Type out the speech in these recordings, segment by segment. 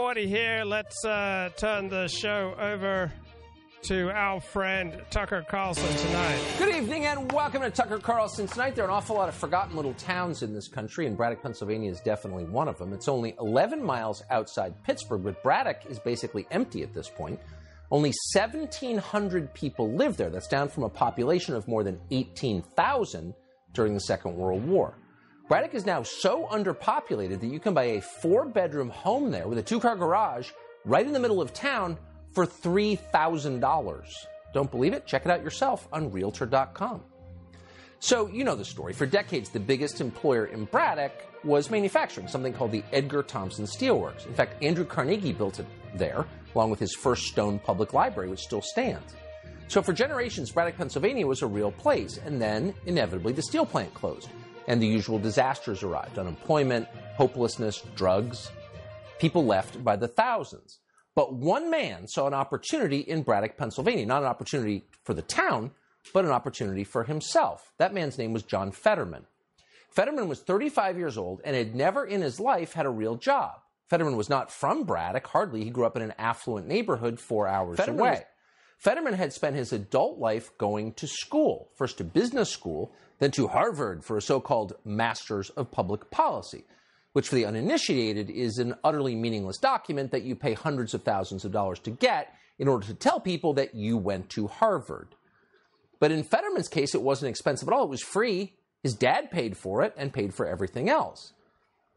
time 8.40 here. Let's uh, turn the show over to our friend Tucker Carlson tonight. Good evening and welcome to Tucker Carlson tonight. There are an awful lot of forgotten little towns in this country, and Braddock, Pennsylvania is definitely one of them. It's only 11 miles outside Pittsburgh, but Braddock is basically empty at this point. Only 1,700 people live there. That's down from a population of more than 18,000 during the Second World War. Braddock is now so underpopulated that you can buy a four bedroom home there with a two car garage right in the middle of town for $3,000. Don't believe it? Check it out yourself on Realtor.com. So, you know the story. For decades, the biggest employer in Braddock was manufacturing, something called the Edgar Thomson Steelworks. In fact, Andrew Carnegie built it there, along with his first stone public library, which still stands. So, for generations, Braddock, Pennsylvania was a real place, and then, inevitably, the steel plant closed and the usual disasters arrived unemployment, hopelessness, drugs. People left by the thousands. But one man saw an opportunity in Braddock, Pennsylvania, not an opportunity for the town, but an opportunity for himself. That man's name was John Fetterman. Fetterman was 35 years old and had never in his life had a real job. Fetterman was not from Braddock, hardly. He grew up in an affluent neighborhood four hours Fetterman away. Was, Fetterman had spent his adult life going to school, first to business school, then to Harvard for a so called Masters of Public Policy, which for the uninitiated is an utterly meaningless document that you pay hundreds of thousands of dollars to get in order to tell people that you went to Harvard. But in Fetterman's case, it wasn't expensive at all. It was free. His dad paid for it and paid for everything else.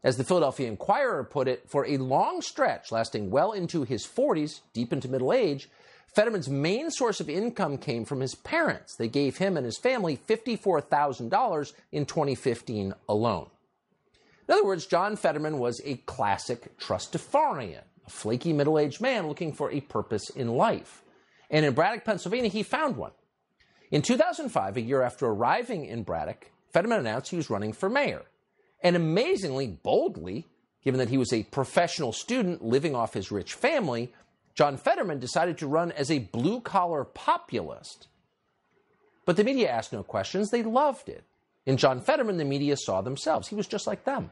As the Philadelphia Inquirer put it, for a long stretch lasting well into his 40s, deep into middle age, Fetterman's main source of income came from his parents. They gave him and his family $54,000 in 2015 alone. In other words, John Fetterman was a classic trustafarian, a flaky middle aged man looking for a purpose in life. And in Braddock, Pennsylvania, he found one. In 2005, a year after arriving in Braddock, Fetterman announced he was running for mayor. And amazingly, boldly, given that he was a professional student living off his rich family, John Fetterman decided to run as a blue collar populist. But the media asked no questions, they loved it. In John Fetterman, the media saw themselves. He was just like them.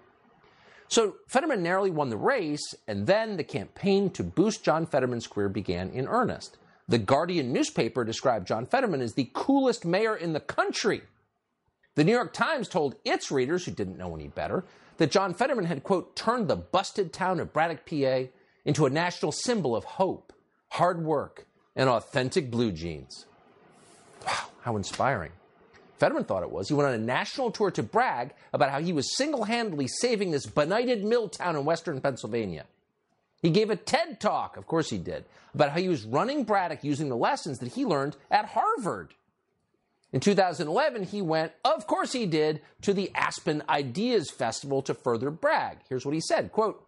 So Fetterman narrowly won the race, and then the campaign to boost John Fetterman's career began in earnest. The Guardian newspaper described John Fetterman as the coolest mayor in the country. The New York Times told its readers, who didn't know any better, that John Fetterman had, quote, turned the busted town of Braddock, PA into a national symbol of hope, hard work, and authentic blue jeans. Wow, how inspiring. Fetterman thought it was. He went on a national tour to brag about how he was single handedly saving this benighted mill town in western Pennsylvania. He gave a TED talk, of course he did, about how he was running Braddock using the lessons that he learned at Harvard. In 2011, he went, of course he did, to the Aspen Ideas Festival to further brag. Here's what he said, quote,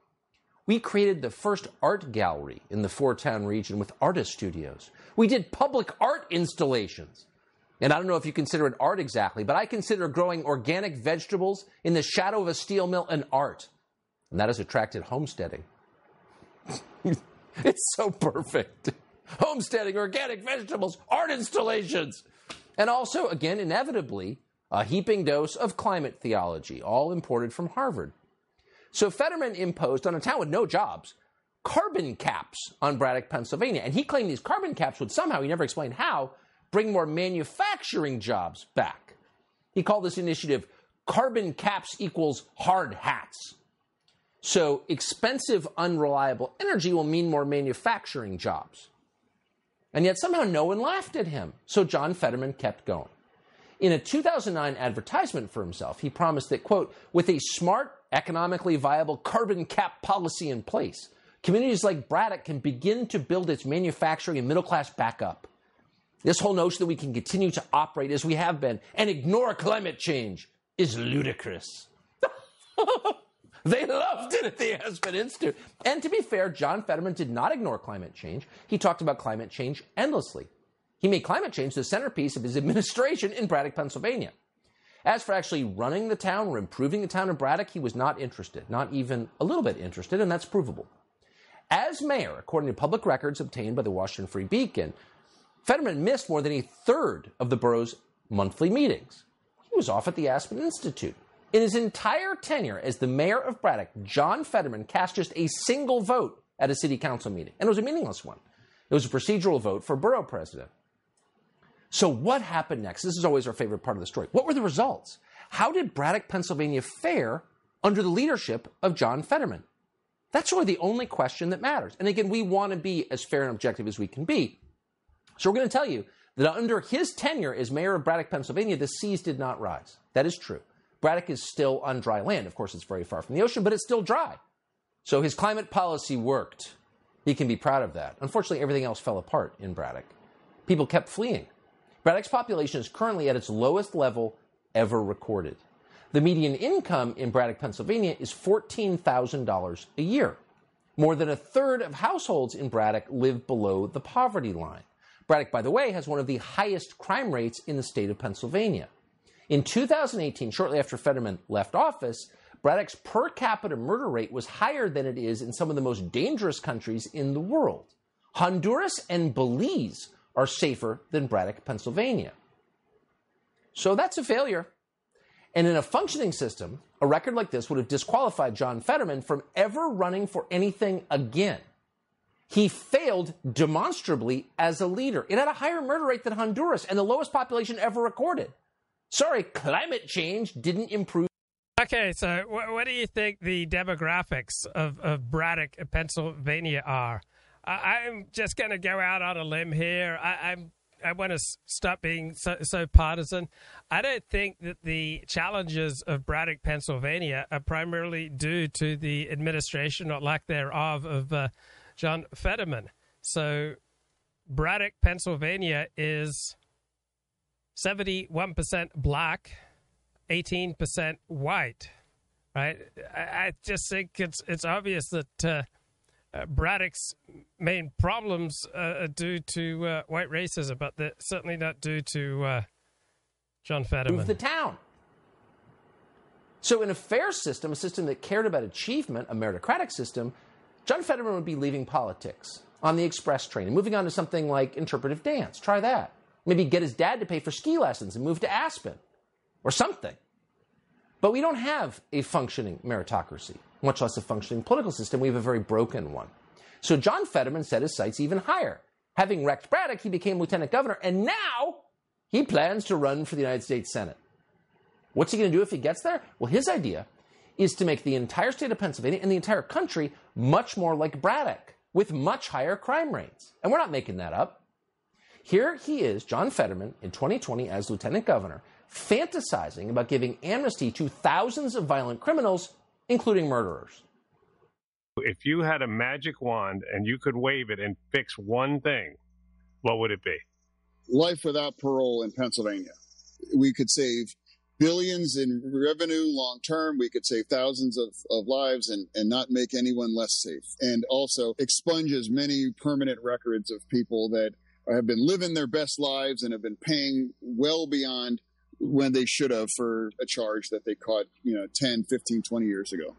we created the first art gallery in the four town region with artist studios. We did public art installations. And I don't know if you consider it art exactly, but I consider growing organic vegetables in the shadow of a steel mill an art. And that has attracted homesteading. it's so perfect. Homesteading, organic vegetables, art installations. And also, again, inevitably, a heaping dose of climate theology, all imported from Harvard. So Fetterman imposed on a town with no jobs carbon caps on Braddock, Pennsylvania. And he claimed these carbon caps would somehow, he never explained how, bring more manufacturing jobs back. He called this initiative Carbon Caps Equals Hard Hats. So expensive, unreliable energy will mean more manufacturing jobs. And yet somehow no one laughed at him. So John Fetterman kept going. In a 2009 advertisement for himself, he promised that, quote, with a smart economically viable carbon cap policy in place, communities like Braddock can begin to build its manufacturing and middle class back up. This whole notion that we can continue to operate as we have been and ignore climate change is ludicrous. they loved it at the Aspen Institute. And to be fair, John Fetterman did not ignore climate change. He talked about climate change endlessly. He made climate change the centerpiece of his administration in Braddock, Pennsylvania. As for actually running the town or improving the town of Braddock, he was not interested, not even a little bit interested, and that's provable. As mayor, according to public records obtained by the Washington Free Beacon, Fetterman missed more than a third of the borough's monthly meetings. He was off at the Aspen Institute. In his entire tenure as the mayor of Braddock, John Fetterman cast just a single vote at a city council meeting, and it was a meaningless one. It was a procedural vote for borough president. So, what happened next? This is always our favorite part of the story. What were the results? How did Braddock, Pennsylvania fare under the leadership of John Fetterman? That's really the only question that matters. And again, we want to be as fair and objective as we can be. So, we're going to tell you that under his tenure as mayor of Braddock, Pennsylvania, the seas did not rise. That is true. Braddock is still on dry land. Of course, it's very far from the ocean, but it's still dry. So his climate policy worked. He can be proud of that. Unfortunately, everything else fell apart in Braddock. People kept fleeing. Braddock's population is currently at its lowest level ever recorded. The median income in Braddock, Pennsylvania is $14,000 a year. More than a third of households in Braddock live below the poverty line. Braddock, by the way, has one of the highest crime rates in the state of Pennsylvania. In 2018, shortly after Fetterman left office, Braddock's per capita murder rate was higher than it is in some of the most dangerous countries in the world. Honduras and Belize are safer than Braddock, Pennsylvania. So that's a failure. And in a functioning system, a record like this would have disqualified John Fetterman from ever running for anything again. He failed demonstrably as a leader. It had a higher murder rate than Honduras and the lowest population ever recorded. Sorry, climate change didn't improve. Okay, so what, what do you think the demographics of, of Braddock, Pennsylvania are? I, am just going to go out on a limb here. I, I'm I want to stop being so, so, partisan. I don't think that the challenges of Braddock, Pennsylvania, are primarily due to the administration or lack thereof of uh, John Fetterman. So, Braddock, Pennsylvania is 71% black, 18% white. Right? I, I just think it's it's obvious that uh, uh, Braddock's main problems uh, are due to uh, white racism, but they're certainly not due to uh, John Fetterman. Move the town. So, in a fair system, a system that cared about achievement, a meritocratic system, John Fetterman would be leaving politics on the express train and moving on to something like interpretive dance. Try that. Maybe get his dad to pay for ski lessons and move to Aspen or something. But we don't have a functioning meritocracy, much less a functioning political system. We have a very broken one. So John Fetterman set his sights even higher. Having wrecked Braddock, he became lieutenant governor, and now he plans to run for the United States Senate. What's he going to do if he gets there? Well, his idea is to make the entire state of Pennsylvania and the entire country much more like Braddock, with much higher crime rates. And we're not making that up. Here he is, John Fetterman, in 2020 as lieutenant governor, fantasizing about giving amnesty to thousands of violent criminals, including murderers. If you had a magic wand and you could wave it and fix one thing, what would it be? Life without parole in Pennsylvania. We could save billions in revenue long term. We could save thousands of, of lives and, and not make anyone less safe. And also expunge as many permanent records of people that have been living their best lives and have been paying well beyond when they should have for a charge that they caught, you know, 10, 15, 20 years ago.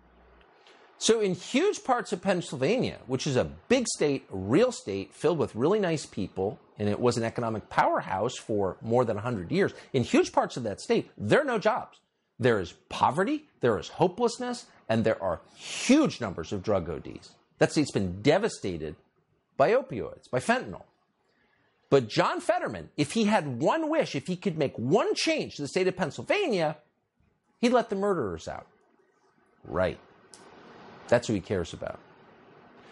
So, in huge parts of Pennsylvania, which is a big state, real state filled with really nice people, and it was an economic powerhouse for more than 100 years, in huge parts of that state, there are no jobs. There is poverty, there is hopelessness, and there are huge numbers of drug ODs. That state's been devastated by opioids, by fentanyl. But John Fetterman, if he had one wish, if he could make one change to the state of Pennsylvania, he'd let the murderers out. Right. That's who he cares about.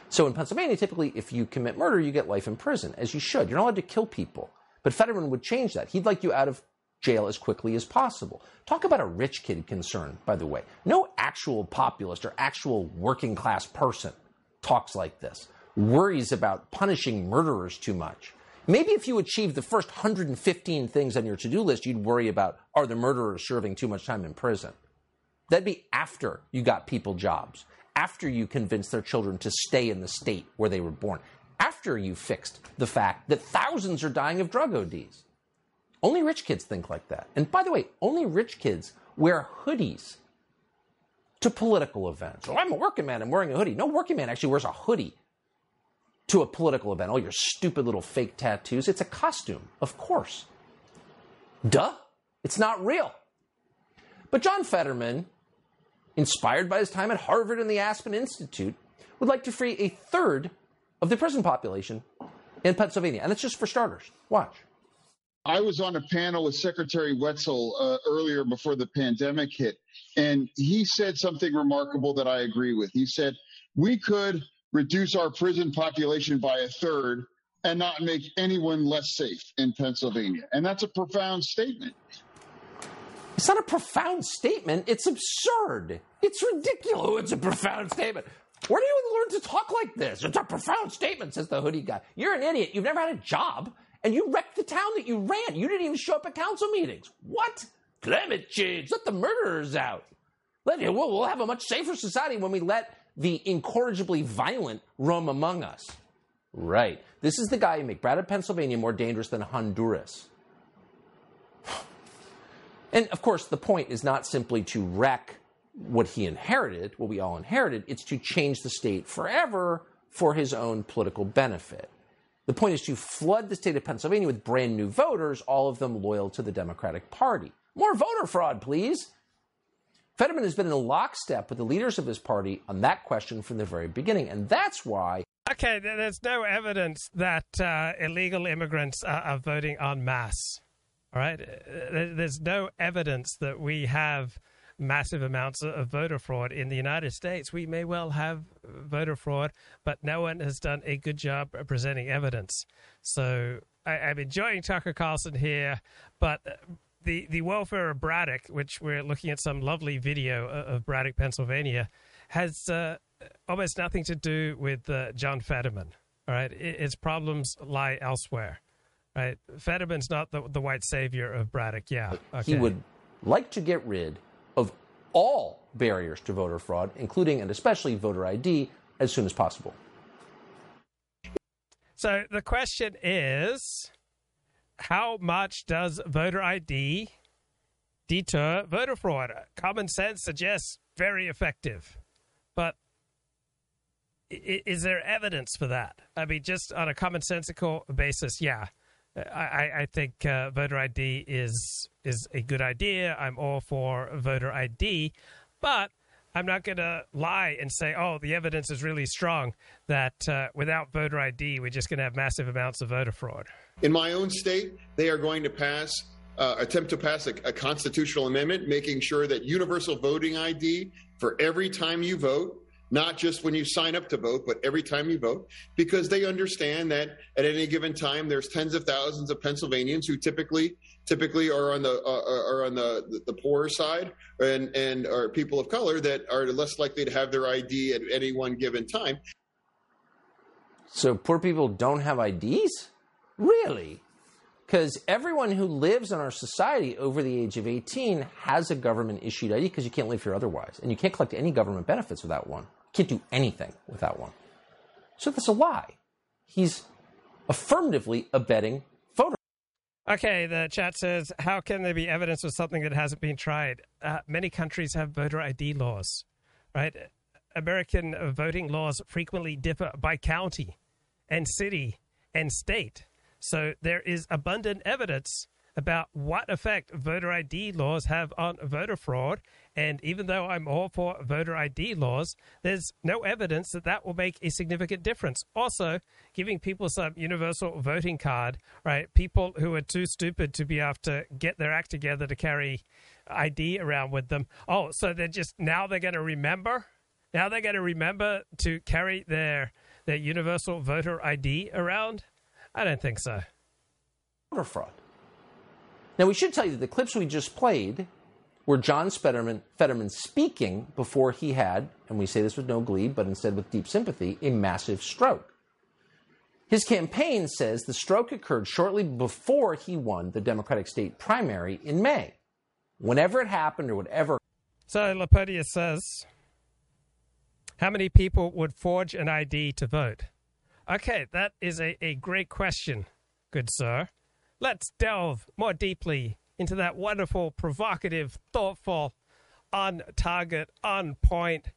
So in Pennsylvania, typically, if you commit murder, you get life in prison, as you should. You're not allowed to kill people. But Fetterman would change that. He'd like you out of jail as quickly as possible. Talk about a rich kid concern, by the way. No actual populist or actual working class person talks like this, worries about punishing murderers too much. Maybe if you achieved the first 115 things on your to do list, you'd worry about are the murderers serving too much time in prison? That'd be after you got people jobs, after you convinced their children to stay in the state where they were born, after you fixed the fact that thousands are dying of drug ODs. Only rich kids think like that. And by the way, only rich kids wear hoodies to political events. Oh, I'm a working man, I'm wearing a hoodie. No working man actually wears a hoodie to a political event. All your stupid little fake tattoos. It's a costume, of course. Duh. It's not real. But John Fetterman inspired by his time at Harvard and the Aspen Institute, would like to free a third of the prison population in Pennsylvania. And that's just for starters. Watch. I was on a panel with Secretary Wetzel uh, earlier before the pandemic hit, and he said something remarkable that I agree with. He said, We could reduce our prison population by a third and not make anyone less safe in Pennsylvania. And that's a profound statement. It's not a profound statement. It's absurd. It's ridiculous. It's a profound statement. Where do you learn to talk like this? It's a profound statement, says the hoodie guy. You're an idiot. You've never had a job, and you wrecked the town that you ran. You didn't even show up at council meetings. What? Climate change. Let the murderers out. Let, we'll, we'll have a much safer society when we let the incorrigibly violent roam among us. Right. This is the guy who made Braddock, Pennsylvania more dangerous than Honduras. And of course, the point is not simply to wreck what he inherited, what we all inherited, it's to change the state forever for his own political benefit. The point is to flood the state of Pennsylvania with brand new voters, all of them loyal to the Democratic Party. More voter fraud, please. Fetterman has been in lockstep with the leaders of his party on that question from the very beginning, and that's why. Okay, there's no evidence that uh, illegal immigrants are, are voting en masse. All right, there's no evidence that we have massive amounts of voter fraud in the United States. We may well have voter fraud, but no one has done a good job presenting evidence. So I, am enjoying Tucker Carlson here, but the, the welfare of Braddock, which we're looking at some lovely video of Braddock, Pennsylvania, has uh, almost nothing to do with uh, John Fetterman. All right, its problems lie elsewhere. Right, Fetterman's not the, the white savior of Braddock. Yeah, okay. he would like to get rid of all barriers to voter fraud, including and especially voter ID, as soon as possible. So the question is how much does voter ID deter voter fraud? Common sense suggests very effective. But is there evidence for that? I mean, just on a commonsensical basis, yeah. I, I think uh, voter ID is is a good idea. I'm all for voter ID, but I'm not going to lie and say, oh, the evidence is really strong that uh, without voter ID, we're just going to have massive amounts of voter fraud. In my own state, they are going to pass, uh, attempt to pass a, a constitutional amendment making sure that universal voting ID for every time you vote not just when you sign up to vote, but every time you vote, because they understand that at any given time there's tens of thousands of Pennsylvanians who typically typically are on the uh, are on the the poorer side and and are people of color that are less likely to have their ID at any one given time. So poor people don't have IDs? Really? Because everyone who lives in our society over the age of 18 has a government issued ID because you can't live here otherwise. And you can't collect any government benefits without one. Can't do anything without one. So that's a lie. He's affirmatively abetting voter. Okay, the chat says, how can there be evidence of something that hasn't been tried? Uh, many countries have voter ID laws, right? American voting laws frequently differ by county and city and state. So there is abundant evidence about what effect voter ID laws have on voter fraud. And even though I'm all for voter ID laws, there's no evidence that that will make a significant difference. Also, giving people some universal voting card, right? People who are too stupid to be able to get their act together to carry ID around with them. Oh, so they're just now they're going to remember. Now they're going to remember to carry their their universal voter ID around. I don't think so. Voter fraud. Now, we should tell you that the clips we just played were John Fetterman, Fetterman speaking before he had, and we say this with no glee, but instead with deep sympathy, a massive stroke. His campaign says the stroke occurred shortly before he won the Democratic state primary in May. Whenever it happened or whatever. So Laponius says, how many people would forge an ID to vote? Okay, that is a, a great question, good sir. Let's delve more deeply into that wonderful, provocative, thoughtful, on target, on point.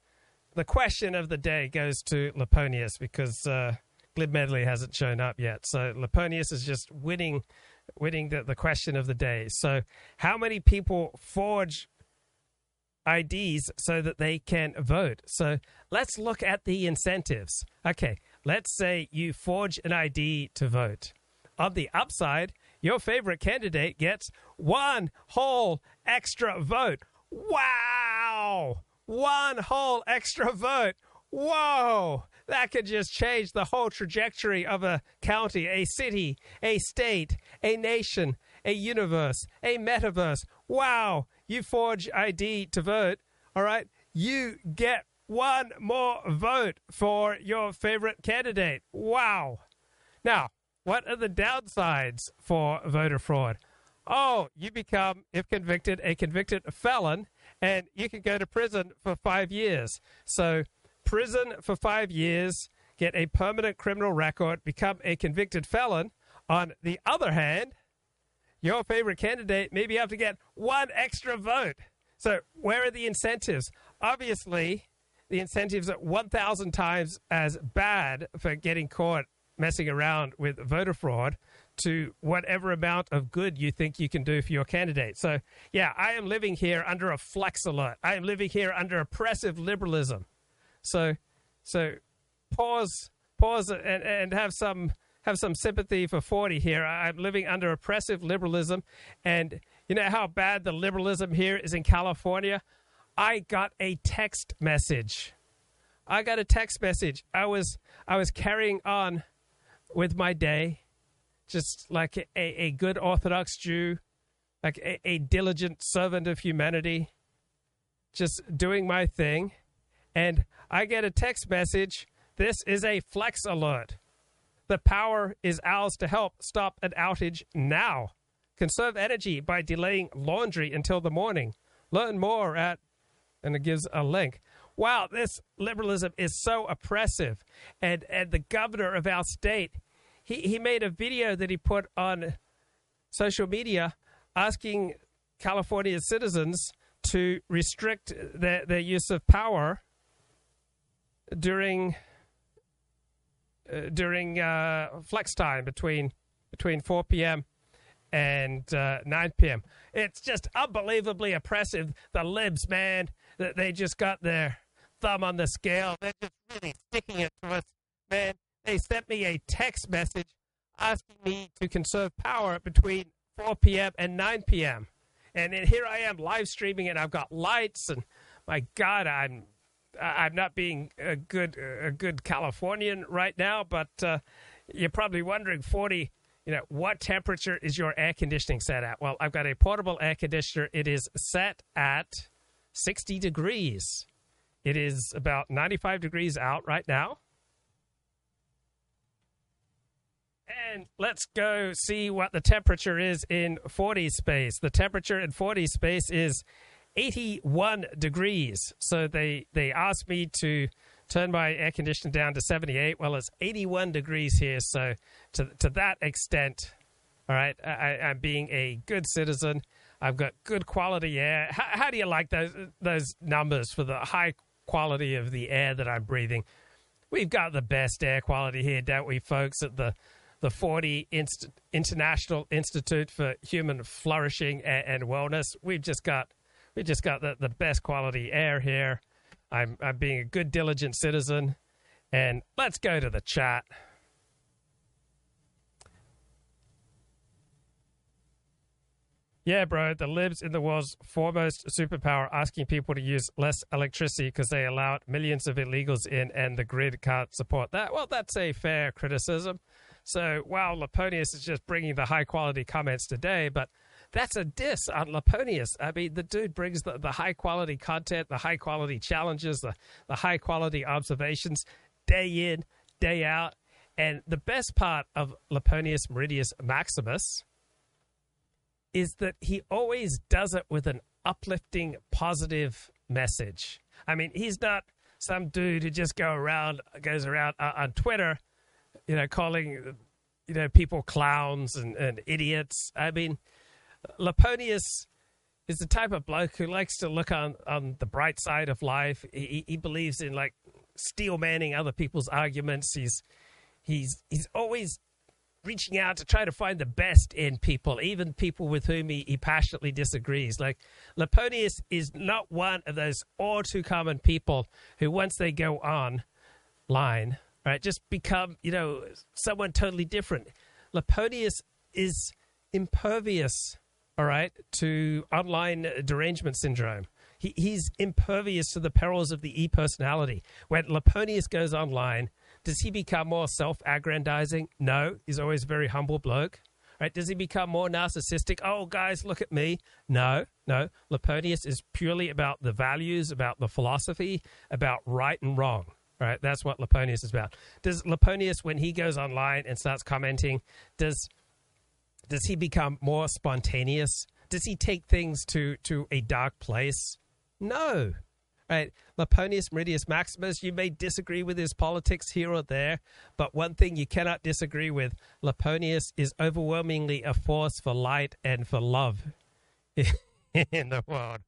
The question of the day goes to Laponius because uh, Glib Medley hasn't shown up yet. So Laponius is just winning, winning the, the question of the day. So, how many people forge IDs so that they can vote. So let's look at the incentives. Okay, let's say you forge an ID to vote. On the upside, your favorite candidate gets one whole extra vote. Wow! One whole extra vote. Whoa! That could just change the whole trajectory of a county, a city, a state, a nation, a universe, a metaverse. Wow! You forge ID to vote, all right? You get one more vote for your favorite candidate. Wow. Now, what are the downsides for voter fraud? Oh, you become, if convicted, a convicted felon, and you can go to prison for five years. So, prison for five years, get a permanent criminal record, become a convicted felon. On the other hand, your favorite candidate maybe have to get one extra vote. So, where are the incentives? Obviously, the incentives are 1,000 times as bad for getting caught messing around with voter fraud to whatever amount of good you think you can do for your candidate. So, yeah, I am living here under a flex alert. I am living here under oppressive liberalism. So, so pause, pause, and, and have some have some sympathy for 40 here. I'm living under oppressive liberalism, and you know how bad the liberalism here is in California. I got a text message. I got a text message. I was I was carrying on with my day, just like a, a good Orthodox Jew, like a, a diligent servant of humanity, just doing my thing. And I get a text message. This is a flex alert. The power is ours to help stop an outage now. Conserve energy by delaying laundry until the morning. Learn more at, and it gives a link. Wow, this liberalism is so oppressive. And, and the governor of our state, he, he made a video that he put on social media asking California citizens to restrict their, their use of power during uh, during uh, flex time between between 4 p.m. and uh, 9 p.m. It's just unbelievably oppressive. The libs, man, that they just got their thumb on the scale. They're just really sticking it to us, man. They sent me a text message asking me to conserve power between 4 p.m. and 9 p.m. And here I am live streaming, and I've got lights, and my God, I'm I'm not being a good a good Californian right now, but uh, you're probably wondering, forty. You know what temperature is your air conditioning set at? Well, I've got a portable air conditioner. It is set at sixty degrees. It is about ninety-five degrees out right now. And let's go see what the temperature is in 40 space. The temperature in 40 space is 81 degrees. So they, they asked me to turn my air conditioner down to 78. Well, it's 81 degrees here. So to, to that extent, all right, I, I'm being a good citizen. I've got good quality air. How, how do you like those, those numbers for the high quality of the air that I'm breathing? We've got the best air quality here, don't we, folks, at the the 40 Inst- International Institute for Human Flourishing and, and Wellness. We've just got we just got the, the best quality air here. I'm, I'm being a good, diligent citizen. And let's go to the chat. Yeah, bro, the libs in the world's foremost superpower asking people to use less electricity because they allowed millions of illegals in and the grid can't support that. Well, that's a fair criticism. So, while Laponius is just bringing the high quality comments today, but that's a diss on Laponius. I mean, the dude brings the, the high quality content, the high quality challenges, the, the high quality observations day in, day out. And the best part of Laponius Meridius Maximus is that he always does it with an uplifting, positive message. I mean, he's not some dude who just go around goes around uh, on Twitter, you know, calling you know people clowns and, and idiots. I mean, Laponius is the type of bloke who likes to look on, on the bright side of life. He, he believes in like steel manning other people's arguments. He's he's he's always reaching out to try to find the best in people, even people with whom he, he passionately disagrees. Like Laponius is not one of those all too common people who, once they go online, right, just become, you know, someone totally different. Laponius is impervious, all right, to online derangement syndrome. He, he's impervious to the perils of the e personality. When Laponius goes online, does he become more self aggrandizing? No, he's always a very humble bloke. Right? Does he become more narcissistic? Oh, guys, look at me. No, no. Laponius is purely about the values, about the philosophy, about right and wrong. Right? That's what Laponius is about. Does Laponius, when he goes online and starts commenting, does does he become more spontaneous? Does he take things to to a dark place? No. Right. Laponius Meridius Maximus, you may disagree with his politics here or there, but one thing you cannot disagree with Laponius is overwhelmingly a force for light and for love in the world.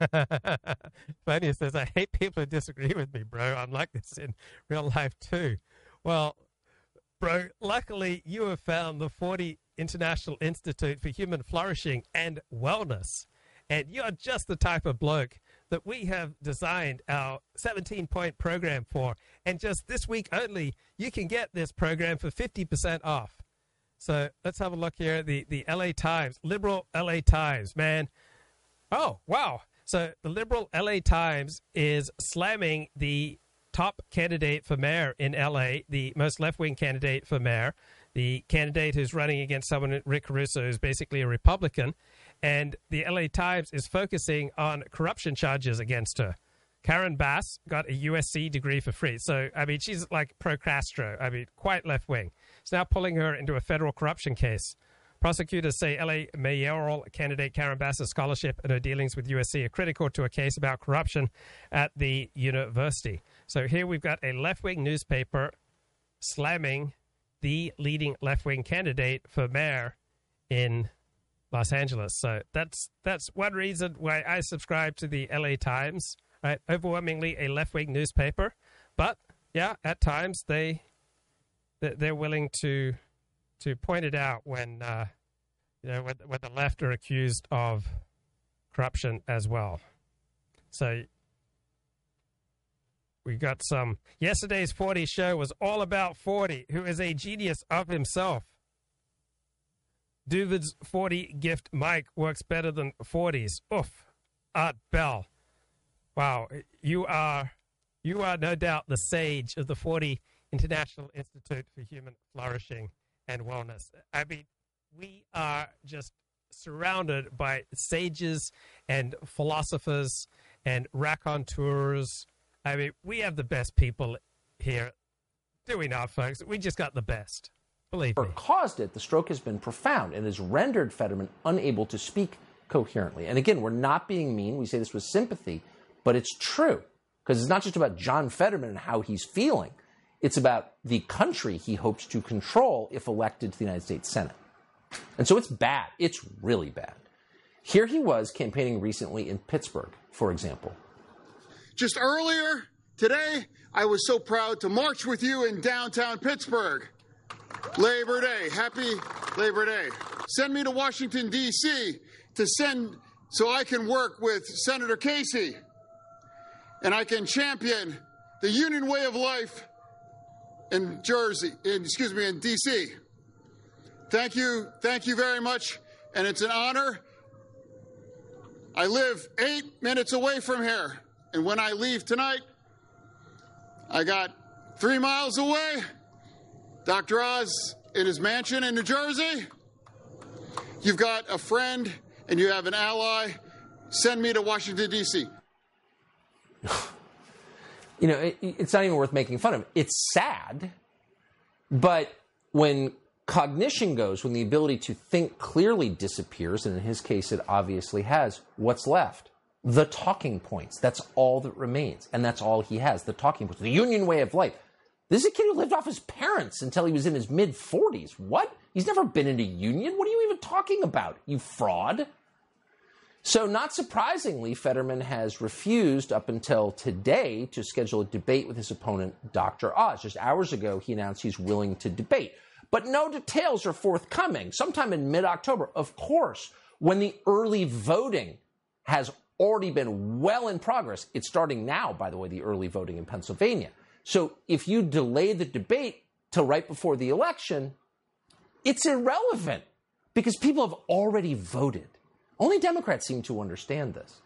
Laponius says, I hate people who disagree with me, bro. I'm like this in real life too. Well, bro, luckily you have found the 40 International Institute for Human Flourishing and Wellness and you're just the type of bloke that we have designed our 17 point program for. And just this week only, you can get this program for 50% off. So let's have a look here. The, the LA Times, liberal LA Times, man. Oh, wow. So the liberal LA Times is slamming the top candidate for mayor in LA, the most left wing candidate for mayor, the candidate who's running against someone, Rick Caruso, who's basically a Republican. And the LA Times is focusing on corruption charges against her. Karen Bass got a USC degree for free. So, I mean, she's like pro Castro. I mean, quite left wing. It's now pulling her into a federal corruption case. Prosecutors say LA mayoral candidate Karen Bass's scholarship and her dealings with USC are critical to a case about corruption at the university. So here we've got a left wing newspaper slamming the leading left wing candidate for mayor in Los Angeles. So that's that's one reason why I subscribe to the LA Times. Right, overwhelmingly a left wing newspaper, but yeah, at times they they're willing to to point it out when uh, you know when, when the left are accused of corruption as well. So we got some. Yesterday's 40 show was all about 40, who is a genius of himself. Duvid's 40 gift mic works better than 40s. Oof. Art Bell. Wow. You are you are no doubt the sage of the 40 International Institute for Human Flourishing and Wellness. I mean, we are just surrounded by sages and philosophers and raconteurs. I mean, we have the best people here. Do we not, folks? We just got the best. Believe me. caused it, the stroke has been profound and has rendered Fetterman unable to speak coherently. And again, we're not being mean. We say this with sympathy, but it's true because it's not just about John Fetterman and how he's feeling. It's about the country he hopes to control if elected to the United States Senate. And so it's bad. It's really bad. Here he was campaigning recently in Pittsburgh, for example. Just earlier today, I was so proud to march with you in downtown Pittsburgh. Labor Day. Happy Labor Day. Send me to Washington, D.C. to send so I can work with Senator Casey and I can champion the union way of life in Jersey, in, excuse me, in D.C. Thank you. Thank you very much. And it's an honor. I live eight minutes away from here. And when I leave tonight, I got three miles away. Dr. Oz in his mansion in New Jersey. You've got a friend and you have an ally. Send me to Washington, D.C. You know, it, it's not even worth making fun of. It's sad, but when cognition goes, when the ability to think clearly disappears, and in his case it obviously has, what's left? The talking points. That's all that remains. And that's all he has the talking points, the union way of life. This is a kid who lived off his parents until he was in his mid 40s. What? He's never been in a union? What are you even talking about, you fraud? So, not surprisingly, Fetterman has refused up until today to schedule a debate with his opponent, Dr. Oz. Just hours ago, he announced he's willing to debate. but no details are forthcoming. Sometime in mid October, of course, when the early voting has already been well in progress. It's starting now, by the way, the early voting in Pennsylvania. So if you delay the debate till right before the election, it's irrelevant because people have already voted. Only Democrats seem to understand this.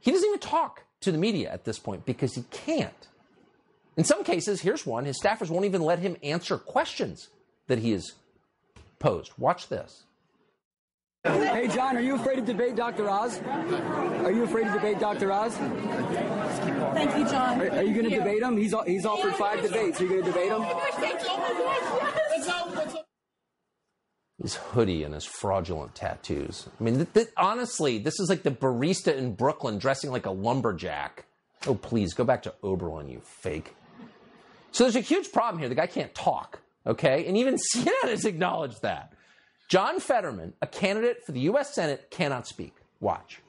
He doesn't even talk to the media at this point because he can't. In some cases, here's one his staffers won't even let him answer questions that he has posed. Watch this. Hey, John, are you afraid to debate Dr. Oz? Are you afraid to debate Dr. Oz? Thank you, John. Are, are you going to debate him? He's, he's offered five debates. Are you going to debate him? His hoodie and his fraudulent tattoos. I mean, th- th- honestly, this is like the barista in Brooklyn dressing like a lumberjack. Oh, please, go back to Oberlin, you fake. So there's a huge problem here. The guy can't talk, okay? And even CNN has acknowledged that. John Fetterman, a candidate for the U.S. Senate, cannot speak. Watch.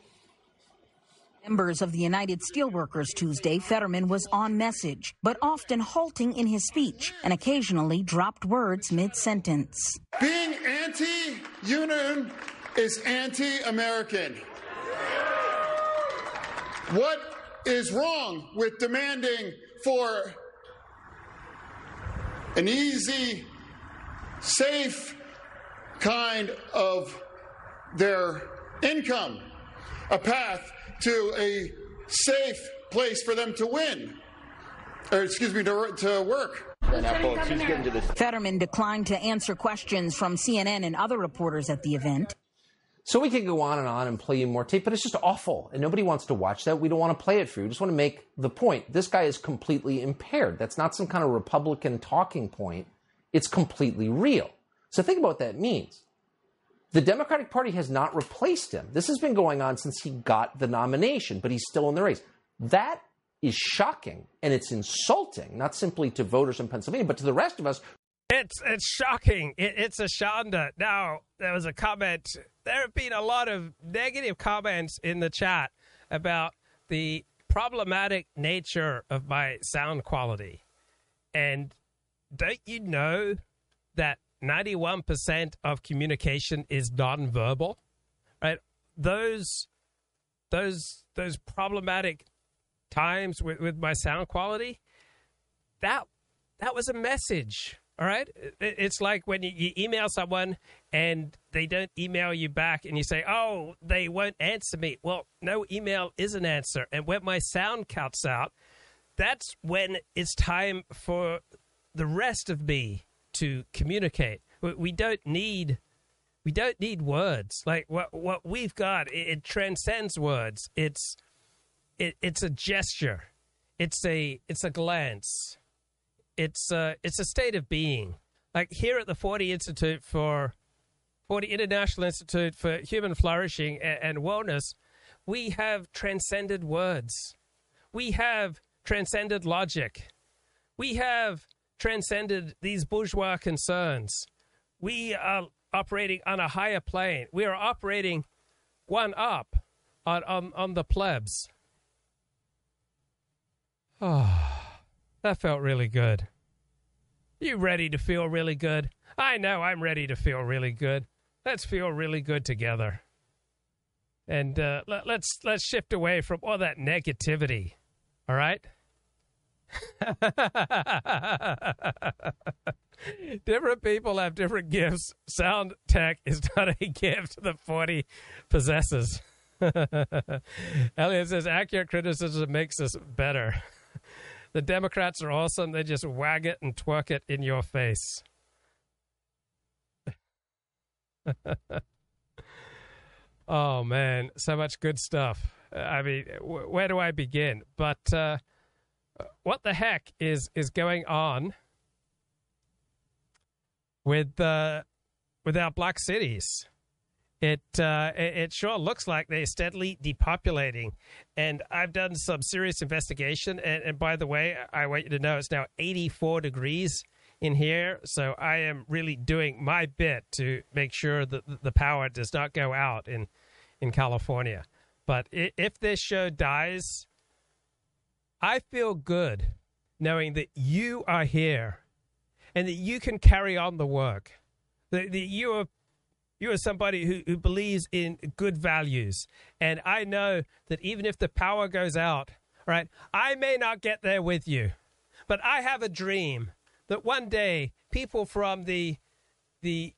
Members of the United Steelworkers Tuesday, Fetterman was on message, but often halting in his speech and occasionally dropped words mid sentence. Being anti union is anti American. What is wrong with demanding for an easy, safe kind of their income, a path to a safe place for them to win, or excuse me, to, to work. Fetterman declined to answer questions from CNN and other reporters at the event. So we could go on and on and play you more tape, but it's just awful. And nobody wants to watch that. We don't want to play it for you. We just want to make the point. This guy is completely impaired. That's not some kind of Republican talking point. It's completely real. So think about what that means. The Democratic Party has not replaced him. This has been going on since he got the nomination, but he's still in the race. That is shocking and it's insulting, not simply to voters in Pennsylvania, but to the rest of us. It's it's shocking. It, it's a shanda. Now there was a comment. There have been a lot of negative comments in the chat about the problematic nature of my sound quality, and don't you know that 91% of communication is nonverbal, right? Those, those, those problematic times with, with my sound quality, that, that was a message. All right. It's like when you, you email someone and they don't email you back and you say, oh, they won't answer me. Well, no email is an answer. And when my sound cuts out, that's when it's time for the rest of me to communicate. We don't need we don't need words. Like what what we've got, it, it transcends words. It's it, it's a gesture. It's a it's a glance. It's a it's a state of being. Like here at the Forty Institute for Forty International Institute for Human Flourishing and, and Wellness, we have transcended words. We have transcended logic. We have transcended these bourgeois concerns. We are operating on a higher plane. We are operating one up on, on, on the plebs. Oh, that felt really good. You ready to feel really good? I know I'm ready to feel really good. Let's feel really good together. And uh, let, let's let's shift away from all that negativity. All right? different people have different gifts. Sound tech is not a gift the 40 possesses. Elliot says accurate criticism makes us better. The Democrats are awesome. They just wag it and twerk it in your face. oh, man. So much good stuff. I mean, where do I begin? But uh, what the heck is, is going on with uh, with our black cities. It, uh, it sure looks like they're steadily depopulating, and I've done some serious investigation. And, and by the way, I want you to know it's now 84 degrees in here, so I am really doing my bit to make sure that the power does not go out in in California. But if this show dies, I feel good knowing that you are here and that you can carry on the work. That, that you are you are somebody who, who believes in good values. And I know that even if the power goes out, right, I may not get there with you, but I have a dream that one day people from the the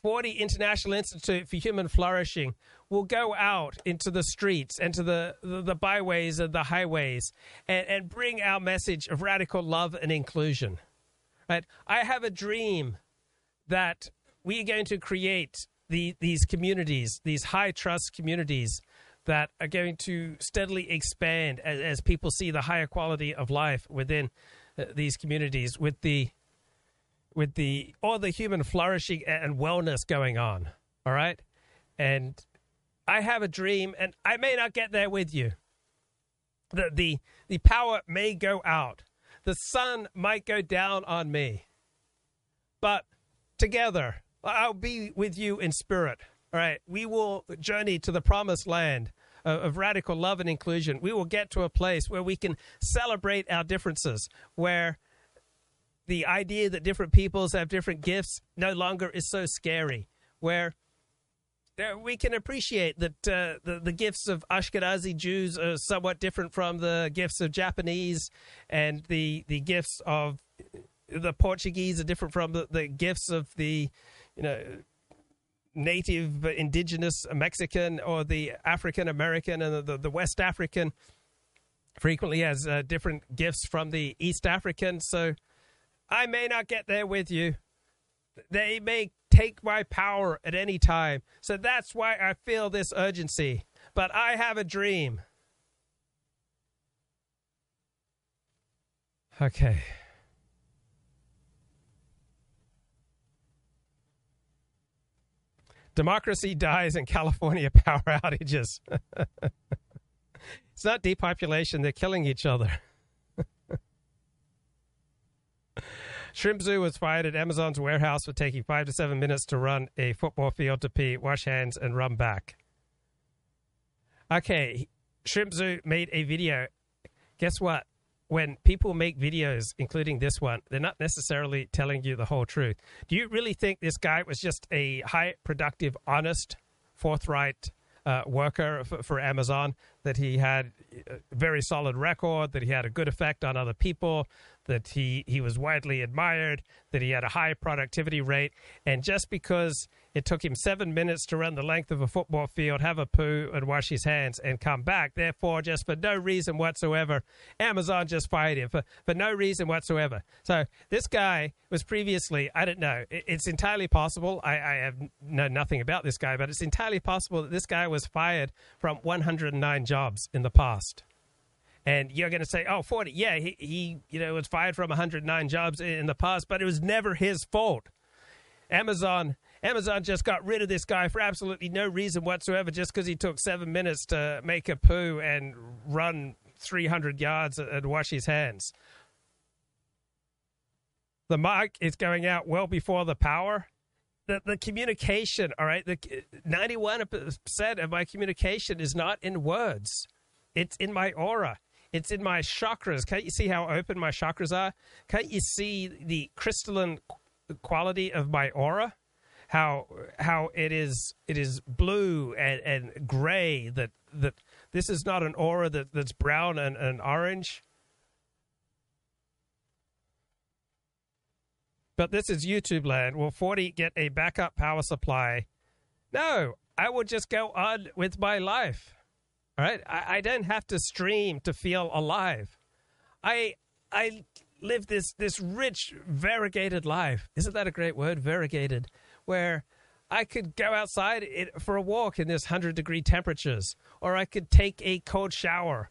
40 International Institute for Human Flourishing will go out into the streets and to the, the, the byways and the highways and, and bring our message of radical love and inclusion. Right? I have a dream that we are going to create the, these communities, these high trust communities that are going to steadily expand as, as people see the higher quality of life within uh, these communities with the with the all the human flourishing and wellness going on all right and i have a dream and i may not get there with you the the the power may go out the sun might go down on me but together I'll be with you in spirit. All right. We will journey to the promised land of, of, radical love and inclusion. We will get to a place where we can celebrate our differences, where the idea that different peoples have different gifts no longer is so scary, where we can appreciate that uh, the, the gifts of Ashkenazi Jews are somewhat different from the gifts of Japanese, and the, the gifts of the Portuguese are different from the, the gifts of the you know, native indigenous Mexican or the African American and the, the, West African frequently has uh, different gifts from the East African. So I may not get there with you. They may take my power at any time. So that's why I feel this urgency. But I have a dream. Okay. Democracy dies in California power outages. it's not depopulation, they're killing each other. Shrimp Zoo was fired at Amazon's warehouse for taking five to seven minutes to run a football field to pee, wash hands, and run back. Okay, Shrimp Zoo made a video. Guess what? when people make videos, including this one, they're not necessarily telling you the whole truth. Do you really think this guy was just a high productive, honest, forthright uh, worker for, for, Amazon? That he had a very solid record, that he had a good effect on other people, that he, he was widely admired, that he had a high productivity rate. And just because it took him seven minutes to run the length of a football field, have a poo, and wash his hands and come back, therefore, just for no reason whatsoever, Amazon just fired him for, for no reason whatsoever. So this guy was previously, I don't know, it, it's entirely possible. I, I have know nothing about this guy, but it's entirely possible that this guy was fired from 109 jobs in the past and you're going to say, "Oh, 40, yeah, he, he you know was fired from 109 jobs in the past, but it was never his fault." Amazon Amazon just got rid of this guy for absolutely no reason whatsoever, just because he took seven minutes to make a poo and run 300 yards and wash his hands. The mic is going out well before the power. The, the communication, all right, the 91% of my communication is not in words. It's in my aura. It's in my chakras. Can't you see how open my chakras are? Can't you see the crystalline quality of my aura? How how it is it is blue and, and gray. That that this is not an aura that, that's brown and, and orange. But this is YouTube land. Will 40 get a backup power supply? No, I will just go on with my life. Right, I, I don't have to stream to feel alive. I I live this this rich variegated life. Isn't that a great word? Variegated, where I could go outside for a walk in this hundred degree temperatures, or I could take a cold shower,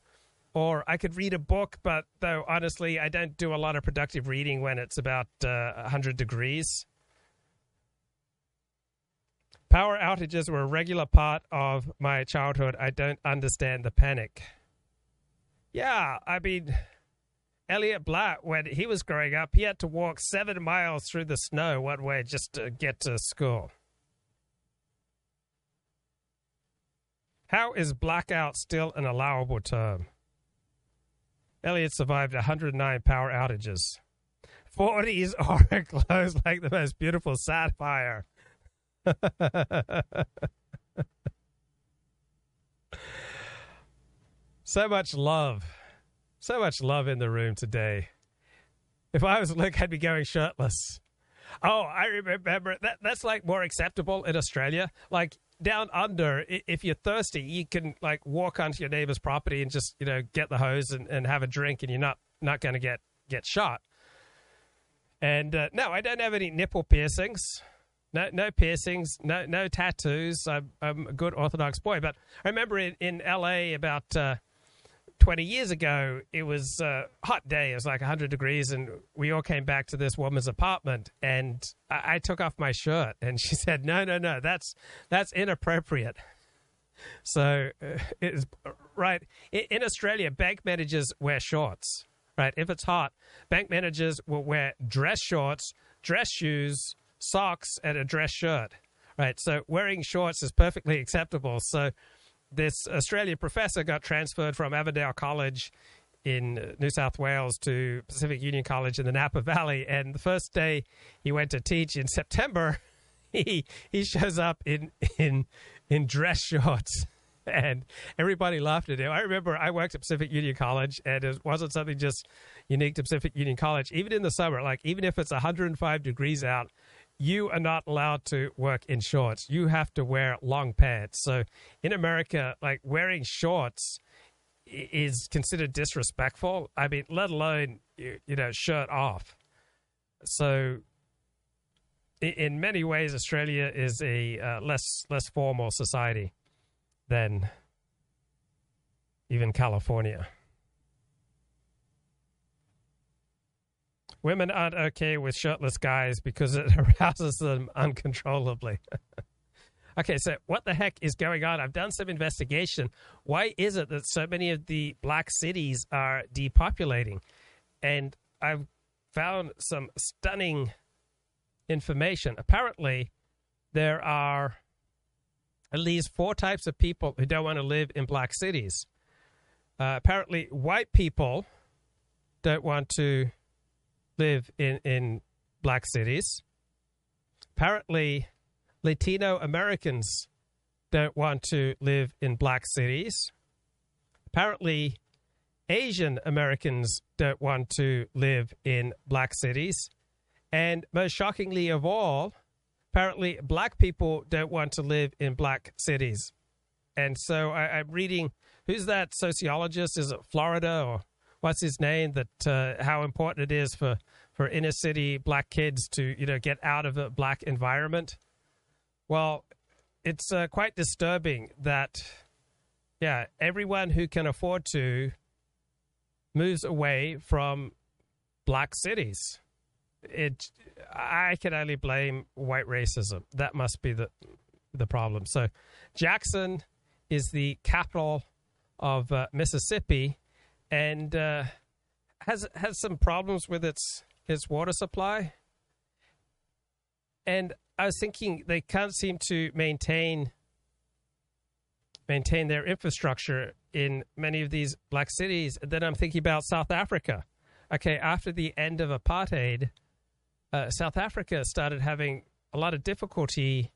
or I could read a book. But though honestly, I don't do a lot of productive reading when it's about uh, hundred degrees. Power outages were a regular part of my childhood. I don't understand the panic. Yeah, I mean, Elliot Blatt, when he was growing up, he had to walk seven miles through the snow one way just to get to school. How is blackout still an allowable term? Elliot survived 109 power outages. 40s aura glows like the most beautiful sapphire. so much love. So much love in the room today. If I was Luke, I'd be going shirtless. Oh, I remember that. That's like more acceptable in Australia. Like down under, if you're thirsty, you can like walk onto your neighbor's property and just you know get the hose and, and have a drink, and you're not not going to get get shot. And uh, no, I don't have any nipple piercings. No, no piercings, no, no tattoos. I'm, I'm a good Orthodox boy. But I remember in, in L.A. about uh, 20 years ago, it was a hot day. It was like 100 degrees, and we all came back to this woman's apartment. And I, I took off my shirt, and she said, "No, no, no, that's that's inappropriate." So uh, it is right in, in Australia. Bank managers wear shorts. Right, if it's hot, bank managers will wear dress shorts, dress shoes, socks, and a dress shirt. Right, so wearing shorts is perfectly acceptable. So this Australian professor got transferred from Avondale College in New South Wales to Pacific Union College in the Napa Valley. And the first day he went to teach in September, he he shows up in in in dress shorts. And everybody laughed at him. I remember I worked at Pacific Union College, and it wasn't something just unique to Pacific Union College. Even in the summer, like even if it's 105 degrees out, you are not allowed to work in shorts. You have to wear long pants. So in America, like wearing shorts is considered disrespectful. I mean, let alone you, know shirt off. So in many ways, Australia is a uh, less less formal society than even California. Women aren't okay with shirtless guys because it arouses them uncontrollably. okay, so what the heck is going on? I've done some investigation. Why is it that so many of the black cities are depopulating? And I've found some stunning information. Apparently, there are at least four types of people who don't want to live in black cities. Uh, apparently, white people don't want to live in, in black cities. Apparently, Latino Americans don't want to live in black cities. Apparently, Asian Americans don't want to live in black cities. And most shockingly of all, apparently, black people don't want to live in black cities. And so I, am reading who's that sociologist? Is it Florida or what's his name that uh, how important it is for for inner city black kids to you know get out of a black environment. Well, it's uh, quite disturbing that yeah everyone who can afford to moves away from black cities. It I can only blame white racism. That must be the the problem. So Jackson is the capital of uh, Mississippi and uh, has has some problems with its its water supply. And I was thinking they can't seem to maintain maintain their infrastructure in many of these black cities. And then I'm thinking about South Africa. Okay, after the end of apartheid, uh, South Africa started having a lot of difficulty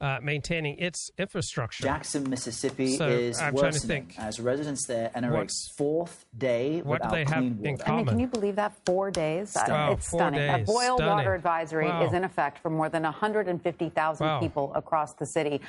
uh, maintaining its infrastructure. Jackson, Mississippi so is I'm worsening as residents there enter a fourth day what without they clean have water. in common? I mean, can you believe that? Four days? Wow, it's four stunning. Days. A boil stunning. water advisory wow. is in effect for more than 150,000 wow. people across the city.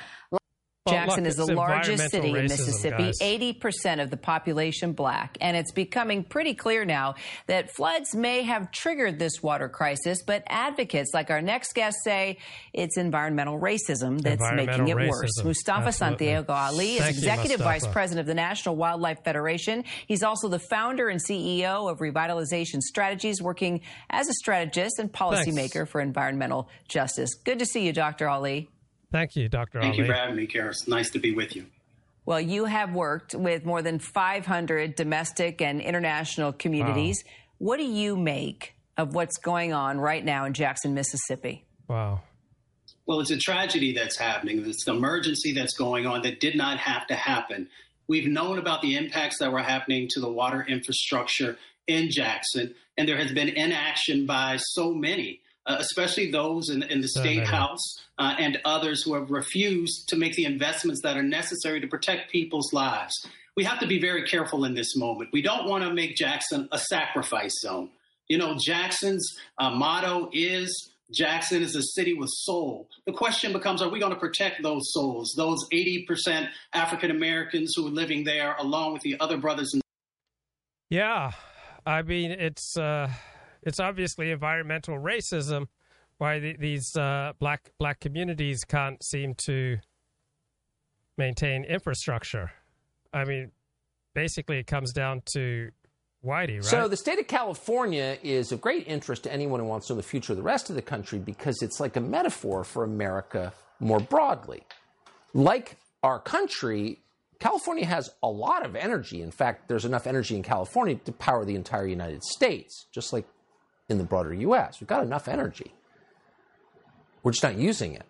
Jackson look, is the largest city in Mississippi, guys. 80% of the population black. And it's becoming pretty clear now that floods may have triggered this water crisis, but advocates like our next guest say it's environmental racism that's Environmental making it racism. worse. Mustafa Absolutely. Santiago Ali is Thank Executive Mustafa. Vice President of the National Wildlife Federation. He's also the founder and CEO of Revitalization Strategies, working as a strategist and policymaker for environmental justice. Good to see you, Dr. Ali. Thank you, Dr. Thank Ali. you for having me, Karis. Nice to be with you. Well, you have worked with more than 500 domestic and international communities. What do you make of what's going on right now in Jackson, Mississippi? Wow. Well, it's a tragedy that's happening. It's an emergency that's going on that did not have to happen. We've known about the impacts that were happening to the water infrastructure in Jackson, and there has been inaction by so many, uh, especially those in, in the state house uh, and others who have refused to make the investments that are necessary to protect people's lives. We have to be very careful in this moment. We don't want to make Jackson a sacrifice zone. You know, Jackson's uh, motto is Jackson is a city with soul. The question becomes are we going to protect those souls, those 80% African Americans who are living there, along with the other brothers and Yeah. I mean, it's uh, it's obviously environmental racism why the, these uh, black black communities can't seem to maintain infrastructure. I mean, basically, it comes down to Whitey, right? So the state of California is of great interest to anyone who wants to know the future of the rest of the country because it's like a metaphor for America more broadly. Like our country, California has a lot of energy. In fact, there's enough energy in California to power the entire United States, just like in the broader US. We've got enough energy. We're just not using it.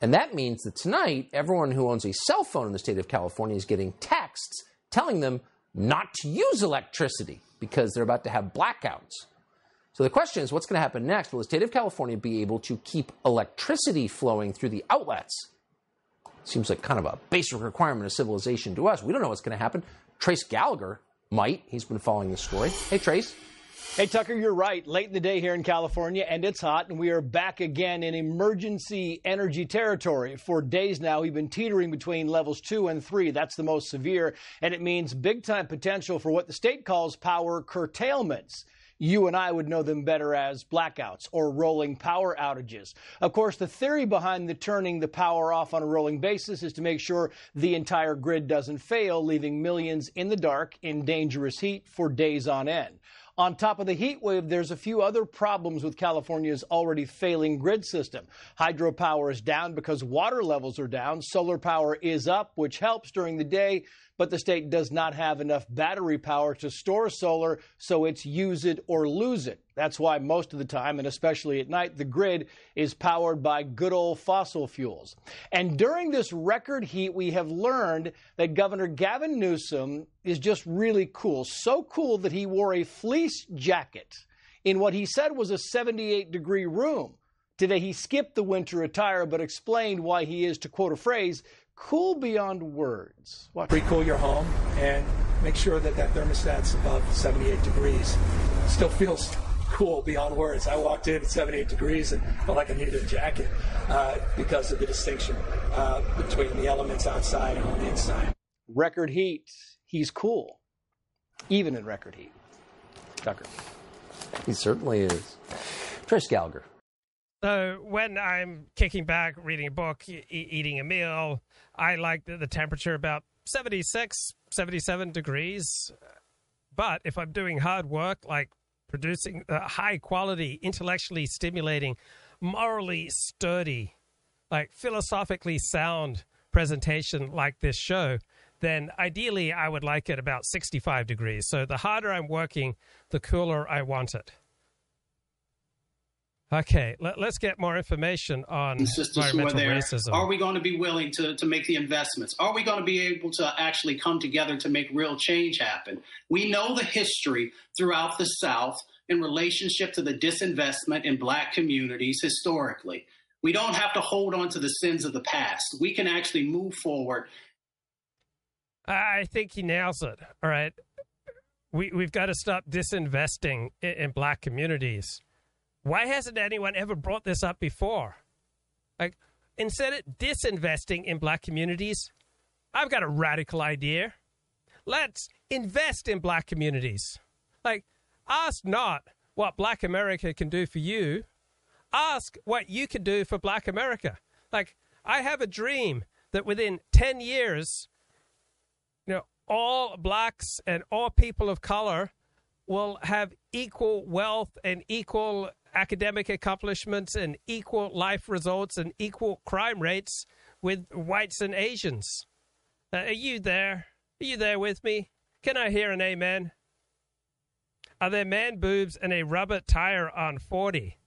And that means that tonight, everyone who owns a cell phone in the state of California is getting texts telling them not to use electricity because they're about to have blackouts. So the question is what's going to happen next? Will the state of California be able to keep electricity flowing through the outlets? Seems like kind of a basic requirement of civilization to us. We don't know what's going to happen. Trace Gallagher might. He's been following the story. Hey, Trace. Hey, Tucker, you're right. Late in the day here in California, and it's hot, and we are back again in emergency energy territory. For days now, we've been teetering between levels two and three. That's the most severe, and it means big time potential for what the state calls power curtailments you and I would know them better as blackouts or rolling power outages. Of course, the theory behind the turning the power off on a rolling basis is to make sure the entire grid doesn't fail, leaving millions in the dark in dangerous heat for days on end. On top of the heat wave, there's a few other problems with California's already failing grid system. Hydropower is down because water levels are down. Solar power is up, which helps during the day but the state does not have enough battery power to store solar, so it's use it or lose it. That's why most of the time, and especially at night, the grid is powered by good old fossil fuels. And during this record heat, we have learned that Governor Gavin Newsom is just really cool. So cool that he wore a fleece jacket in what he said was a 78 degree room. Today, he skipped the winter attire but explained why he is, to quote a phrase, cool beyond words. Watch. Pre-cool your home and make sure that that thermostat's above 78 degrees. Still feels cool beyond words. I walked in at 78 degrees and felt like I needed a jacket uh, because of the distinction uh, between the elements outside and on the inside. Record heat. He's cool, even in record heat. Tucker. He certainly is. Trace Gallagher. So when I'm kicking back, reading a book, e- eating a meal, I like the, temperature about 76, 77 degrees. But if I'm doing hard work, like producing a high quality, intellectually stimulating, morally sturdy, like philosophically sound presentation like this show, then ideally I would like it about 65 degrees. So the harder I'm working, the cooler I want it. Okay, let, us get more information on environmental racism. Are we going to be willing to, to make the investments? Are we going to be able to actually come together to make real change happen? We know the history throughout the South in relationship to the disinvestment in black communities historically. We don't have to hold on to the sins of the past. We can actually move forward. I think he nails it. All right. We, we've got to stop disinvesting in, in black communities why hasn't anyone ever brought this up before? Like, instead of disinvesting in black communities, I've got a radical idea. Let's invest in black communities. Like, ask not what black America can do for you, ask what you can do for black America. Like, I have a dream that within 10 years, you know, all blacks and all people of color will have equal wealth and equal academic accomplishments and equal life results and equal crime rates with whites and Asians. Uh, are you there? Are you there with me? Can I hear an amen? Are there man boobs and a rubber tire on 40?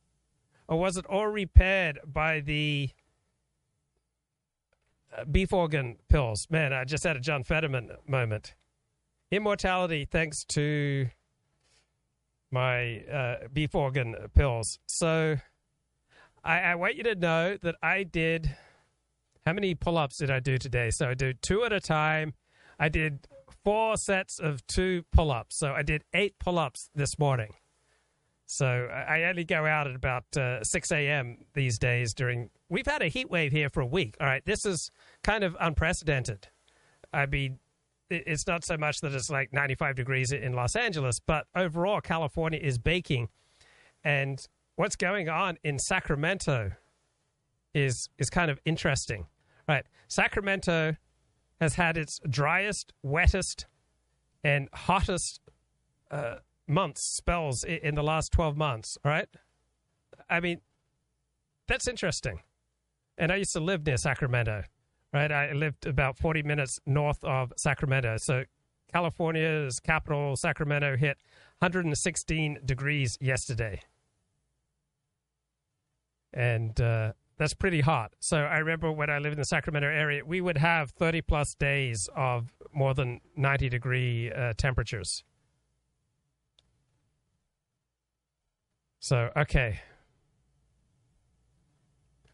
Or was it all repaired by the beef organ pills. Man, I just had a John Fetterman moment. Immortality thanks to my uh, beef organ pills. So I, I want you to know that I did. How many pull ups did I do today? So I do two at a time. I did four sets of two pull ups. So I did eight pull ups this morning. So I only go out at about uh, 6 a.m. these days during. We've had a heat wave here for a week. All right. This is kind of unprecedented. I mean, it's not so much that it's like 95 degrees in Los Angeles, but overall, California is baking. And what's going on in Sacramento is is kind of interesting. Right. Sacramento has had its driest, wettest, and hottest uh, months, spells in the last 12 months. Right. I mean, that's interesting. And I used to live near Sacramento right? I lived about 40 minutes north of Sacramento. So California's capital, Sacramento, hit 116 degrees yesterday. And uh, that's pretty hot. So I remember when I lived in the Sacramento area, we would have 30 plus days of more than 90 degree uh, temperatures. So, okay.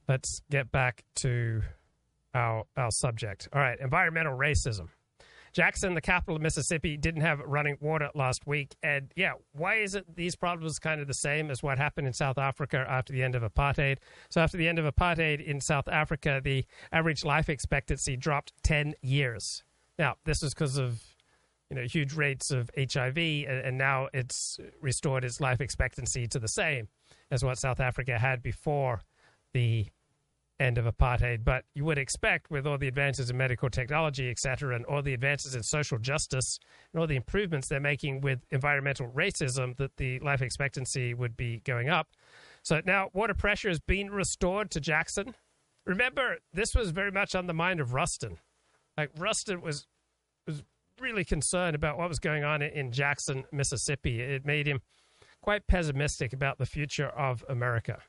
Let's get back to our, our subject. All right, environmental racism. Jackson, the capital of Mississippi, didn't have running water last week. And yeah, why is it these problems kind of the same as what happened in South Africa after the end of apartheid? So, after the end of apartheid in South Africa, the average life expectancy dropped 10 years. Now, this is because of you know huge rates of HIV, and, and now it's restored its life expectancy to the same as what South Africa had before the end of apartheid. But you would expect, with all the advances in medical technology, et cetera, and all the advances in social justice and all the improvements they're making with environmental racism, that the life expectancy would be going up. So now water pressure has been restored to Jackson. Remember, this was very much on the mind of Rustin. Like Rustin was was really concerned about what was going on in Jackson, Mississippi. It made him quite pessimistic about the future of America.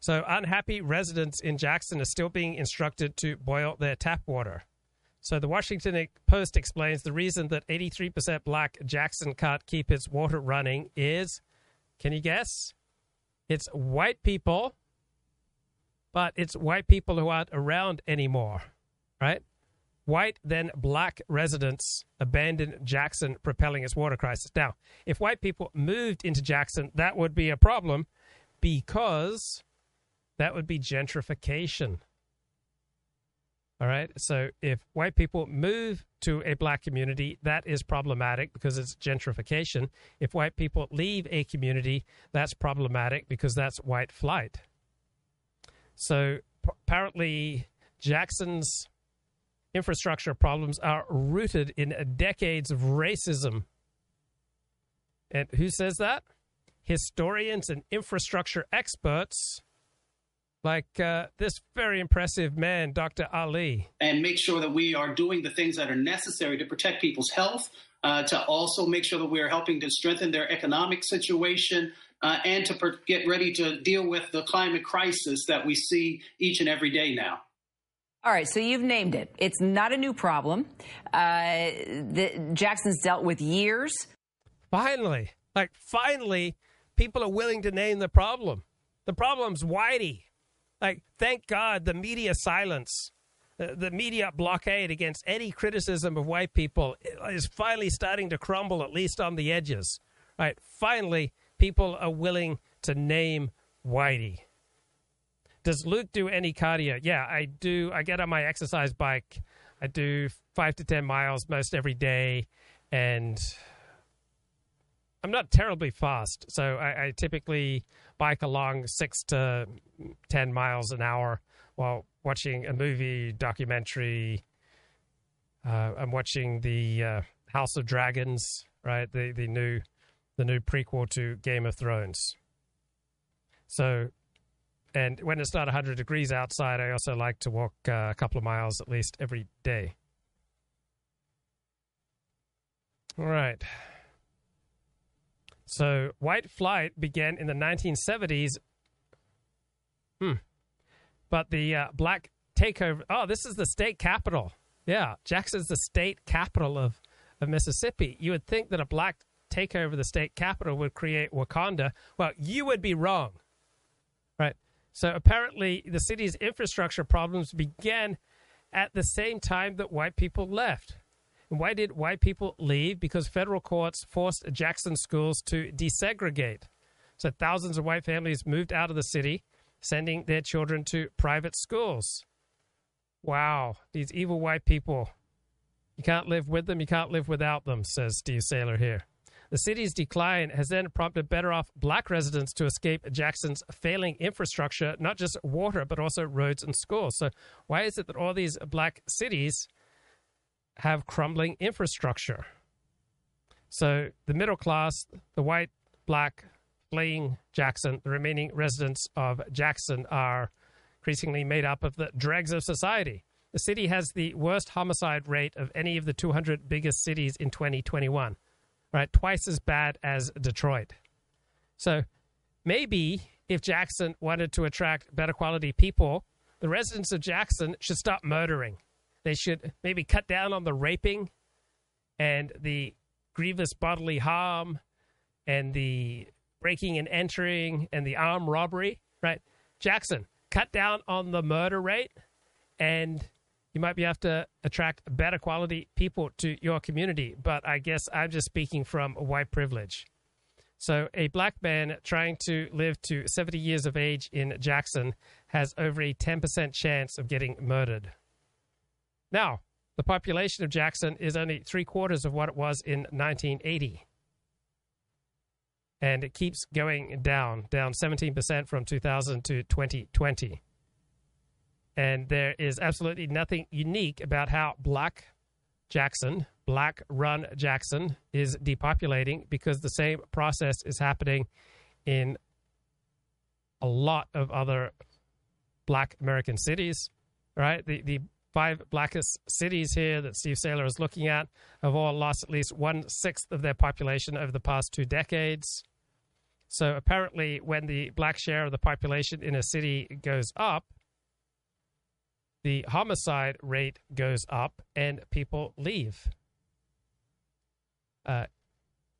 So, unhappy residents in Jackson are still being instructed to boil their tap water. So, the Washington Post explains the reason that 83% black Jackson can't keep its water running is can you guess? It's white people, but it's white people who aren't around anymore, right? White, then black residents abandoned Jackson, propelling its water crisis. Now, if white people moved into Jackson, that would be a problem because that would be gentrification. All right. So if white people move to a black community, that is problematic because it's gentrification. If white people leave a community, that's problematic because that's white flight. So apparently, Jackson's infrastructure problems are rooted in decades of racism. And who says that? Historians and infrastructure experts like uh, this very impressive man, Dr. Ali. And make sure that we are doing the things that are necessary to protect people's health, uh, to also make sure that we are helping to strengthen their economic situation. Uh, and to per- get ready to deal with the climate crisis that we see each and every day now. All right, so you've named it. It's not a new problem. Uh, the, Jackson's dealt with years. Finally, like finally, people are willing to name the problem. The problem's Whitey. Like, thank God the media silence, uh, the media blockade against any criticism of white people is finally starting to crumble, at least on the edges. Right? Finally, people are willing to name Whitey. Does Luke do any cardio? Yeah, I do. I get on my exercise bike. I do five to 10 miles most every day. And I'm not terribly fast. So I, I typically bike along six to 10 miles an hour while watching a movie, documentary. Uh, I'm watching the uh, House of Dragons, right? The, the new, the new prequel to Game of Thrones. So, and when it's not 100 degrees outside, I also like to walk uh, a couple of miles at least every day. All right. So white flight began in the 1970s. Hmm. But the uh, black takeover. Oh, this is the state capital. Yeah, Jackson's the state capital of, of Mississippi. You would think that a black takeover of the state capital would create Wakanda. Well, you would be wrong. Right. So apparently, the city's infrastructure problems began at the same time that white people left. Why did white people leave? Because federal courts forced Jackson schools to desegregate. So thousands of white families moved out of the city, sending their children to private schools. Wow, these evil white people. You can't live with them, you can't live without them, says Steve Sailer here. The city's decline has then prompted better off black residents to escape Jackson's failing infrastructure, not just water, but also roads and schools. So, why is it that all these black cities have crumbling infrastructure? So, the middle class, the white, black, fleeing Jackson, the remaining residents of Jackson are increasingly made up of the dregs of society. The city has the worst homicide rate of any of the 200 biggest cities in 2021 right? Twice as bad as Detroit. So maybe if Jackson wanted to attract better quality people, the residents of Jackson should stop murdering. They should maybe cut down on the raping and the grievous bodily harm and the breaking and entering and the armed robbery, right? Jackson, cut down on the murder rate and you might be able to attract better quality people to your community. But I guess I'm just speaking from white privilege. So, a black man trying to live to 70 years of age in Jackson has over a 10% chance of getting murdered. Now, the population of Jackson is only three quarters of what it was in 1980. And it keeps going down, down 17% from 2000 to 2020. And there is absolutely nothing unique about how Black Jackson, Black Run Jackson, is depopulating because the same process is happening in a lot of other Black American cities, right? The, the five blackest cities here that Steve Sailer is looking at have all lost at least one sixth of their population over the past two decades. So apparently, when the black share of the population in a city goes up, the homicide rate goes up and people leave. Uh,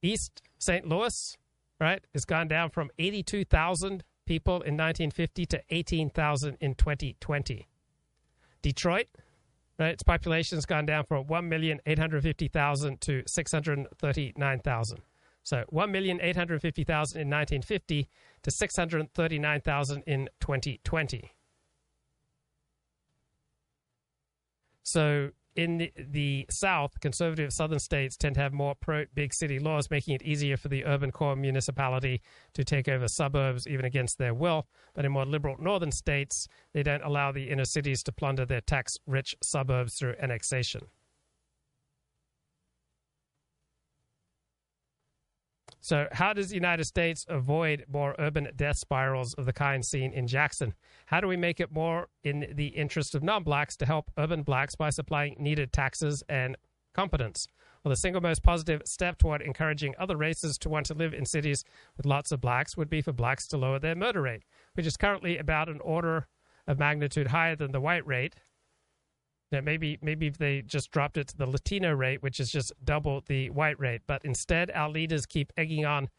East St. Louis, right, has gone down from 82,000 people in 1950 to 18,000 in 2020. Detroit, right, its population has gone down from 1,850,000 to 639,000. So 1,850,000 in 1950 to 639,000 in 2020. So in the, the, South, conservative southern states tend to have more pro big city laws, making it easier for the urban core municipality to take over suburbs even against their will. But in more liberal northern states, they don't allow the inner cities to plunder their tax rich suburbs through annexation. So, how does the United States avoid more urban death spirals of the kind seen in Jackson? How do we make it more in the interest of non blacks to help urban blacks by supplying needed taxes and competence? Well, the single most positive step toward encouraging other races to want to live in cities with lots of blacks would be for blacks to lower their murder rate, which is currently about an order of magnitude higher than the white rate. Now, maybe maybe if they just dropped it to the Latino rate, which is just double the white rate, but instead our leaders keep egging on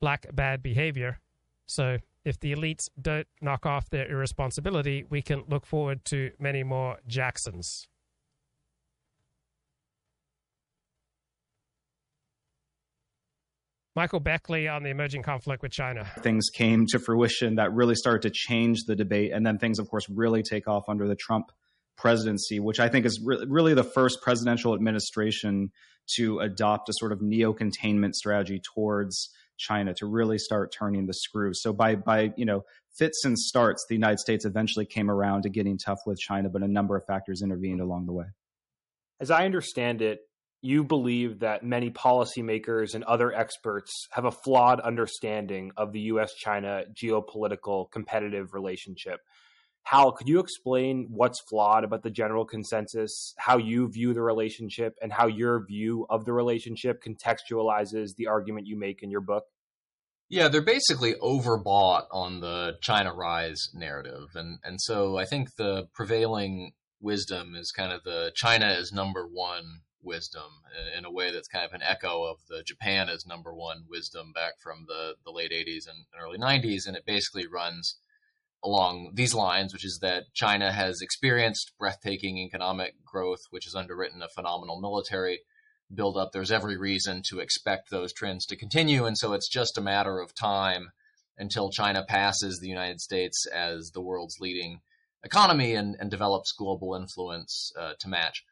black bad behavior. So if the elites don't knock off their irresponsibility, we can look forward to many more Jacksons. Michael Beckley on the emerging conflict with China. Things came to fruition that really started to change the debate, and then things, of course, really take off under the Trump presidency, which I think is re- really the first presidential administration to adopt a sort of neo containment strategy towards China to really start turning the screw. So by by you know fits and starts, the United States eventually came around to getting tough with China, but a number of factors intervened along the way. As I understand it, you believe that many policymakers and other experts have a flawed understanding of the US China geopolitical competitive relationship. Hal, could you explain what's flawed about the general consensus, how you view the relationship, and how your view of the relationship contextualizes the argument you make in your book? Yeah, they're basically overbought on the China rise narrative. And, and so I think the prevailing wisdom is kind of the China is number one wisdom in a way that's kind of an echo of the Japan is number one wisdom back from the, the late 80s and early 90s. And it basically runs along these lines, which is that China has experienced breathtaking economic growth, which has underwritten a phenomenal military buildup. There's every reason to expect those trends to continue. And so it's just a matter of time until China passes the United States as the world's leading economy and, and develops global influence uh, to match.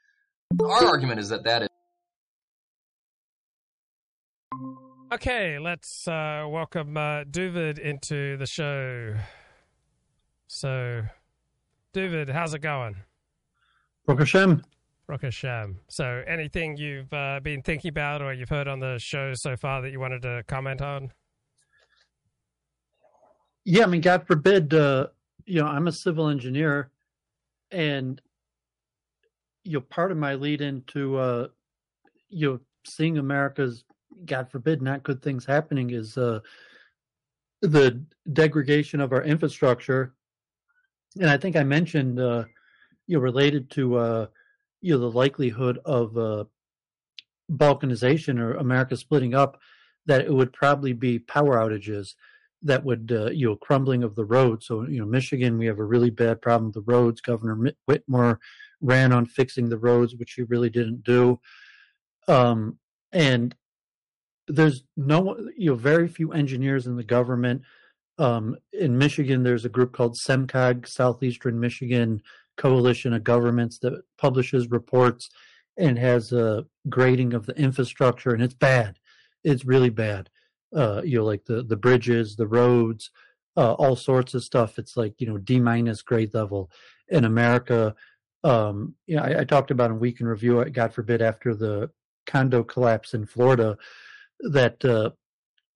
Our argument is that that is. Okay, let's uh, welcome uh, Duvid into the show. So, David, how's it going? Baruch Hashem. So, anything you've uh, been thinking about or you've heard on the show so far that you wanted to comment on? Yeah, I mean, God forbid, uh, you know, I'm a civil engineer, and you know, part of my lead into uh, you know seeing America's God forbid not good things happening is uh, the degradation of our infrastructure and I think I mentioned, uh, you know, related to, uh, you know, the likelihood of uh, balkanization or America splitting up, that it would probably be power outages that would, uh, you know, crumbling of the roads. So, you know, Michigan, we have a really bad problem with the roads. Governor Whitmer ran on fixing the roads, which he really didn't do. Um, and there's no, you know, very few engineers in the government um, in Michigan, there's a group called SEMCOG, Southeastern Michigan Coalition of Governments, that publishes reports and has a grading of the infrastructure, and it's bad. It's really bad. Uh, you know, like the the bridges, the roads, uh, all sorts of stuff. It's like you know D minus grade level. In America, um, you know, I, I talked about in week in review. God forbid, after the condo collapse in Florida, that uh,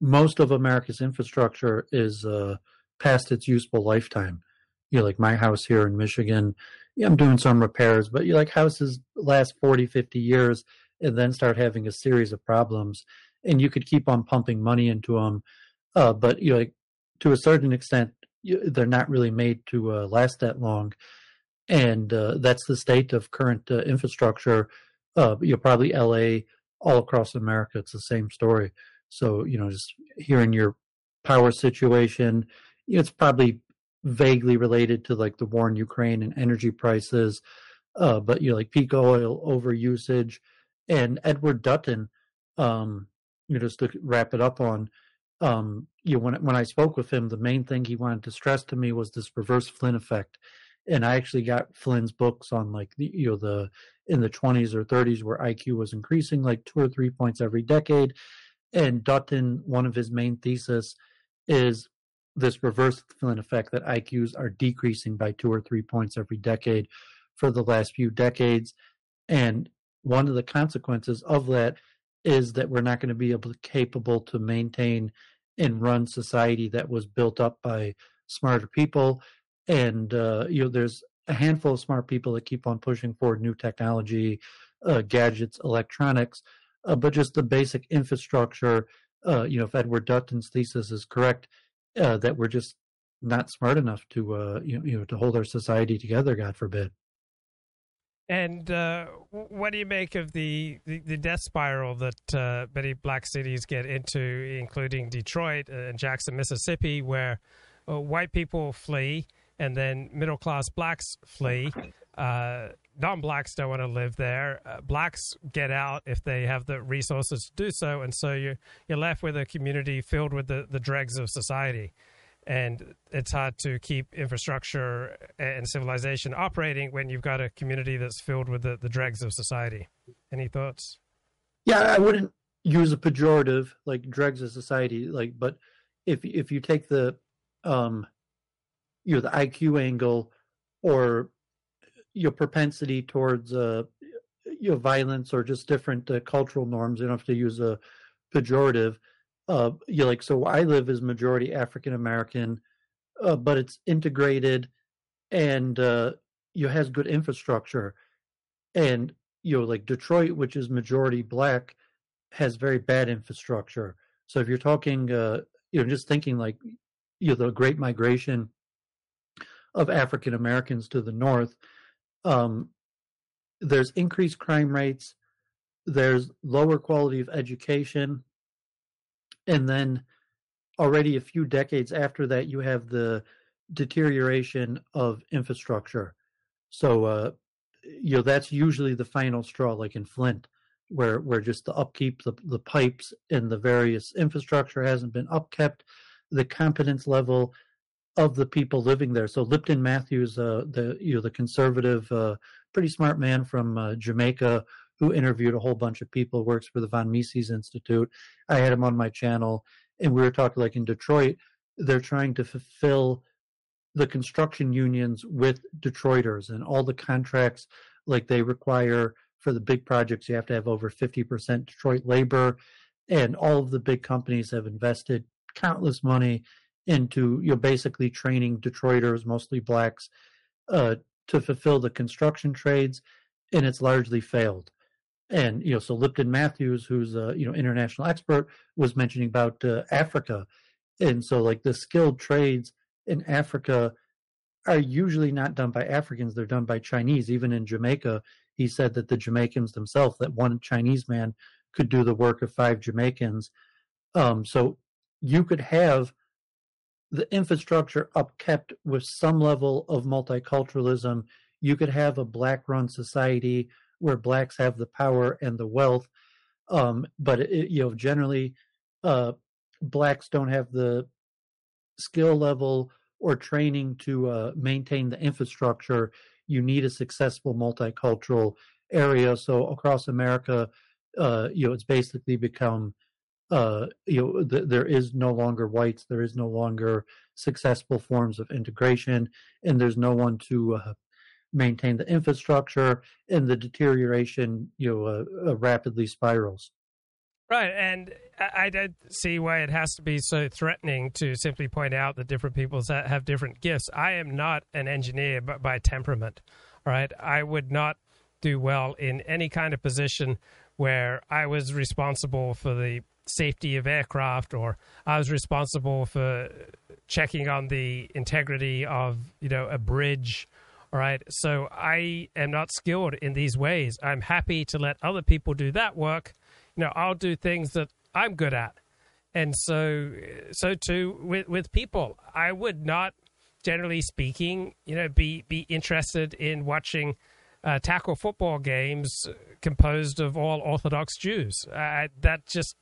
most of America's infrastructure is uh, past its useful lifetime. You know, like my house here in Michigan, yeah, I'm doing some repairs, but you like houses last 40, 50 years and then start having a series of problems. And you could keep on pumping money into them, uh, but you know, like, to a certain extent, you, they're not really made to uh, last that long. And uh, that's the state of current uh, infrastructure. Uh, you know, probably LA, all across America, it's the same story. So, you know, just hearing your power situation, it's probably vaguely related to like the war in Ukraine and energy prices. Uh, but you know, like peak oil over usage and Edward Dutton, um, you know, just to wrap it up on, um, you know, when when I spoke with him, the main thing he wanted to stress to me was this reverse Flynn effect. And I actually got Flynn's books on like the you know the in the 20s or 30s where IQ was increasing like two or three points every decade, and Dutton, one of his main thesis is this reverse Flynn effect that IQs are decreasing by two or three points every decade for the last few decades. And one of the consequences of that is that we're not going to be able to capable to maintain and run society that was built up by smarter people. And uh, you know, there's a handful of smart people that keep on pushing forward new technology, uh, gadgets, electronics uh, but just the basic infrastructure. Uh, you know, if Edward Dutton's thesis is correct, uh, that we're just not smart enough to uh, you know, you know to hold our society together. God forbid. And uh, what do you make of the, the, the death spiral that uh, many black cities get into, including Detroit and Jackson, Mississippi, where white people flee and then middle class blacks flee? Uh, non-blacks don't want to live there. Uh, blacks get out if they have the resources to do so, and so you're you're left with a community filled with the, the dregs of society, and it's hard to keep infrastructure and civilization operating when you've got a community that's filled with the, the dregs of society. Any thoughts? Yeah, I wouldn't use a pejorative like dregs of society, like, but if if you take the um, you know, the IQ angle or your propensity towards uh, you know violence or just different uh, cultural norms. You don't have to use a pejorative. Uh, you like so I live as majority African American, uh, but it's integrated and uh, you know, has good infrastructure, and you know like Detroit, which is majority black, has very bad infrastructure. So if you're talking uh, you know, just thinking like, you know, the great migration of African Americans to the north, um, there's increased crime rates, there's lower quality of education, and then already a few decades after that, you have the deterioration of infrastructure. So, uh, you know, that's usually the final straw, like in Flint, where where just the upkeep, the the pipes, and the various infrastructure hasn't been upkept. The competence level of the people living there. So Lipton Matthews, uh, the you know the conservative, uh, pretty smart man from uh, Jamaica, who interviewed a whole bunch of people, works for the Von Mises Institute. I had him on my channel, and we were talking like in Detroit, they're trying to fulfill the construction unions with Detroiters and all the contracts like they require for the big projects you have to have over 50% Detroit labor and all of the big companies have invested countless money into you know basically training Detroiters mostly blacks uh, to fulfill the construction trades and it's largely failed and you know so Lipton Matthews who's a you know international expert was mentioning about uh, Africa and so like the skilled trades in Africa are usually not done by Africans, they're done by Chinese. Even in Jamaica, he said that the Jamaicans themselves, that one Chinese man could do the work of five Jamaicans. Um, so you could have the infrastructure upkept with some level of multiculturalism. You could have a black run society where blacks have the power and the wealth. Um, but it, you know, generally, uh, blacks don't have the skill level or training to uh, maintain the infrastructure, you need a successful multicultural area. So across America, uh, you know, it's basically become, uh, you know, th- there is no longer whites, there is no longer successful forms of integration, and there's no one to uh, maintain the infrastructure, and the deterioration, you know, uh, uh, rapidly spirals. Right, and I, don't see why it has to be so threatening to simply point out that different people have different gifts. I am not an engineer but by temperament, right? I would not do well in any kind of position where I was responsible for the safety of aircraft or I was responsible for checking on the integrity of, you know, a bridge. All right. So I am not skilled in these ways. I'm happy to let other people do that work you know, I'll do things that I'm good at. And so, so too with, with people, I would not, generally speaking, you know, be, be interested in watching uh, tackle football games composed of all Orthodox Jews. Uh, that just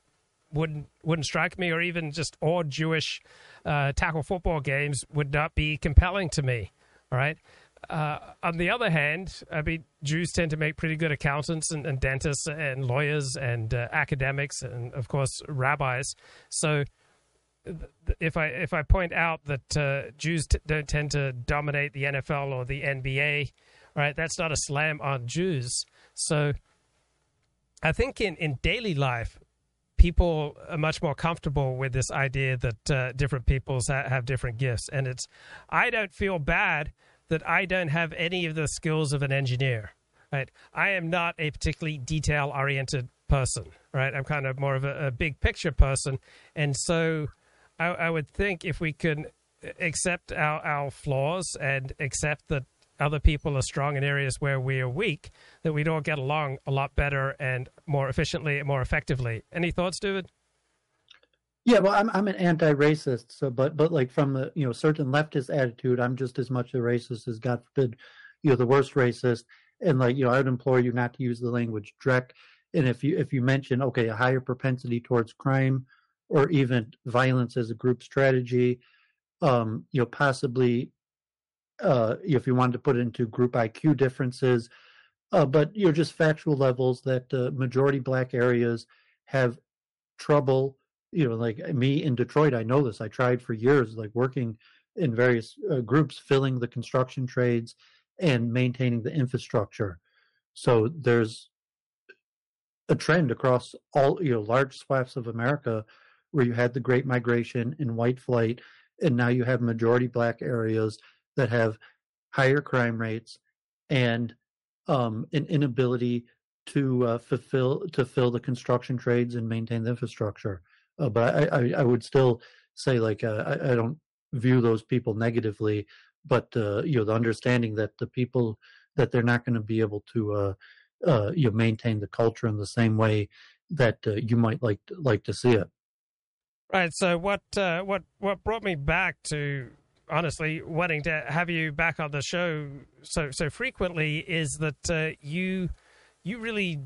wouldn't wouldn't strike me, or even just all Jewish uh, tackle football games would not be compelling to me. All right, uh, on the other hand, I mean, Jews tend to make pretty good accountants and, and dentists and lawyers and uh, academics and, of course, rabbis. So, if I if I point out that uh, Jews t- don't tend to dominate the NFL or the NBA, right? That's not a slam on Jews. So, I think in in daily life, people are much more comfortable with this idea that uh, different peoples ha- have different gifts, and it's I don't feel bad that I don't have any of the skills of an engineer. Right, I am not a particularly detail oriented person. Right, I'm kind of more of a, a big picture person, and so I, I, would think if we can accept our, our flaws and accept that other people are strong in areas where we are weak, that we'd all get along a lot better and more efficiently and more effectively. Any thoughts, David? Yeah, well, I'm I'm an anti-racist, so but but like from the you know certain leftist attitude, I'm just as much a racist as God forbid, you know, the worst racist. And like you know, I would implore you not to use the language dreck. And if you if you mention okay, a higher propensity towards crime or even violence as a group strategy, um, you know, possibly uh, if you wanted to put into group IQ differences, uh, but you know, just factual levels that uh, majority black areas have trouble you know, like me in Detroit, I know this. I tried for years, like working in various uh, groups, filling the construction trades and maintaining the infrastructure. So there's a trend across all, you know, large swaths of America where you had the Great Migration and white flight, and now you have majority black areas that have higher crime rates and um, an inability to uh, fulfill to fill the construction trades and maintain the infrastructure. Uh, but I, I, I, would still say like uh, I, I, don't view those people negatively, but you know the understanding that the people that they're not going to be able to uh, uh, you know, maintain the culture in the same way that uh, you might like like to see it. Right. So what what what brought me back to honestly wanting to have you back on the show so so frequently is that uh, you you really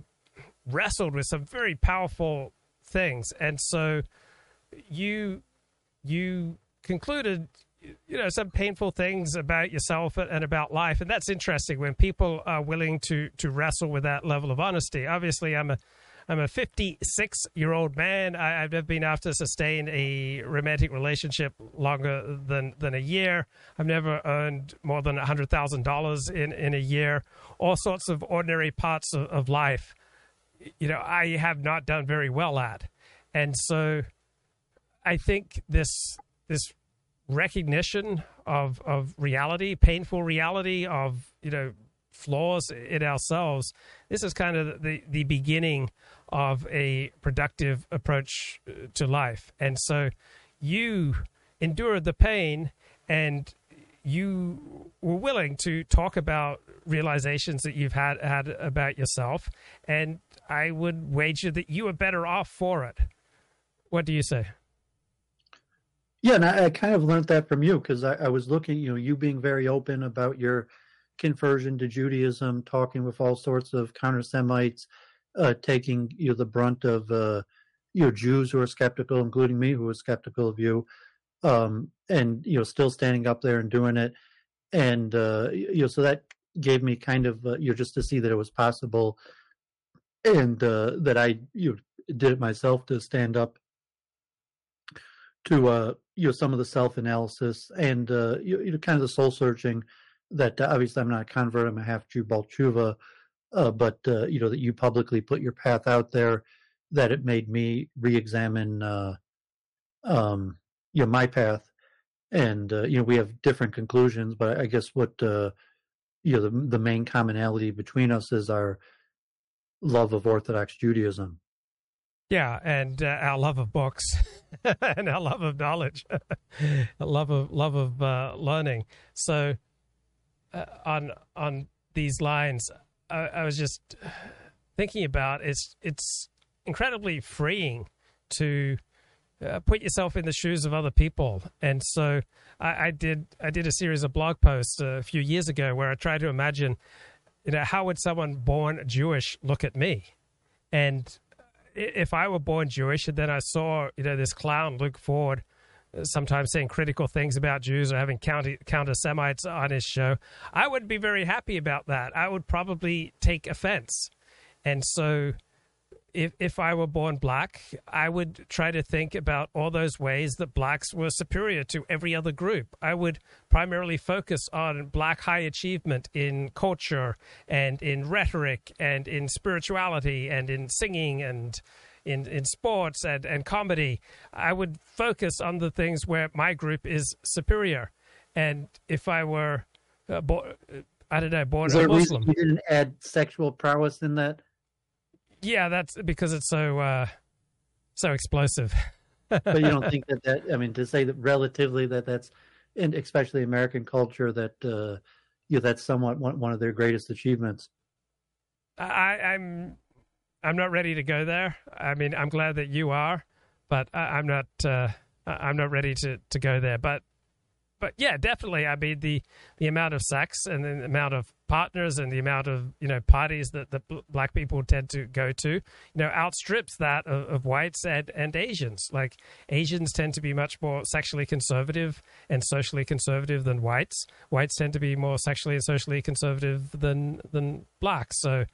wrestled with some very powerful things, and so you you concluded you know some painful things about yourself and about life. And that's interesting when people are willing to to wrestle with that level of honesty. Obviously i'm a i'm a 56 year old man. I, have never been able to sustain a romantic relationship longer than than a year. I've never earned more than $100000 in in a year. All sorts of ordinary parts of, of life you know i have not done very well at. And so i think this this recognition of of reality, painful reality of you know flaws in ourselves. This is kind of the the beginning of a productive approach uh, to life, and so you endured the pain and you were willing to talk about realizations that you've had had about yourself. And i would wager that you were better off for it. What do you say? Yeah, and I, I kind of learned that from you because I, I, was looking, you know, you being very open about your conversion to Judaism, talking with all sorts of counter Semites, uh, taking you know the brunt of uh, you know Jews who are skeptical, including me, who was skeptical of you, um, and you know still standing up there and doing it, and uh, you know so that gave me kind of uh, you know just to see that it was possible, and uh, that I you know, did it myself to stand up to uh, you know some of the self analysis and uh, you, you, know kind of the soul searching that obviously I'm not a convert, I'm a half Jew baal teshuva, uh, but uh, you know that you publicly put your path out there, that it made me re-examine uh, um, you know my path, and uh, you know we have different conclusions, but I guess what uh, you know the the main commonality between us is our love of Orthodox Judaism. Yeah, and uh, our love of books and our love of knowledge, love of love of uh, learning. So, uh, on on these lines, I, I, was just thinking about it's it's incredibly freeing to uh, put yourself in the shoes of other people, and so I, I did I did a series of blog posts a few years ago where I tried to imagine, you know, how would someone born Jewish look at me, and if I were born Jewish and then I saw, you know, this clown Luke Ford sometimes saying critical things about Jews or having counter, counter Semites on his show, I would be very happy about that. I would probably take offense. And so if if I were born black, I would try to think about all those ways that blacks were superior to every other group. I would primarily focus on black high achievement in culture and in rhetoric and in spirituality and in singing and in, in sports and, and comedy. I would focus on the things where my group is superior. And if I were, uh, bo- I don't know, born a Muslim. You didn't add sexual prowess in that? Yeah, that's because it's so uh, so explosive. but you don't think that that I mean to say that relatively that that's and especially American culture that uh, you know, that's somewhat one, one of their greatest achievements. I, I'm I'm not ready to go there. I mean, I'm glad that you are, but I, am not. Uh, I'm not ready to, to go there. But but yeah, definitely. I mean, the the amount of sex and the amount of partners and the amount of you know parties that the black people tend to go to, you know, outstrips that of, of whites and and Asians. Like Asians tend to be much more sexually conservative and socially conservative than whites. Whites tend to be more sexually and socially conservative than than blacks. So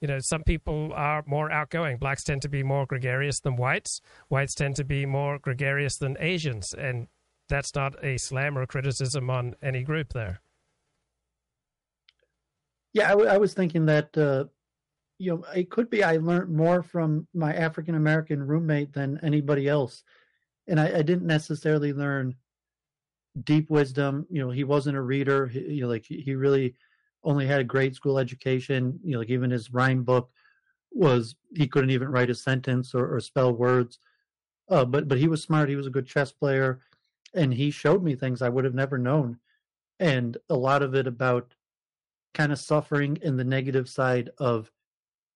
you know, some people are more outgoing. Blacks tend to be more gregarious than whites. Whites tend to be more gregarious than Asians. And that's not a slam or a criticism on any group there. Yeah, I, w- I was thinking that uh, you know it could be I learned more from my African American roommate than anybody else, and I, I, didn't necessarily learn deep wisdom. You know, he wasn't a reader. He, you know, like he really only had a grade school education. You know, like even his rhyme book was he couldn't even write a sentence or, or spell words. Uh, but but he was smart. He was a good chess player and he showed me things I would have never known, and a lot of it about kind of suffering in the negative side of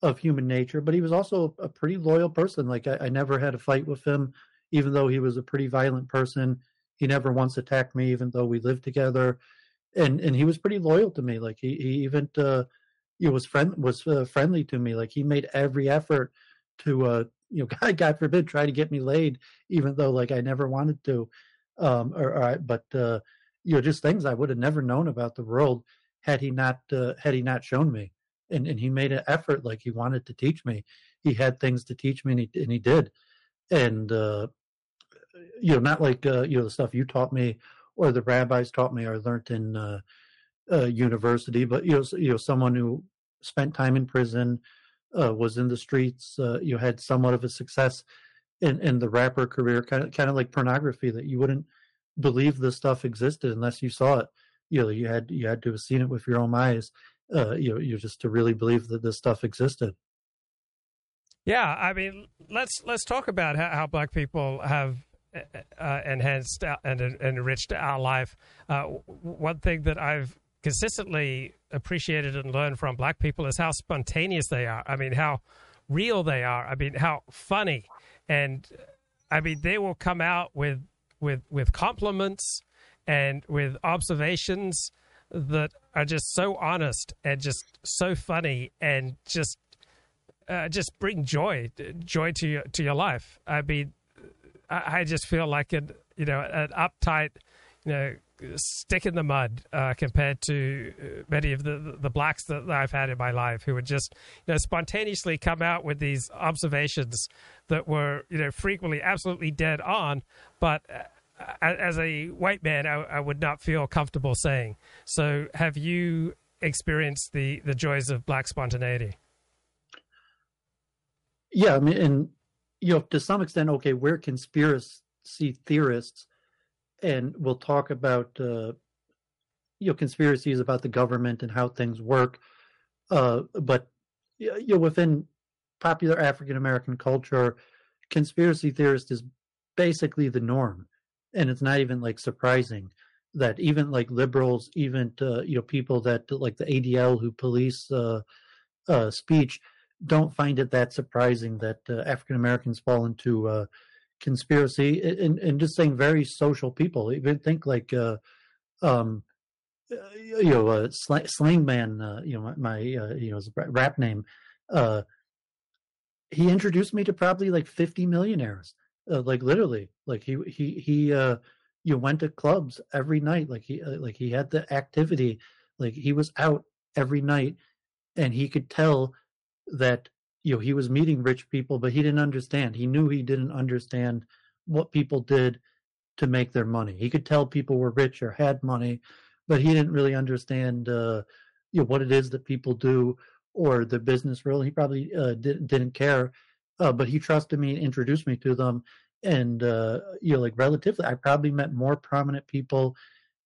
of human nature. But he was also a pretty loyal person. Like I, I never had a fight with him, even though he was a pretty violent person. He never once attacked me, even though we lived together, and and he was pretty loyal to me. Like he he even uh, know, was friend was uh, friendly to me. Like he made every effort to uh you know God God forbid try to get me laid, even though like I never wanted to. Um, or, or but uh, you know just things I would have never known about the world had he not uh, had he not shown me. And and he made an effort like he wanted to teach me. He had things to teach me, and he and he did. And uh, you know, not like uh, you know the stuff you taught me or the rabbis taught me or learned in uh, uh, university, but you know, you know, someone who spent time in prison, uh, was in the streets, uh, you had somewhat of a success in, in the rapper career, kind of kind of like pornography that you wouldn't believe this stuff existed unless you saw it. You know, you had you had to have seen it with your own eyes. Uh, you know, you just to really believe that this stuff existed. Yeah, I mean, let's let's talk about how, how black people have uh, enhanced and, and enriched our life. Uh, one thing that I've consistently appreciated and learned from black people is how spontaneous they are. I mean, how real they are. I mean, how funny. And I mean, they will come out with with with compliments and with observations that are just so honest and just so funny and just uh, just bring joy joy to your to your life. I mean, I, just feel like an you know an uptight you know stick in the mud uh, compared to uh, many of the the blacks that I've had in my life who would just you know spontaneously come out with these observations that were you know frequently absolutely dead on, but uh, as a white man, I, I, would not feel comfortable saying. So, have you experienced the the joys of black spontaneity? Yeah, I mean, and you know, to some extent, okay, we're conspiracy theorists and we'll talk about uh, you know conspiracies about the government and how things work. Uh, but you know, within popular African American culture, conspiracy theorist is basically the norm, and it's not even like surprising that even like liberals, even uh, you know people that like the ADL who police uh, uh, speech, don't find it that surprising that uh, African Americans fall into uh, conspiracy and, and just saying very social people. Even think like, uh, um, uh, you know, uh, slang, slang man, uh, you know, my, uh, you know, his rap name, he introduced me to probably like 50 millionaires, like literally, like he, he, he, you went to clubs every night. Like he, like he had the activity, like he was out every night and he could tell that you know he was meeting rich people but he didn't understand. He knew he didn't understand what people did to make their money. He could tell people were rich or had money but he didn't really understand uh, you know what it is that people do or the business really. He probably uh, didn't didn't care uh, but he trusted me and introduced me to them. And uh, you know like relatively i probably met more prominent people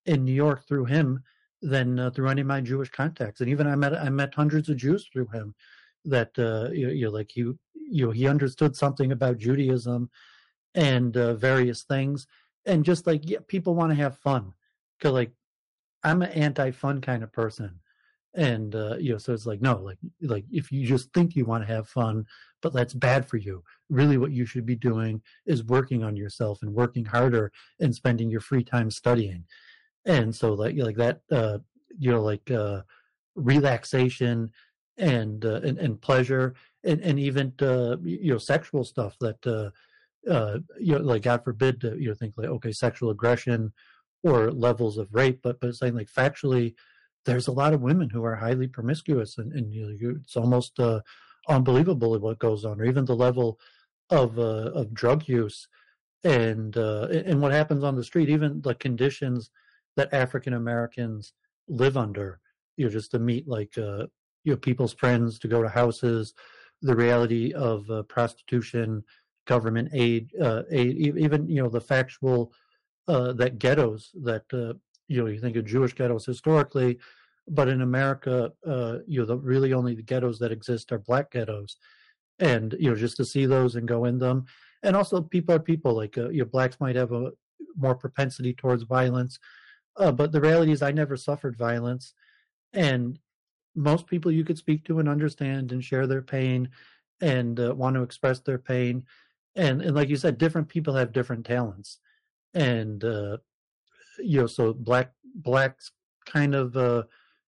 in new york through him than uh, through any of my jewish contacts. And even i met i met hundreds of jews through him that uh, you, you know, like he you know he understood something about Judaism and uh, various things, and just like yeah, people want to have fun. Because like I'm an anti-fun kind of person, and uh, you know so it's like no like like if you just think you want to have fun but that's bad for you. Really what you should be doing is working on yourself and working harder and spending your free time studying. And so like like that uh you know like uh relaxation and uh, and, and pleasure and and even uh, you know sexual stuff that uh, uh, you know like God forbid to, you know think like okay sexual aggression or levels of rape, but but saying like factually, there's a lot of women who are highly promiscuous and and you know, it's almost uh, unbelievable what goes on, or even the level of uh, of drug use and uh, and what happens on the street, even the conditions that African Americans live under. You know, just to meet like uh, you know people's friends to go to houses, the reality of uh, prostitution, government aid, uh, aid, even you know the factual uh, that ghettos that uh, you know you think of Jewish ghettos historically, but in America, uh, you know the really only the ghettos that exist are black ghettos, and you know just to see those and go in them, and also people are people like uh, you know blacks might have a more propensity towards violence. But the reality is, I never suffered violence, and most people you could speak to and understand and share their pain and uh, want to express their pain. And and like you said, different people have different talents, and uh, you know, so black blacks kind of uh,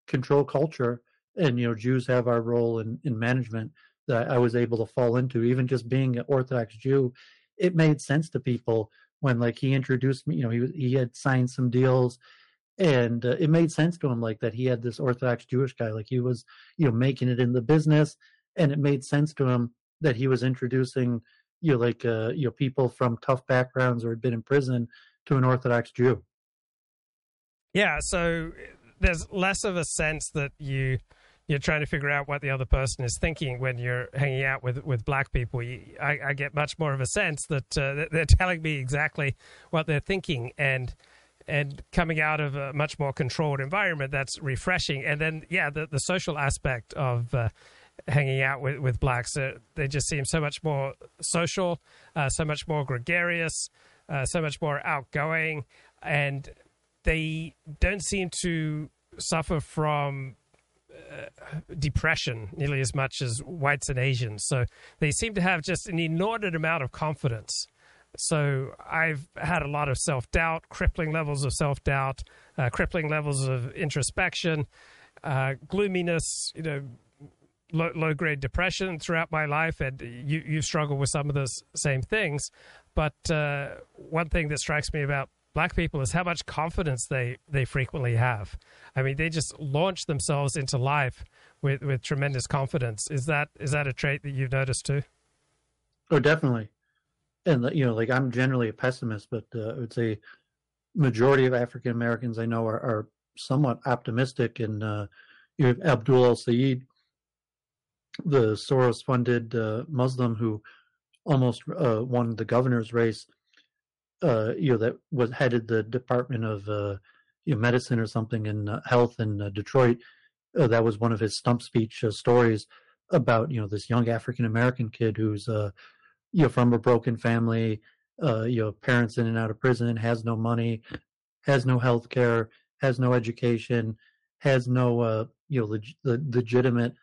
control culture, and you know, Jews have our role in in management that I was able to fall into. Even just being an Orthodox Jew, it made sense to people when like he introduced me. You know, he he had signed some deals and uh, it made sense to him like that he had this orthodox jewish guy like he was you know making it in the business. And it made sense to him that he was introducing you know like uh, you know people from tough backgrounds or had been in prison to an orthodox jew. Yeah so there's less of a sense that you you're trying to figure out what the other person is thinking when you're hanging out with with black people. You, I, I, get much more of a sense that uh, they're telling me exactly what they're thinking, and and coming out of a much more controlled environment that's refreshing. And then yeah the, the social aspect of uh, hanging out with, with blacks uh, they just seem so much more social uh, so much more gregarious uh, so much more outgoing and they don't seem to suffer from uh, depression nearly as much as whites and asians. So they seem to have just an inordinate amount of confidence so I've had a lot of self doubt, crippling levels of self doubt, uh, crippling levels of introspection, uh, gloominess, you know, low, low, grade depression throughout my life. And you, you struggle with some of those same things. But uh, one thing that strikes me about black people is how much confidence they, they frequently have. I mean, they just launch themselves into life with, with tremendous confidence. Is that is that a trait that you've noticed too? Oh, definitely and you know, like I'm generally a pessimist, but uh, I would say majority of African Americans I know are, are, somewhat optimistic. And uh, you have Abdul El Sayed, the Soros-funded uh, Muslim who almost uh, won the governor's race. Uh, you know that was headed the Department of uh, you know, Medicine or something in health in Detroit. that was one of his stump speech stories about you know this young African American kid who's you know from a broken family uh you know parents in and out of prison has no money has no health care has no education has no uh you know leg- the legitimate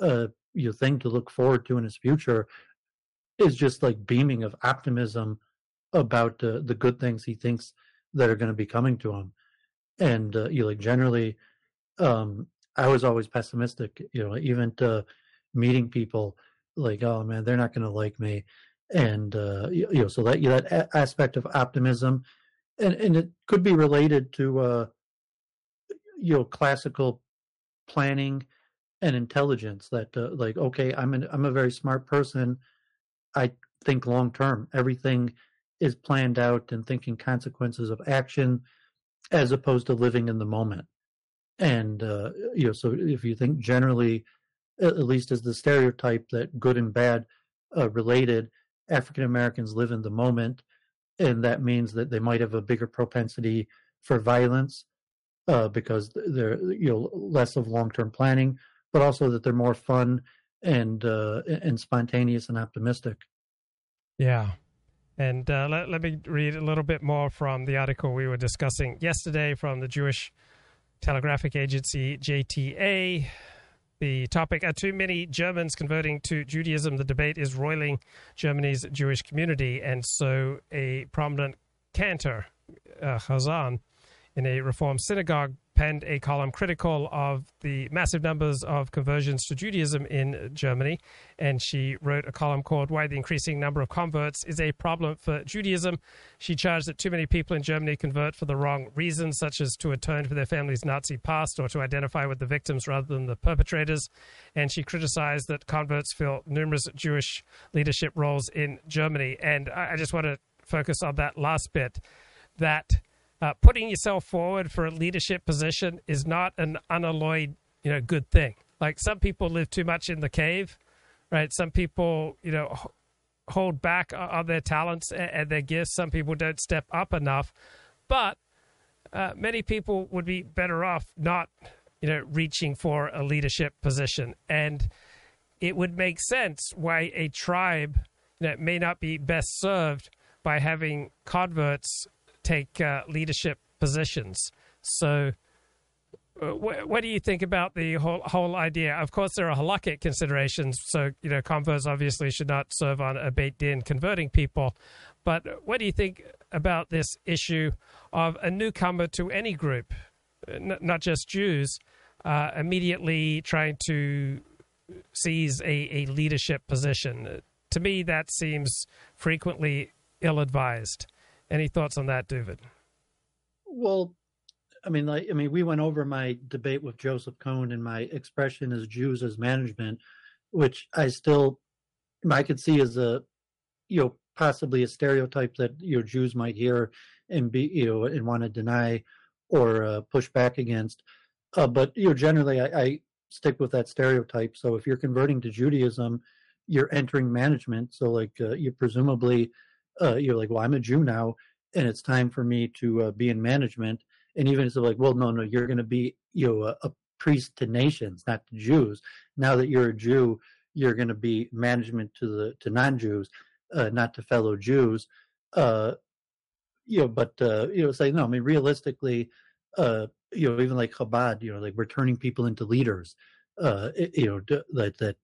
uh you thing to look forward to in his future is just like beaming of optimism about uh, the good things he thinks that are going to be coming to him. And uh, you know like generally um i was always pessimistic you know even to meeting people like oh man they're not going to like me and uh, you, know so that you know, that aspect of optimism and and it could be related to uh, you know classical planning and intelligence that uh, like okay i'm an, i'm a very smart person. I think long term everything is planned out and thinking consequences of action as opposed to living in the moment. And uh, you know so if you think generally at least as the stereotype that good and bad uh, related African Americans live in the moment, and that means that they might have a bigger propensity for violence uh, because they're you know less of long term planning, but also that they're more fun and uh, and spontaneous and optimistic. Yeah. And uh, let, let me read a little bit more from the article we were discussing yesterday from the Jewish Telegraphic Agency, JTA. The topic Are too many Germans converting to Judaism? The debate is roiling Germany's Jewish community. And so a prominent cantor, uh, in a Reform synagogue, penned a column critical of the massive numbers of conversions to Judaism in Germany. And she wrote a column called Why the Increasing Number of Converts is a Problem for Judaism. She charged that too many people in Germany convert for the wrong reasons, such as to atone for their family's Nazi past or to identify with the victims rather than the perpetrators. And she criticized that converts fill numerous Jewish leadership roles in Germany. And I just want to focus on that last bit that uh, putting yourself forward for a leadership position is not an unalloyed, you know, good thing. Like some people live too much in the cave, right? Some people, you know, hold back on their talents and their gifts. Some people don't step up enough, but uh, many people would be better off not, you know, reaching for a leadership position. And it would make sense why a tribe that may not be best served by having converts take uh, leadership positions. So, uh, wh- what do you think about the whole whole idea? Of course, there are halakhic considerations. So, you know, converts obviously should not serve on a beit din converting people. But what do you think about this issue of a newcomer to any group, n- not just Jews, uh, immediately trying to seize a, a leadership position? To me, that seems frequently ill advised. Any thoughts on that, David? Well, I mean, like, I mean, we went over my debate with Joseph Cohn and my expression as Jews as management, which I still, I could see as a, you know, possibly a stereotype that you know Jews might hear and be, you know, and want to deny or uh, push back against. Uh, but you know, generally, I, I stick with that stereotype. So if you're converting to Judaism, you're entering management. So like, uh, you presumably, uh, you're like, well, I'm a Jew now, and it's time for me to uh, be in management and even it's like, well, no, no, you're going to be you know a, a, priest to nations, not to Jews. Now that you're a Jew, you're going to be management to the to non-Jews, uh, not to fellow Jews. Uh, you know, but uh, you know, say no. I mean, realistically, uh, you know, even like Chabad, you know, like we're turning people into leaders. Uh, you know, that that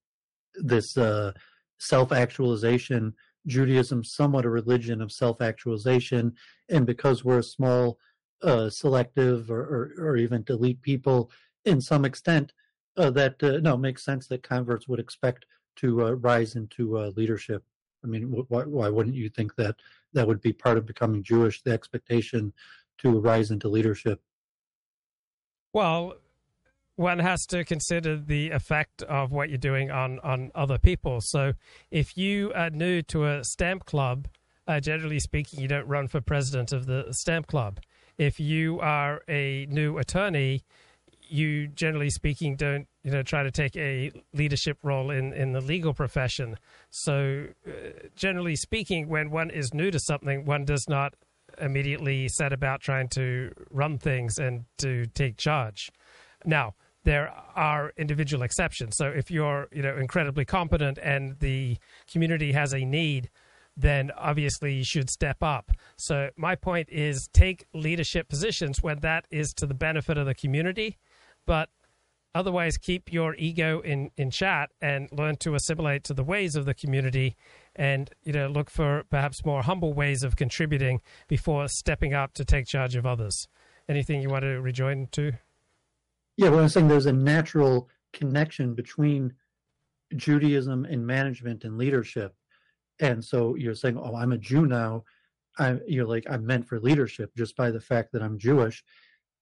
this uh, self-actualization Judaism somewhat a religion of self-actualization, and because we're a small uh, selective or, or, or, even delete people in some extent, uh, that uh, no makes sense that converts would expect to uh, rise into uh, leadership. I mean, why wouldn't you think that that would be part of becoming Jewish? The expectation to rise into leadership. Well, one has to consider the effect of what you're doing on on other people. So, if you are new to a stamp club, uh, generally speaking, you don't run for president of the stamp club if you are a new attorney, you generally speaking don't you know try to take a leadership role in in the legal profession. So, uh, generally speaking, when one is new to something, one does not immediately set about trying to run things and to take charge. Now, there are individual exceptions. So if you're, you know, incredibly competent and the community has a need then obviously you should step up. So my point is take leadership positions when that is to the benefit of the community, but otherwise keep your ego in, in chat and learn to assimilate to the ways of the community and you know look for perhaps more humble ways of contributing before stepping up to take charge of others. Anything you want to rejoin to? Yeah, well, I'm saying there's a natural connection between Judaism and management and leadership. And so you're saying oh i'm a jew now. I'm you're like i'm meant for leadership just by the fact that i'm jewish.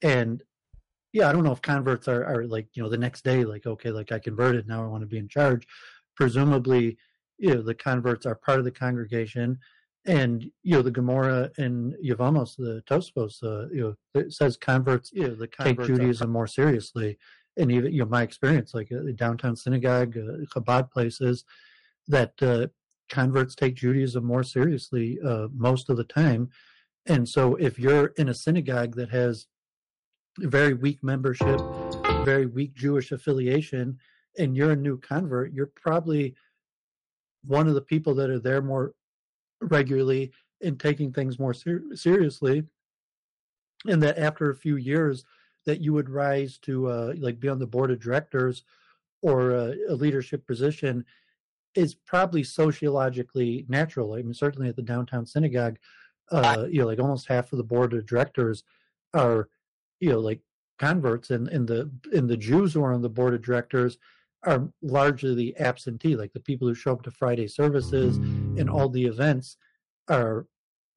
And yeah i don't know if converts are, are like you know the next day like okay like i converted now i want to be in charge. Presumably you know the converts are part of the congregation and you know the Gemara and Yevamos, the Tosfos, uh, you know, it says converts, you know, the converts take Judaism more seriously. And even you know my experience, like uh, the downtown synagogue, uh, Chabad places, that uh, converts take Judaism more seriously uh, most of the time. And so if you're in a synagogue that has very weak membership, very weak Jewish affiliation, and you're a new convert, you're probably one of the people that are there more regularly and taking things more ser- seriously. And that after a few years, that you would rise to uh, like be on the board of directors or a, a leadership position is probably sociologically natural. I mean, certainly at the downtown synagogue, uh, you know, like almost half of the board of directors are, you know, like converts, and and the and the Jews who are on the board of directors are largely the absentee, like the people who show up to Friday services and all the events are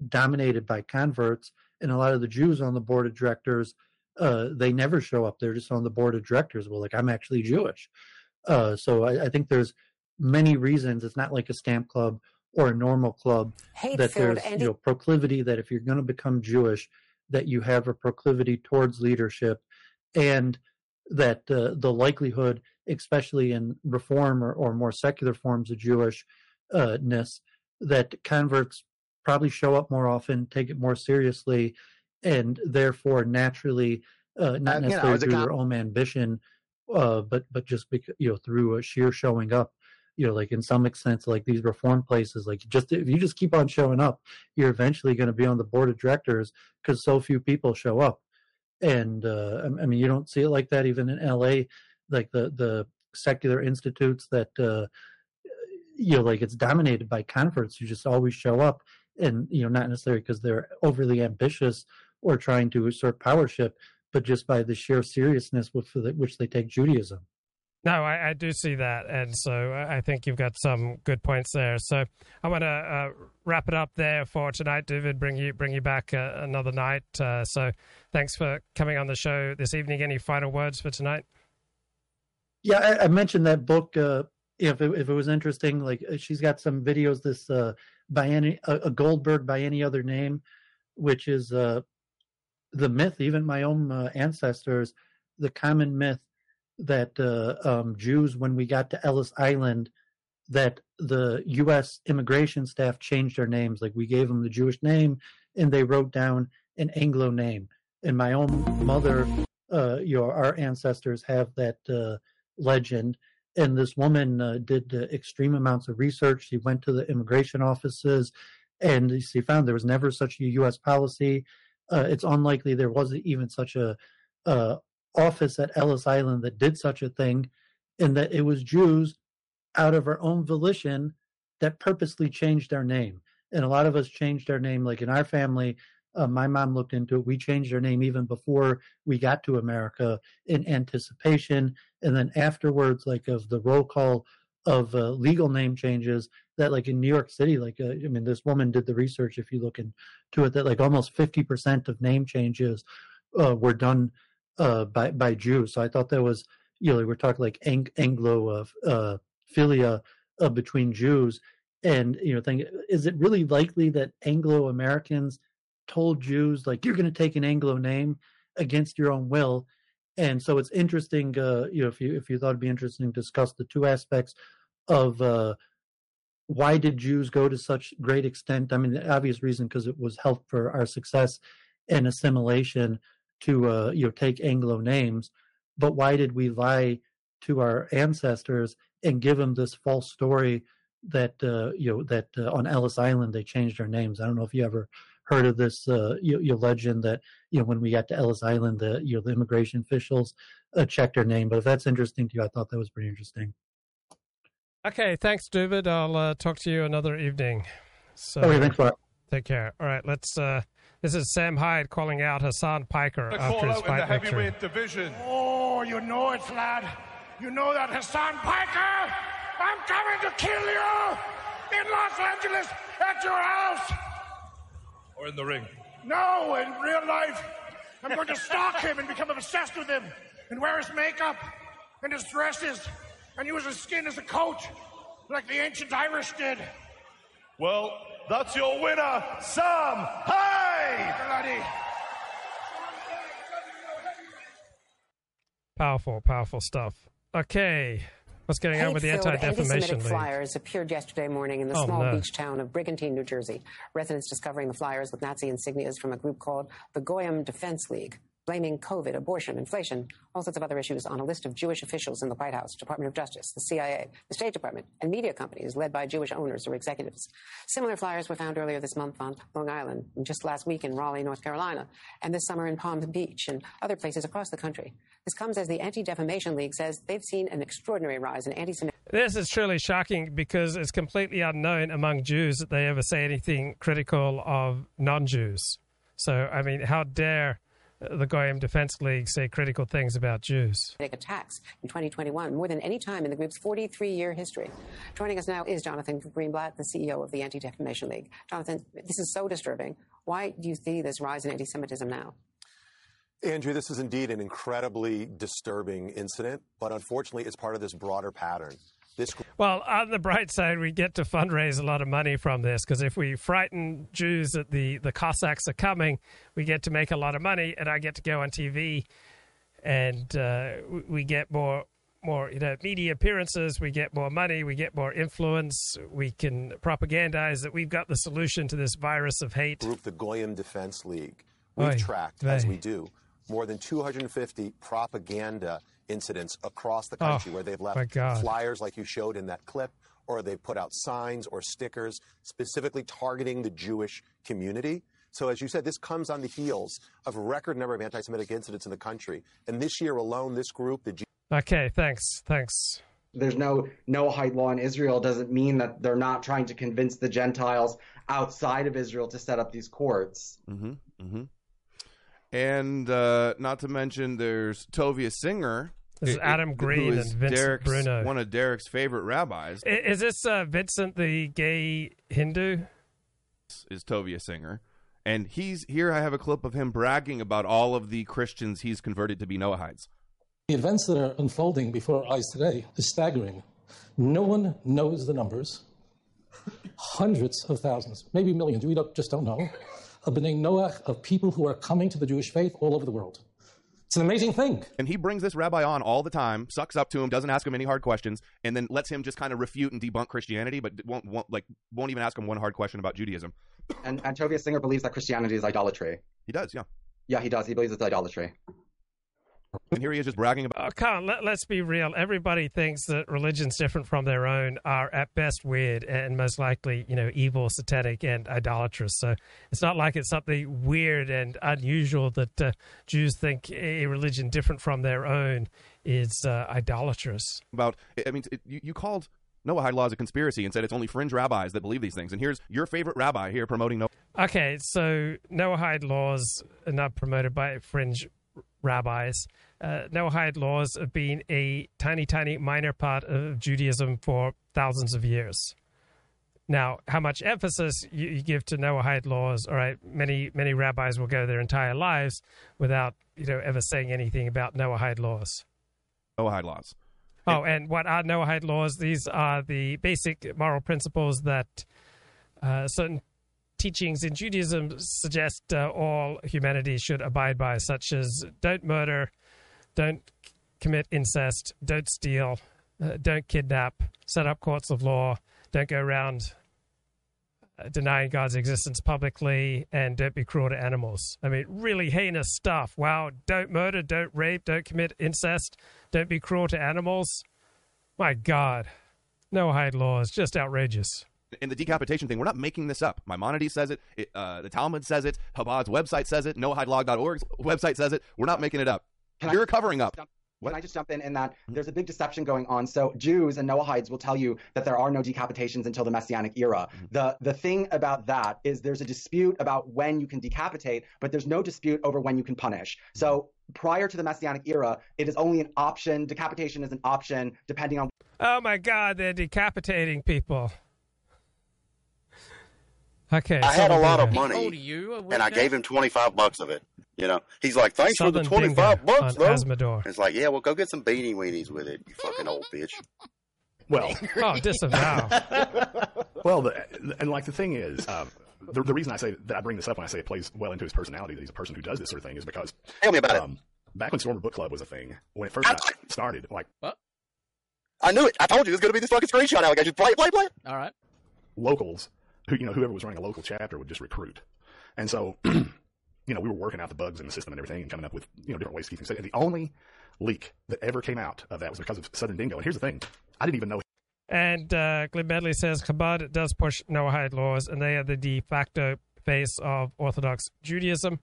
dominated by converts, and a lot of the Jews on the board of directors, uh, they never show up. They're just on the board of directors. Well, like I'm actually Jewish, uh, so I, I think there's many reasons. It's not like a stamp club or a normal club that there's you know proclivity that if you're going to become Jewish, that you have a proclivity towards leadership, and that uh, the likelihood, especially in reform or, or more secular forms of Jewishness, that converts probably show up more often, take it more seriously, and therefore naturally, uh, not necessarily you know, through their own ambition, uh, but but just because, you know through a sheer showing up. You know, like in some extent, like these reform places, like just if you just keep on showing up, you're eventually going to be on the board of directors because so few people show up. And uh, I mean, you don't see it like that even in LA, like the the secular institutes that uh, you know, like it's dominated by converts who just always show up, and you know, not necessarily because they're overly ambitious or trying to assert powership, but just by the sheer seriousness with which they take Judaism. No, I, I, do see that, and so I think you've got some good points there. So I want to uh, wrap it up there for tonight, David. Bring you bring you back uh, another night. Uh, so thanks for coming on the show this evening. Any final words for tonight? Yeah, I, I mentioned that book. Uh, if it, if it was interesting, like uh, she's got some videos. This uh, by any a Goldberg by any other name, which is the myth. Even my own ancestors, the common myth that uh, um, Jews, when we got to Ellis Island, that the U.S. immigration staff changed their names. Like we gave them the Jewish name, and they wrote down an Anglo name. And my own mother, uh, your our ancestors have that uh, legend. And this woman uh, did extreme amounts of research. She went to the immigration offices, and she found there was never such a U.S. policy. Uh, it's unlikely there wasn't even such a uh, office at Ellis Island that did such a thing, and that it was Jews out of our own volition that purposely changed our name. And a lot of us changed our name, like in our family. Uh, my mom looked into it. We changed our name even before we got to America in anticipation. And then afterwards, like of the roll call of uh, legal name changes, that like in New York City, like uh, I mean, this woman did the research. If you look into it, that like almost fifty percent of name changes uh, were done uh, by by Jews. So I thought that was you know we're talking like Ang- Anglo philia uh, between Jews, and you know, think is it really likely that Anglo Americans told Jews like you're going to take an Anglo name against your own will? And so it's interesting, uh, you know, if you if you thought it'd be interesting to discuss the two aspects of uh, why did Jews go to such great extent? I mean, the obvious reason because it was help for our success and assimilation to uh, you know take Anglo names, but why did we lie to our ancestors and give them this false story that uh, you know that uh, on Ellis Island they changed their names? I don't know if you ever heard of this uh, you, you legend that you know when we got to Ellis Island, the you know the immigration officials uh, checked her name. But if that's interesting to you, I thought that was pretty interesting. Okay, thanks, David. I'll uh, talk to you another evening. So, okay, thanks a lot. Take care. All right, let's uh, this is Sam Hyde calling out Hasan Piker the after his fight in the heavyweight division. Oh, you know it, lad. You know that Hasan Piker. I'm coming to kill you in Los Angeles at your house. Or in the ring. No, in real life. I'm going to stalk him and become obsessed with him and wear his makeup and his dresses and use his skin as a coat like the ancient Irish did. Well, that's your winner, Sam Hyde! Powerful, powerful stuff. Okay. What's going on with the Anti-Defamation League? flyers appeared yesterday morning in the oh, small no. beach town of Brigantine, New Jersey. Residents discovering the flyers with Nazi insignias from a group called the Goyim Defense League blaming COVID, abortion, inflation, all sorts of other issues on a list of Jewish officials in the White House, Department of Justice, the CIA, the State Department, and media companies led by Jewish owners or executives. Similar flyers were found earlier this month on Long Island, and just last week in Raleigh, North Carolina, and this summer in Palm Beach and other places across the country. This comes as the Anti Defamation League says they've seen an extraordinary rise in anti Semitic. This is truly shocking because it's completely unknown among Jews that they ever say anything critical of non Jews. So, I mean, how dare the Goyim Defense League say critical things about Jews. Attacks in 2021, more than any time in the group's 43 year history. Joining us now is Jonathan Greenblatt, the CEO of the Anti Defamation League. Jonathan, this is so disturbing. Why do you see this rise in anti Semitism now? Andrew, this is indeed an incredibly disturbing incident, but unfortunately, it's part of this broader pattern. This... Well, on the bright side, we get to fundraise a lot of money from this because if we frighten Jews that the, the Cossacks are coming, we get to make a lot of money, and I get to go on TV, and uh, we get more more you know media appearances. We get more money. We get more influence. We can propagandize that we've got the solution to this virus of hate. Group the Goyim Defense League. We've Oy, tracked, as we do, more than 250 propaganda incidents across the country oh, where they've left flyers like you showed in that clip, or they've put out signs or stickers specifically targeting the Jewish community. So, as you said, this comes on the heels of a record number of anti Semitic incidents in the country. And this year alone, this group, the G- Okay, thanks. Thanks. There's no Noahide law in Israel doesn't mean that they're not trying to convince the Gentiles outside of Israel to set up these courts. Mm-hmm. Mm-hmm. And uh, not to mention, there's Tovia Singer. This is Adam Green and Vincent Derek's, Bruno. One of Derek's favorite rabbis. Is, this uh, Vincent the gay Hindu? Is Tovia Singer. And he's here. I have a clip of him bragging about all of the Christians he's converted to be Noahides. The events that are unfolding before our eyes today is staggering. No one knows the numbers. Hundreds of thousands, maybe millions, we don't, just don't know, of B'nai Noach, of people who are coming to the Jewish faith all over the world. It's an amazing thing. And he brings this rabbi on all the time, sucks up to him, doesn't ask him any hard questions, and then lets him just kind of refute and debunk Christianity, but won't, won't like won't even ask him one hard question about Judaism. And, and Tovia Singer believes that Christianity is idolatry. He does, yeah. Yeah, he does. He believes it's idolatry. And here he is just bragging about. Oh, on, let, us be real. Everybody thinks that religions different from their own are at best weird and most likely, you know, evil, satanic, and idolatrous. So it's not like it's something weird and unusual that uh, Jews think a religion different from their own is uh, idolatrous. About, I mean, it, you, you called Noahide law is a conspiracy and said it's only fringe rabbis that believe these things. And here's your favorite rabbi here promoting Noah. Okay, so Noahide laws are not promoted by fringe rabbis. Uh, Noahide laws have been a tiny, tiny minor part of Judaism for thousands of years. Now, how much emphasis you, you give to Noahide laws? All right, many many rabbis will go their entire lives without you know ever saying anything about Noahide laws. Noahide laws. Oh, and what are Noahide laws? These are the basic moral principles that uh, certain teachings in Judaism suggest uh, all humanity should abide by, such as don't murder, don't commit incest, don't steal, uh, don't kidnap, set up courts of law, don't go around uh, denying God's existence publicly, and don't be cruel to animals. I mean, really heinous stuff. Wow, don't murder, don't rape, don't commit incest, don't be cruel to animals. My God, Noahide laws, just outrageous in the decapitation thing, we're not making this up. Maimonides says it, it uh, the Talmud says it, Chabad's website says it, noahidelog.org's website says it. We're not making it up. Can You're I, covering up. What? Can I just jump in in that mm-hmm. there's a big deception going on? So Jews and Noahides will tell you that there are no decapitations until the Messianic era. Mm-hmm. The the thing about that is there's a dispute about when you can decapitate, but there's no dispute over when you can punish. So prior to the Messianic era, it is only an option. Decapitation is an option depending on. Oh my God, they're decapitating people. Okay. I had a lot of money, you, and I gave him twenty five bucks of it. You know, he's like, "Thanks Southern for the twenty five bucks, though." Azzmador. It's like, yeah, well, go get some beanie weenies with it, you fucking old bitch. Well, oh, disavow. well, the, and like the thing is, um, the, the, reason I say that I bring this up when I say it plays well into his personality that he's a person who does this sort of thing is because tell me about um, it. Back when Stormer Book Club was a thing, when it first got started, like what? I knew it. I told you it was going to be this fucking screenshot allegation. Play, play, play. All right. Locals who, you know, whoever was running a local chapter would just recruit. And so, you know, we were working out the bugs in the system and everything and coming up with, you know, different ways to keep things safe. And the only leak that ever came out of that was because of Southern Dingo. And here's the thing. I didn't even know. And uh, Glenn Medley says Chabad does push Noahide laws, and they are the de facto face of Orthodox Judaism.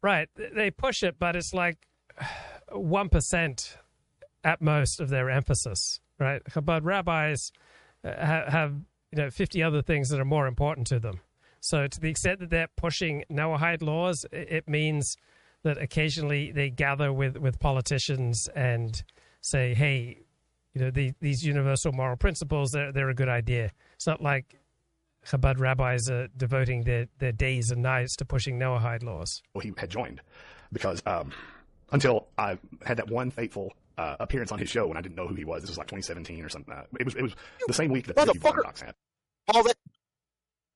Right. They push it, but it's like 1% at most of their emphasis, right? Chabad rabbis uh, have you know 50 other things that are more important to them. So to the extent that they're pushing Noahide laws, it means that occasionally they gather with with politicians and say, hey, you know the, these universal moral principles they're they're a good idea. It's not like Chabad rabbis are devoting their, their days and nights to pushing Noahide laws. Well, he had joined because um, until I had that one fateful uh, appearance on his show when I didn't know who he was. This was like 2017 or something. Uh, it was it was the same week that the Motherfucker. Docs had. Paul, that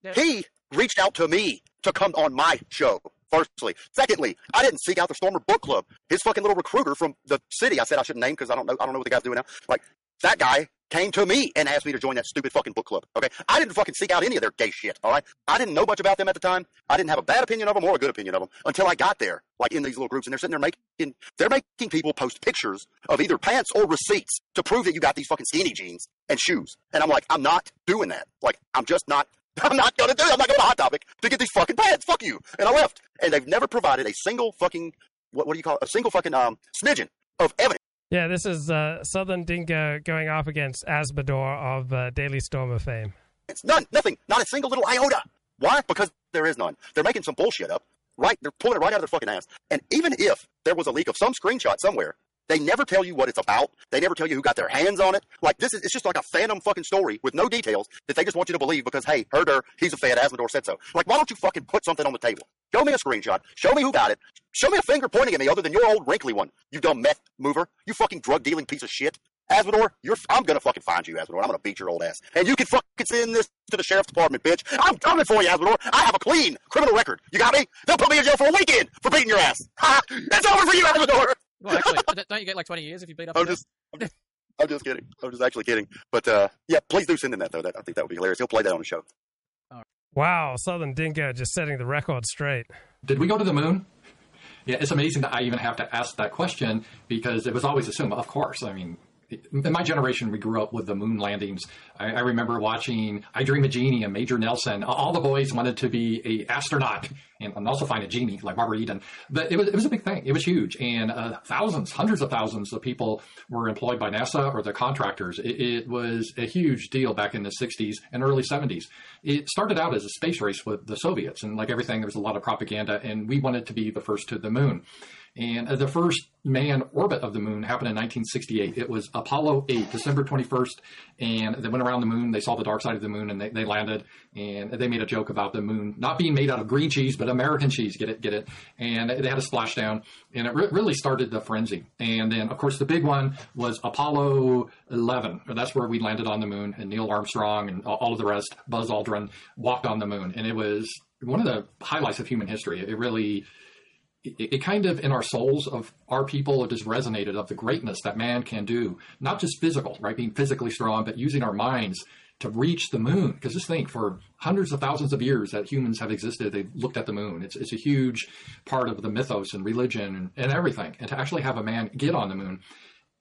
yeah. he reached out to me to come on my show. Firstly, secondly, I didn't seek out the Stormer Book Club. His fucking little recruiter from the city. I said I shouldn't name because I don't know. I don't know what the guy's doing now. Like that guy came to me and asked me to join that stupid fucking book club. Okay, I didn't fucking seek out any of their gay shit. All right, I didn't know much about them at the time. I didn't have a bad opinion of them or a good opinion of them until I got there, like in these little groups, and they're sitting there making they're making people post pictures of either pants or receipts to prove that you got these fucking skinny jeans and shoes. And I'm like, I'm not doing that. Like, I'm just not. I'm not gonna do it. I'm not going to Hot Topic to get these fucking pants. Fuck you. And I left. And they've never provided a single fucking what, what do you call it? A single fucking um smidgen of evidence yeah, this is uh, Southern Dingo going off against Azzmador of uh, Daily Stormer fame. It's none, nothing, not a single little iota. Why? Because there is none. They're making some bullshit up. Right? They're pulling it right out of their fucking ass. And even if there was a leak of some screenshot somewhere, they never tell you what it's about. They never tell you who got their hands on it. Like this is it's just like a phantom fucking story with no details that they just want you to believe because hey, heard her, he's a fed, Azzmador said so. Like why don't you fucking put something on the table? Show me a screenshot. Show me who got it. Show me a finger pointing at me other than your old wrinkly one. You dumb meth mover. You fucking drug dealing piece of shit. Azzmador, you're I'm gonna fucking find you, Azzmador. I'm gonna beat your old ass. And you can fucking send this to the sheriff's department, bitch. I'm coming for you, Azzmador. I have a clean criminal record. You got me? They'll put me in jail for a weekend for beating your ass. Ha! It's over for you, Azzmador. Well, actually, don't you get like 20 years if you beat up? I'm just, I'm just, I'm just kidding. I'm just actually kidding. But uh, yeah, please do send in that though. That, I think that would be hilarious. He'll play that on the show. Wow, Southern Dingo just setting the record straight. Did we go to the moon? Yeah, it's amazing that I even have to ask that question because it was always assumed, of course. I mean, in my generation, we grew up with the moon landings. I, I, remember watching I Dream of Jeannie and Major Nelson. All the boys wanted to be a astronaut and, and also find a genie like Barbara Eden. But it was, it was a big thing. It was huge. And uh, thousands, hundreds of thousands of people were employed by NASA or the contractors. It, it was a huge deal back in the 60s and early 70s. It started out as a space race with the Soviets. And like everything, there was a lot of propaganda. And we wanted to be the first to the moon. And uh, the first manned orbit of the moon happened in 1968. It was Apollo 8, December 21st, and they went around the moon. They saw the dark side of the moon, and they, they landed. And they made a joke about the moon not being made out of green cheese, but American cheese. Get it? Get it? And they had a splashdown, and it re- really started the frenzy. And then, of course, the big one was Apollo 11. That's where we landed on the moon, and Neil Armstrong and all of the rest, Buzz Aldrin, walked on the moon, and it was one of the highlights of human history. It really it, it, kind of in our souls of our people it has resonated of the greatness that man can do not just physical right being physically strong but using our minds to reach the moon. Because just think for hundreds of thousands of years that humans have existed they've looked at the moon. It's, it's a huge part of the mythos and religion and, and everything. And to actually have a man get on the moon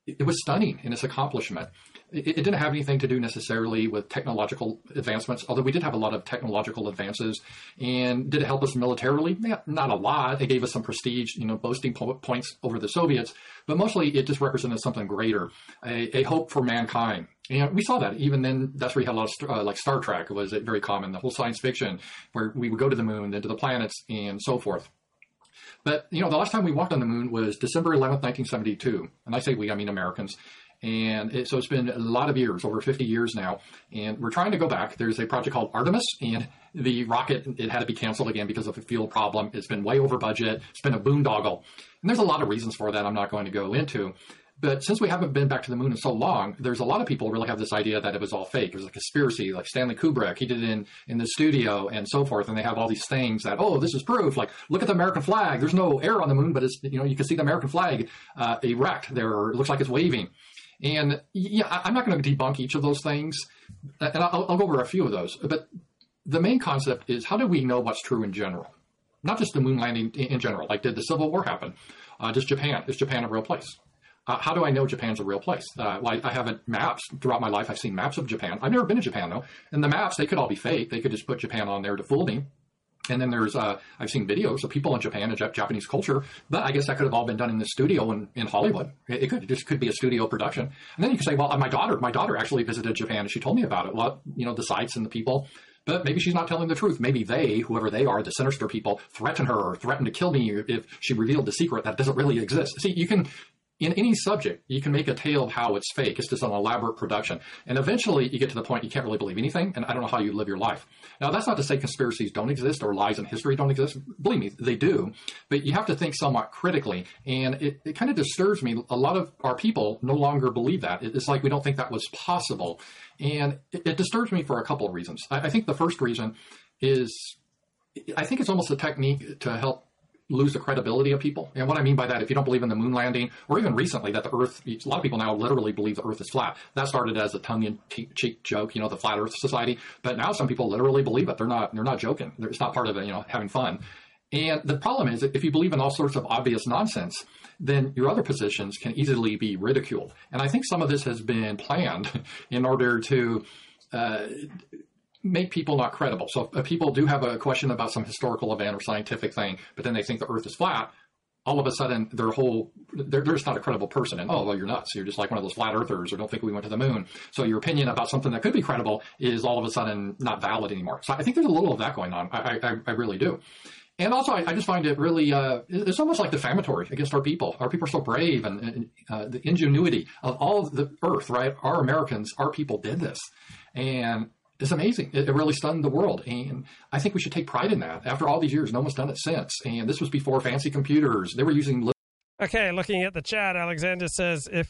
it was stunning in its accomplishment it, it, didn't have anything to do necessarily with technological advancements, although we did have a lot of technological advances. And did it help us militarily? Yeah, not a lot. It gave us some prestige, you know, boasting po- points over the Soviets, but mostly it just represented something greater, a, a hope for mankind. And we saw that even then. That's where you had a lot of uh, like Star Trek was very common. The whole science fiction where we would go to the moon, then to the planets, and so forth. But you know, the last time we walked on the moon was December 11th, 1972, and I say we, I mean Americans. And it, so it's been a lot of years, over 50 years now. And we're trying to go back. There's a project called Artemis, and the rocket, it had to be canceled again because of a fuel problem. It's been way over budget. It's been a boondoggle. And there's a lot of reasons for that I'm not going to go into. But since we haven't been back to the moon in so long, there's a lot of people really have this idea that it was all fake. It was a conspiracy, like Stanley Kubrick. He did it in, in the studio and so forth. And they have all these things that, oh, this is proof. Like, look at the American flag. There's no air on the moon, but it's, you know, you can see the American flag uh, erect there. It looks like it's waving. And yeah, I'm not going to debunk each of those things, and I'll, I'll, go over a few of those. But the main concept is how do we know what's true in general? Not just the moon landing in general. Like, did the Civil War happen? Uh, does Japan is Japan a real place? Uh, how do I know Japan's a real place? Uh, I, I have maps throughout my life. I've seen maps of Japan. I've never been to Japan though, and the maps they could all be fake. They could just put Japan on there to fool me. And then there's, uh, I've seen videos of people in Japan and Japanese culture, but I guess that could have all been done in the studio in, in Hollywood. It, it could, just could be a studio production. And then you can say, well, my daughter, my daughter actually visited Japan and she told me about it. Well, you know, the sites and the people, but maybe she's not telling the truth. Maybe they, whoever they are, the sinister people, threaten her or threaten to kill me if she revealed the secret that doesn't really exist. See, you can in any subject, you can make a tale of how it's fake. It's just an elaborate production. And eventually you get to the point you can't really believe anything, and I don't know how you live your life. Now, that's not to say conspiracies don't exist or lies in history don't exist. Believe me, they do. But you have to think somewhat critically. And it, it kind of disturbs me. A lot of our people no longer believe that. It's like we don't think that was possible. And it, it disturbs me for a couple of reasons. I, I think the first reason is I think it's almost a technique to help lose the credibility of people. And what I mean by that, if you don't believe in the moon landing, or even recently that the Earth, a lot of people now literally believe the Earth is flat. That started as a tongue-in-cheek joke, you know, the Flat Earth Society. But now some people literally believe it. They're not. They're not joking. It's not part of it. You know, having fun. And the problem is that if you believe in all sorts of obvious nonsense, then your other positions can easily be ridiculed. And I think some of this has been planned in order to uh, make people not credible. So if people do have a question about some historical event or scientific thing, but then they think the Earth is flat, all of a sudden their whole they're, they're just not a credible person and oh well you're nuts you're just like one of those flat earthers or don't think we went to the moon so your opinion about something that could be credible is all of a sudden not valid anymore so i think there's a little of that going on i, I, I really do and also, I, I, just find it really, uh, it's almost like defamatory against our people. Our people are so brave and, and uh, the ingenuity of all of the earth, right? Our Americans, our people did this. And it's amazing. It, it, really stunned the world. And I think we should take pride in that. After all these years, no one's done it since. And this was before fancy computers. They were using. Okay, looking at the chat, Alexander says if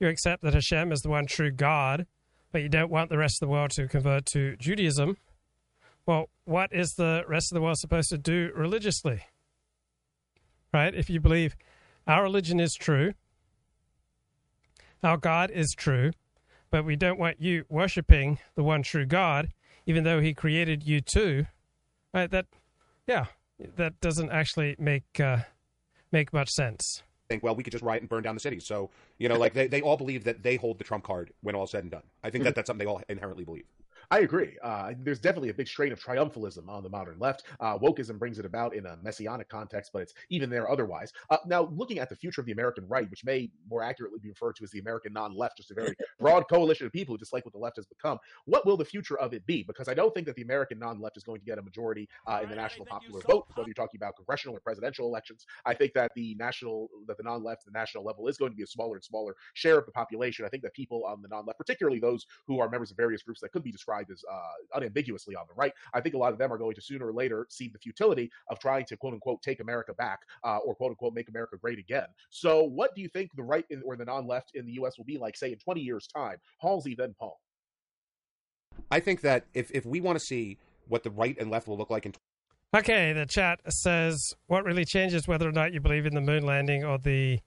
you accept that Hashem is the one true God, but you don't want the rest of the world to convert to Judaism, well, what is the rest of the world supposed to do religiously? Right? If you believe our religion is true, our God is true, but we don't want you worshiping the one true God, even though He created you too. Right? That, yeah, that doesn't actually make uh, make much sense. Think well, we could just riot and burn down the city. So you know, like they, they all believe that they hold the trump card when all said and done. I think that that's something they all inherently believe. I agree. Uh, there's definitely a big strain of triumphalism on the modern left. Uh, wokeism brings it about in a messianic context, but it's even there otherwise. Uh, now, looking at the future of the American right, which may more accurately be referred to as the American non-left, just a very broad coalition of people who dislike what the left has become, what will the future of it be? Because I don't think that the American non-left is going to get a majority uh, in the national popular vote, whether you're talking about congressional or presidential elections. I think that the national, that the non-left, the national level is going to be a smaller and smaller share of the population. I think that people on the non-left, particularly those who are members of various groups that could be described as uh, unambiguously on the right. I think a lot of them are going to sooner or later see the futility of trying to quote unquote take America back uh, or quote unquote make America great again. So, what do you think the right in, or the non left in the U.S. will be like, say, in 20 years' time? Halsey, then Paul. I think that if, if we want to see what the right and left will look like in Okay, the chat says what really changes whether or not you believe in the moon landing or the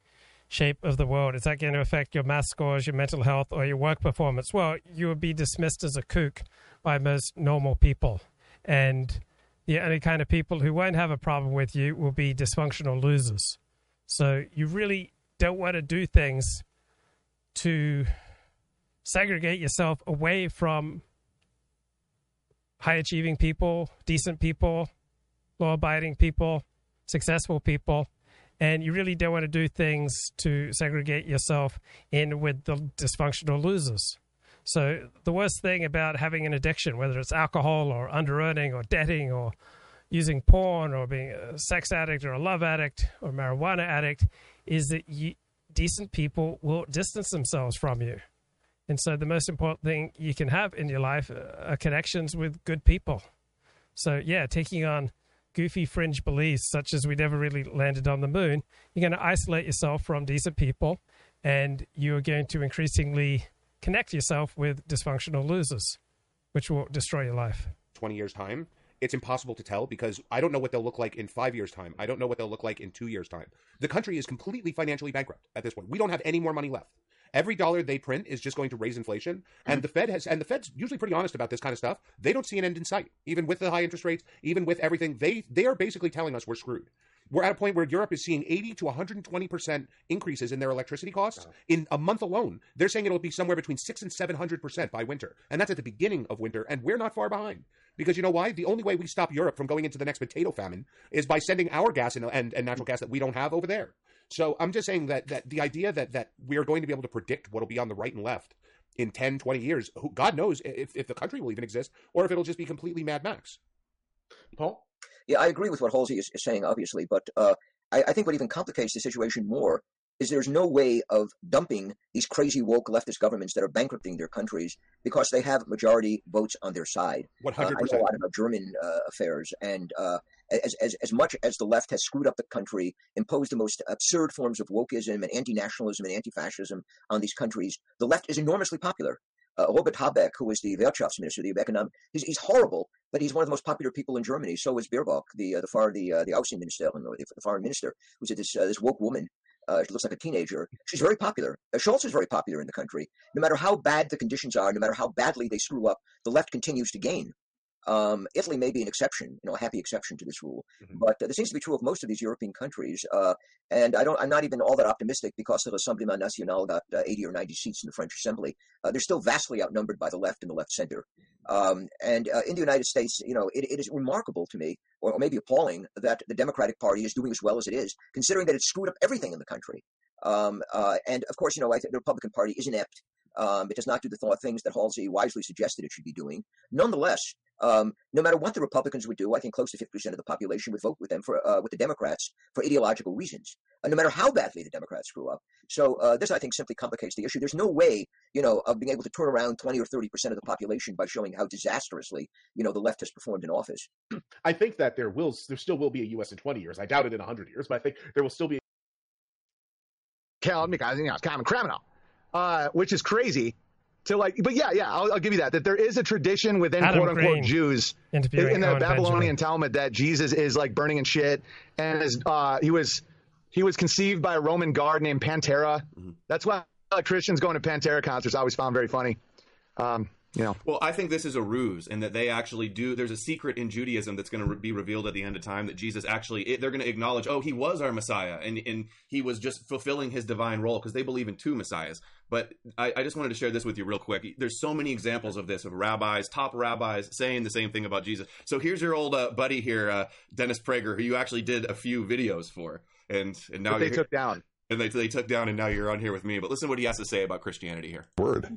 shape of the world? Is that going to affect your math scores, your mental health, or your work performance? Well, you would be dismissed as a kook by most normal people. And the only kind of people who won't have a problem with you will be dysfunctional losers. So you really don't want to do things to segregate yourself away from high achieving people, decent people, law abiding people, successful people and you really don't want to do things to segregate yourself in with the dysfunctional losers. So the worst thing about having an addiction, whether it's alcohol or under earning or debting or using porn or being a sex addict or a love addict or marijuana addict, is that you, decent people will distance themselves from you. And so the most important thing you can have in your life uh, are connections with good people. So yeah, taking on goofy fringe beliefs, such as we never really landed on the moon, you're going to isolate yourself from decent people and you're going to increasingly connect yourself with dysfunctional losers, which will destroy your life. 20 years' time, it's impossible to tell because I don't know what they'll look like in five years' time. I don't know what they'll look like in two years' time. The country is completely financially bankrupt at this point. We don't have any more money left. Every dollar they print is just going to raise inflation. And mm-hmm. the Fed has, and the Fed's usually pretty honest about this kind of stuff. They don't see an end in sight, even with the high interest rates, even with everything. They they are basically telling us we're screwed. We're at a point where Europe is seeing 80 to 120 percent increases in their electricity costs in a month alone. They're saying it'll be somewhere between six and 700 percent by winter, and that's at the beginning of winter. And we're not far behind because you know why? The only way we stop Europe from going into the next potato famine is by sending our gas and, and, and natural mm. gas that we don't have over there. So I'm just saying that that the idea that that we are going to be able to predict what will be on the right and left in 10, 20 years, who, God knows if, if the country will even exist or if it'll just be completely Mad Max. Paul? Yeah, I agree with what Halsey is, is saying, obviously, but uh, I, I, think what even complicates the situation more is there's no way of dumping these crazy woke leftist governments that are bankrupting their countries because they have majority votes on their side. 100%. Uh, I know a lot about German uh, affairs, and uh, as, as, as much as the left has screwed up the country, imposed the most absurd forms of wokeism and anti nationalism and anti fascism on these countries, the left is enormously popular. Uh, Robert Habeck, who is the Wirtschaftsminister, the economic, he's, he's horrible, but he's one of the most popular people in Germany. So is Baerbock, the uh, the foreign the uh, the Außenminister, the, the foreign minister, who's this uh, this woke woman. Uh, she looks like a teenager. She's very popular. Uh, Scholz is very popular in the country. No matter how bad the conditions are, no matter how badly they screw up, the left continues to gain. Um, Italy may be an exception, you know, a happy exception to this rule, mm-hmm. but uh, this seems to be true of most of these European countries. Uh, and I don't, I'm not even all that optimistic because the Rassemblement National got uh, 80 or 90 seats in the French Assembly. Uh, they're still vastly outnumbered by the left and the left center. Um, and uh, in the United States, you know, it, it is remarkable to me, or, or, maybe appalling, that the Democratic Party is doing as well as it is, considering that it screwed up everything in the country. Um, uh, and of course, you know, I think the Republican Party is inept. Um, it does not do the th- things that Halsey wisely suggested it should be doing. Nonetheless, um, no matter what the Republicans would do, I think close to 50% of the population would vote with them for uh, with the Democrats for ideological reasons. Uh, no matter how badly the Democrats screw up. So uh, this, I think, simply complicates the issue. There's no way, you know, of being able to turn around 20 or 30% of the population by showing how disastrously, you know, the left has performed in office. I think that there will, there still will be a U.S. in 20 years. I doubt it in 100 years, but I think there will still be. Cal, because you know, it's common criminal, uh, which is crazy to like, but yeah, yeah, I'll, I'll, give you that. That there is a tradition within Adam quote unquote Green Jews in the Owen Babylonian Benjamin. Talmud that Jesus is like burning and shit, and is uh, he was he was conceived by a Roman guard named Pantera. Mm-hmm. That's why uh, Christians going to Pantera concerts I always found very funny. Um, you know. Well, I think this is a ruse, and that they actually do. There's a secret in Judaism that's going to re- be revealed at the end of time that Jesus actually it, they're going to acknowledge, oh, he was our Messiah, and and he was just fulfilling his divine role because they believe in two Messiahs. But I, I, just wanted to share this with you real quick. There's so many examples of this of rabbis, top rabbis, saying the same thing about Jesus. So here's your old uh, buddy here, uh, Dennis Prager, who you actually did a few videos for, and and now but they took down and they, they took down, and now you're on here with me. But listen to what he has to say about Christianity here. Word.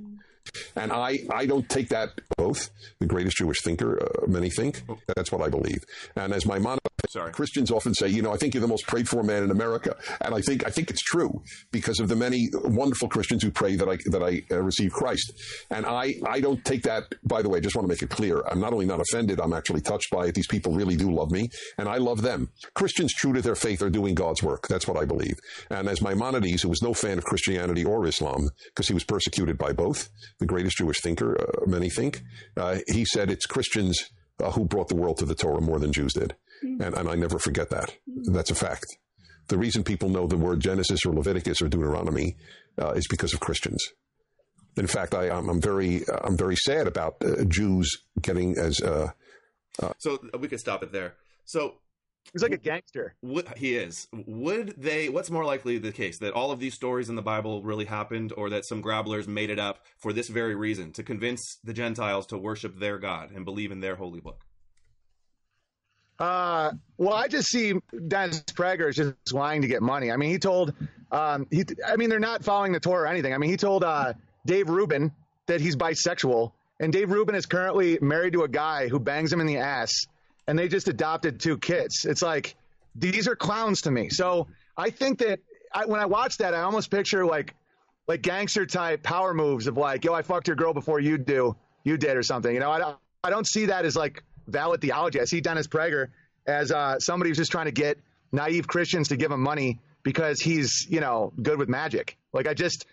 And I, I don't take that oath, the greatest Jewish thinker, uh, many think. That's what I believe. And as my mom, Sorry. Christians often say, you know, I think you're the most prayed for man in America. And I think, I think it's true because of the many wonderful Christians who pray that I, that I uh, receive Christ. And I, I don't take that, by the way, I just want to make it clear. I'm not only not offended, I'm actually touched by it. These people really do love me and I love them. Christians true to their faith are doing God's work. That's what I believe. And as Maimonides, who was no fan of Christianity or Islam because he was persecuted by both, the greatest Jewish thinker, uh, many think. Uh, he said it's Christians uh, who brought the world to the Torah more than Jews did. Mm-hmm. And, and I never forget that. That's a fact. The reason people know the word Genesis or Leviticus or Deuteronomy uh, is because of Christians. In fact, I, am very, I'm very sad about uh, Jews getting as. Uh, so we could stop it there. So He's like a gangster. Would, he is. Would they? What's more likely the case that all of these stories in the Bible really happened, or that some grabblers made it up for this very reason to convince the Gentiles to worship their God and believe in their holy book? Uh, well, I just see Dennis Prager is just lying to get money. I mean, he told, um, he, I mean, they're not following the Torah or anything. I mean, he told uh, Dave Rubin that he's bisexual, and Dave Rubin is currently married to a guy who bangs him in the ass and they just adopted two kids. It's like these are clowns to me. So I think that I, when I watch that, I almost picture like like gangster type power moves of like, yo, I fucked your girl before you do, you did or something. You know, I don't, I don't see that as like valid theology. I see Dennis Prager as uh, somebody who's just trying to get naive Christians to give him money because he's you know good with magic. Like I just.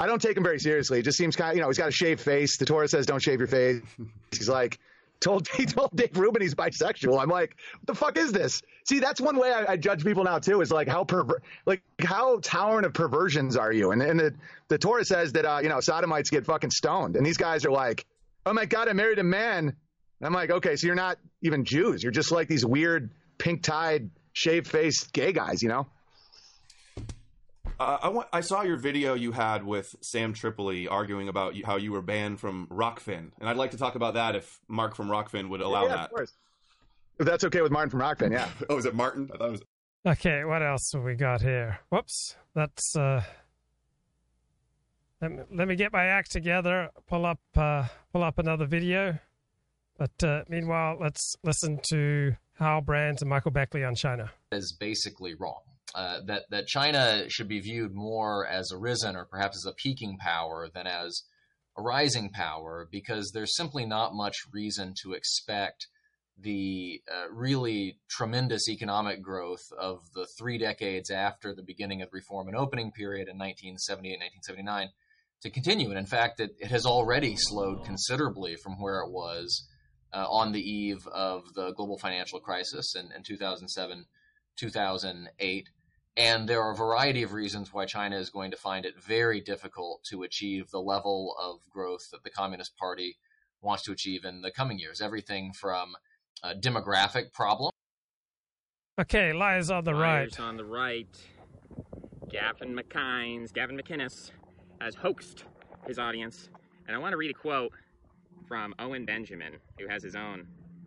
I don't take him very seriously. It just seems kind of, you know, he's got a shaved face. The Torah says don't shave your face. He's like, told he told Dave Rubin he's bisexual. I'm like, what the fuck is this? See, that's one way I, I judge people now too. Is like how perver- like how tolerant of perversions are you? And and the the Torah says that uh, you know sodomites get fucking stoned, and these guys are like, oh my god, I married a man. And I'm like, okay, so you're not even Jews. You're just like these weird pink tied, shaved faced gay guys, you know. Uh, I want. I saw your video you had with Sam Tripoli arguing about how you were banned from Rockfin, and I'd like to talk about that if Mark from Rockfin would allow yeah, that. Of course. If that's okay with Martin from Rockfin, yeah. oh, is it Martin? I thought it was. Okay, what else have we got here? Whoops, that's. uh let me, let me get my act together. Pull up, uh, pull up another video. But uh, meanwhile, let's listen to Hal Brands and Michael Beckley on China. Is basically wrong. Uh, that that China should be viewed more as a risen or perhaps as a peaking power than as a rising power, because there's simply not much reason to expect the uh, really tremendous economic growth of the three decades after the beginning of the reform and opening period in 1978 1979 to continue. And in fact, it, it has already slowed considerably from where it was uh, on the eve of the global financial crisis in, in 2007, 2008. And there are a variety of reasons why China is going to find it very difficult to achieve the level of growth that the Communist Party wants to achieve in the coming years. Everything from a demographic problem. Okay, lies on the Liars right. on the right. Gavin McInnes, Gavin McInnes has hoaxed his audience. And I want to read a quote from Owen Benjamin, who has his own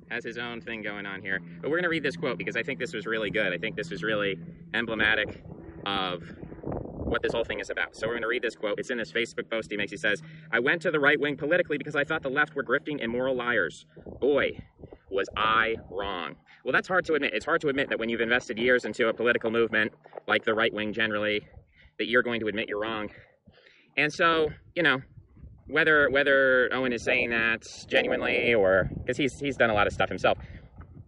has his own thing going on here. But we're going to read this quote because I think this was really good. I think this was really emblematic of what this whole thing is about. So we're going to read this quote. It's in this Facebook post he makes. He says, I went to the right wing politically because I thought the left were grifting immoral liars. Boy, was I wrong. Well, that's hard to admit. It's hard to admit that when you've invested years into a political movement, like the right wing generally, that you're going to admit you're wrong. And so, you know, whether whether Owen is saying that genuinely or because he's he's done a lot of stuff himself,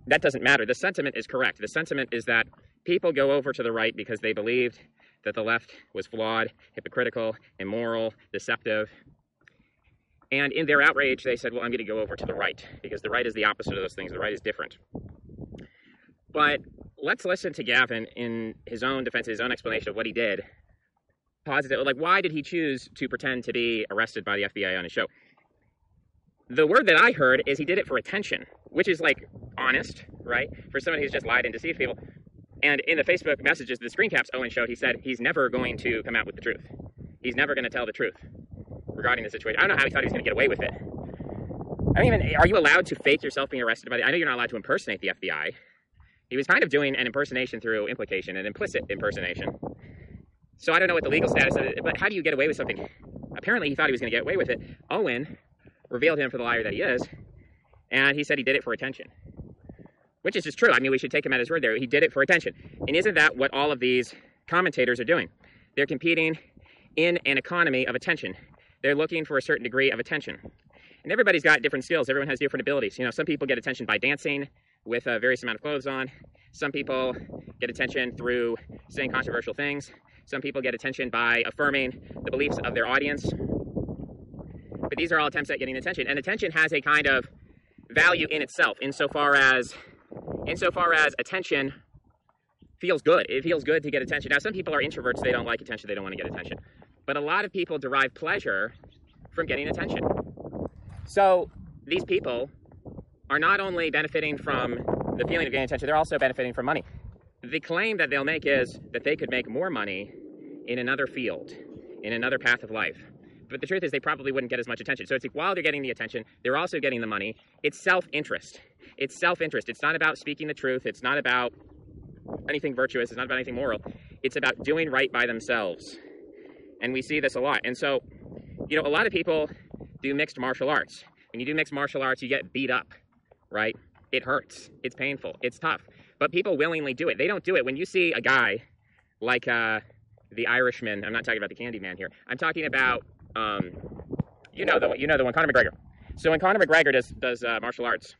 that doesn't matter. The sentiment is correct. The sentiment is that people go over to the right because they believed that the left was flawed, hypocritical, immoral, deceptive. And in their outrage, they said, Well, I'm going to go over to the right because the right is the opposite of those things. The right is different. But let's listen to Gavin in his own defense, his own explanation of what he did. Positive, like, why did he choose to pretend to be arrested by the FBI on his show? The word that I heard is he did it for attention, which is like honest, right? For someone who's just lied and deceived people. And in the Facebook messages, the screen caps Owen showed, he said he's never going to come out with the truth. He's never going to tell the truth regarding the situation. I don't know how he thought he was going to get away with it. I don't even. Are you allowed to fake yourself being arrested by the? I know you're not allowed to impersonate the FBI. He was kind of doing an impersonation through implication, an implicit impersonation. So I don't know what the legal status of it, but how do you get away with something? Apparently, he thought he was going to get away with it. Owen revealed him for the liar that he is, and he said he did it for attention, which is just true. I mean, we should take him at his word there. He did it for attention. And isn't that what all of these commentators are doing? They're competing in an economy of attention. They're looking for a certain degree of attention. And everybody's got different skills. Everyone has different abilities. You know, some people get attention by dancing with a various amount of clothes on. Some people get attention through saying controversial things. Some people get attention by affirming the beliefs of their audience. But these are all attempts at getting attention. And attention has a kind of value in itself, insofar as insofar as attention feels good. It feels good to get attention. Now, some people are introverts, they don't like attention, they don't want to get attention. But a lot of people derive pleasure from getting attention. So these people are not only benefiting from the feeling of getting attention, they're also benefiting from money. The claim that they'll make is that they could make more money in another field, in another path of life. But the truth is, they probably wouldn't get as much attention. So it's like while they're getting the attention, they're also getting the money. It's self interest. It's self interest. It's not about speaking the truth. It's not about anything virtuous. It's not about anything moral. It's about doing right by themselves. And we see this a lot. And so, you know, a lot of people do mixed martial arts. When you do mixed martial arts, you get beat up, right? It hurts. It's painful. It's tough. But people willingly do it. They don't do it. When you see a guy like uh, the Irishman, I'm not talking about the Candyman here. I'm talking about, um, you know the one, you know the one, Conor McGregor. So when Conor McGregor does does uh, martial arts,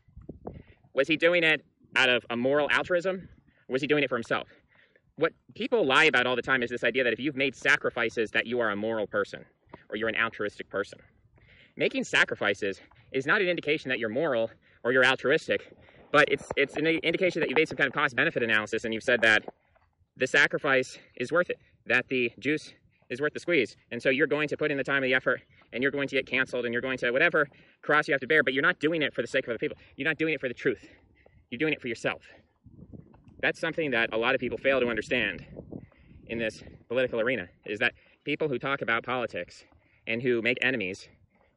was he doing it out of a moral altruism, was he doing it for himself? What people lie about all the time is this idea that if you've made sacrifices, that you are a moral person or you're an altruistic person. Making sacrifices is not an indication that you're moral or you're altruistic, but it's it's an indication that you've made some kind of cost benefit analysis and you've said that the sacrifice is worth it, that the juice is worth the squeeze. And so you're going to put in the time and the effort and you're going to get canceled and you're going to whatever cross you have to bear, but you're not doing it for the sake of other people. You're not doing it for the truth. You're doing it for yourself. That's something that a lot of people fail to understand in this political arena is that people who talk about politics and who make enemies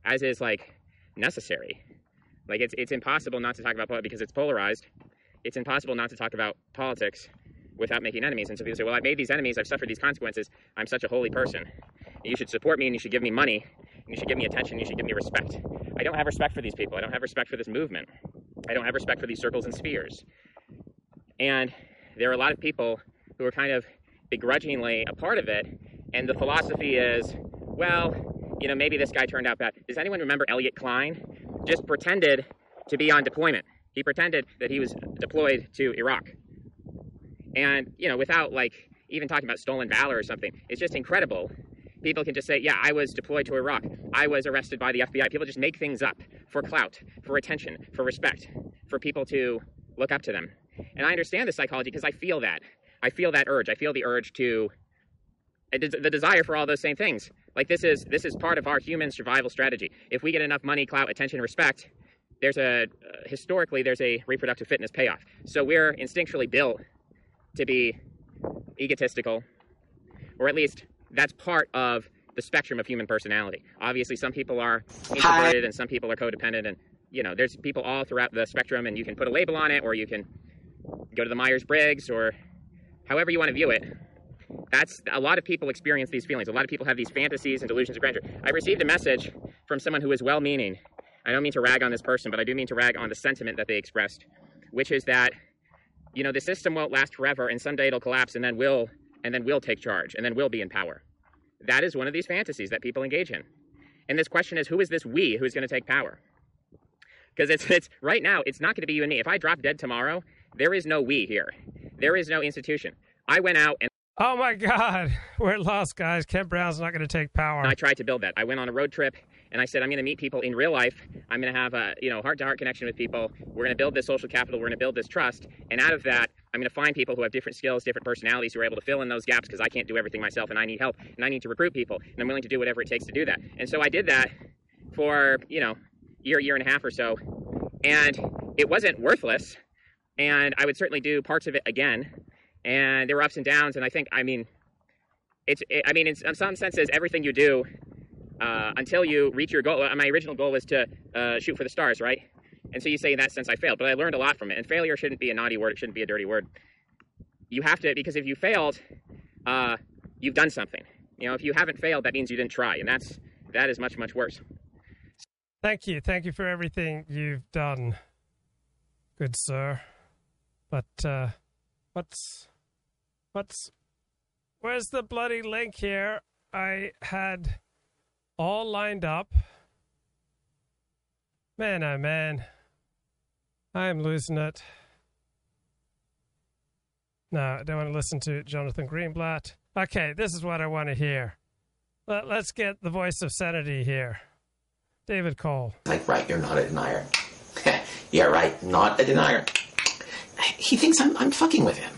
as is like necessary. Like it's it's impossible not to talk about because it's polarized. It's impossible not to talk about politics without making enemies. And so people say, "Well, I've made these enemies. I've suffered these consequences. I'm such a holy person. You should support me, and you should give me money, and you should give me attention. And you should give me respect." I don't have respect for these people. I don't have respect for this movement. I don't have respect for these circles and spheres. And there are a lot of people who are kind of begrudgingly a part of it. And the philosophy is, well, you know, maybe this guy turned out bad. Does anyone remember Elliott Kline? Just pretended to be on deployment. He pretended that he was deployed to Iraq. And, you know, without like even talking about stolen valor or something, it's just incredible People can just say, yeah, I was deployed to Iraq. I was arrested by the FBI. People just make things up for clout, for attention, for respect, for people to look up to them. And I understand the psychology because I feel that. I feel that urge. I feel the urge to the desire for all those same things. Like this is this is part of our human survival strategy. If we get enough money, clout, attention, respect, there's a uh, historically there's a reproductive fitness payoff. So we're instinctually built to be egotistical, or at least that's part of the spectrum of human personality. Obviously, some people are introverted and some people are codependent, and you know, there's people all throughout the spectrum, and you can put a label on it, or you can go to the Myers Briggs, or however you want to view it. That's a lot of people experience these feelings. A lot of people have these fantasies and delusions of grandeur. I received a message from someone who is well-meaning. I don't mean to rag on this person, but I do mean to rag on the sentiment that they expressed, which is that you know the system won't last forever, and someday it'll collapse, and then we'll and then we'll take charge, and then we'll be in power. That is one of these fantasies that people engage in. And this question is, who is this we who's going to take power? Because it's, it's right now, it's not going to be you and me. If I drop dead tomorrow, there is no we here. There is no institution. I went out and Oh my God, we're lost, guys. Kent Brown's not going to take power. I tried to build that. I went on a road trip and I said, I'm going to meet people in real life. I'm going to have a you know heart to heart connection with people. We're going to build this social capital. We're going to build this trust. And out of that, I'm going to find people who have different skills, different personalities, who are able to fill in those gaps because I can't do everything myself and I need help and I need to recruit people and I'm willing to do whatever it takes to do that. And so I did that for you know year, year and a half or so, and it wasn't worthless. And I would certainly do parts of it again. And there were ups and downs. And I think, I mean, it's it, i mean in some senses everything you do uh, until you reach your goal my original goal is to uh, shoot for the stars right? And so you say in that sense i failed but i learned a lot from it and failure shouldn't be a naughty word it shouldn't be a dirty word. You have to because if you failed uh, you've done something. You know if you haven't failed that means you didn't try and that's that is much much worse. Thank you thank you for everything you've done good sir. But uh what's what's Where's the bloody link here? I had all lined up. Man, oh man. I'm losing it. No, I don't want to listen to Jonathan Greenblatt. Okay, this is what I want to hear. Let, us get the voice of sanity here. David Cole. Like, right, you're not a denier. yeah, right, not a denier. He thinks I'm, I'm fucking with him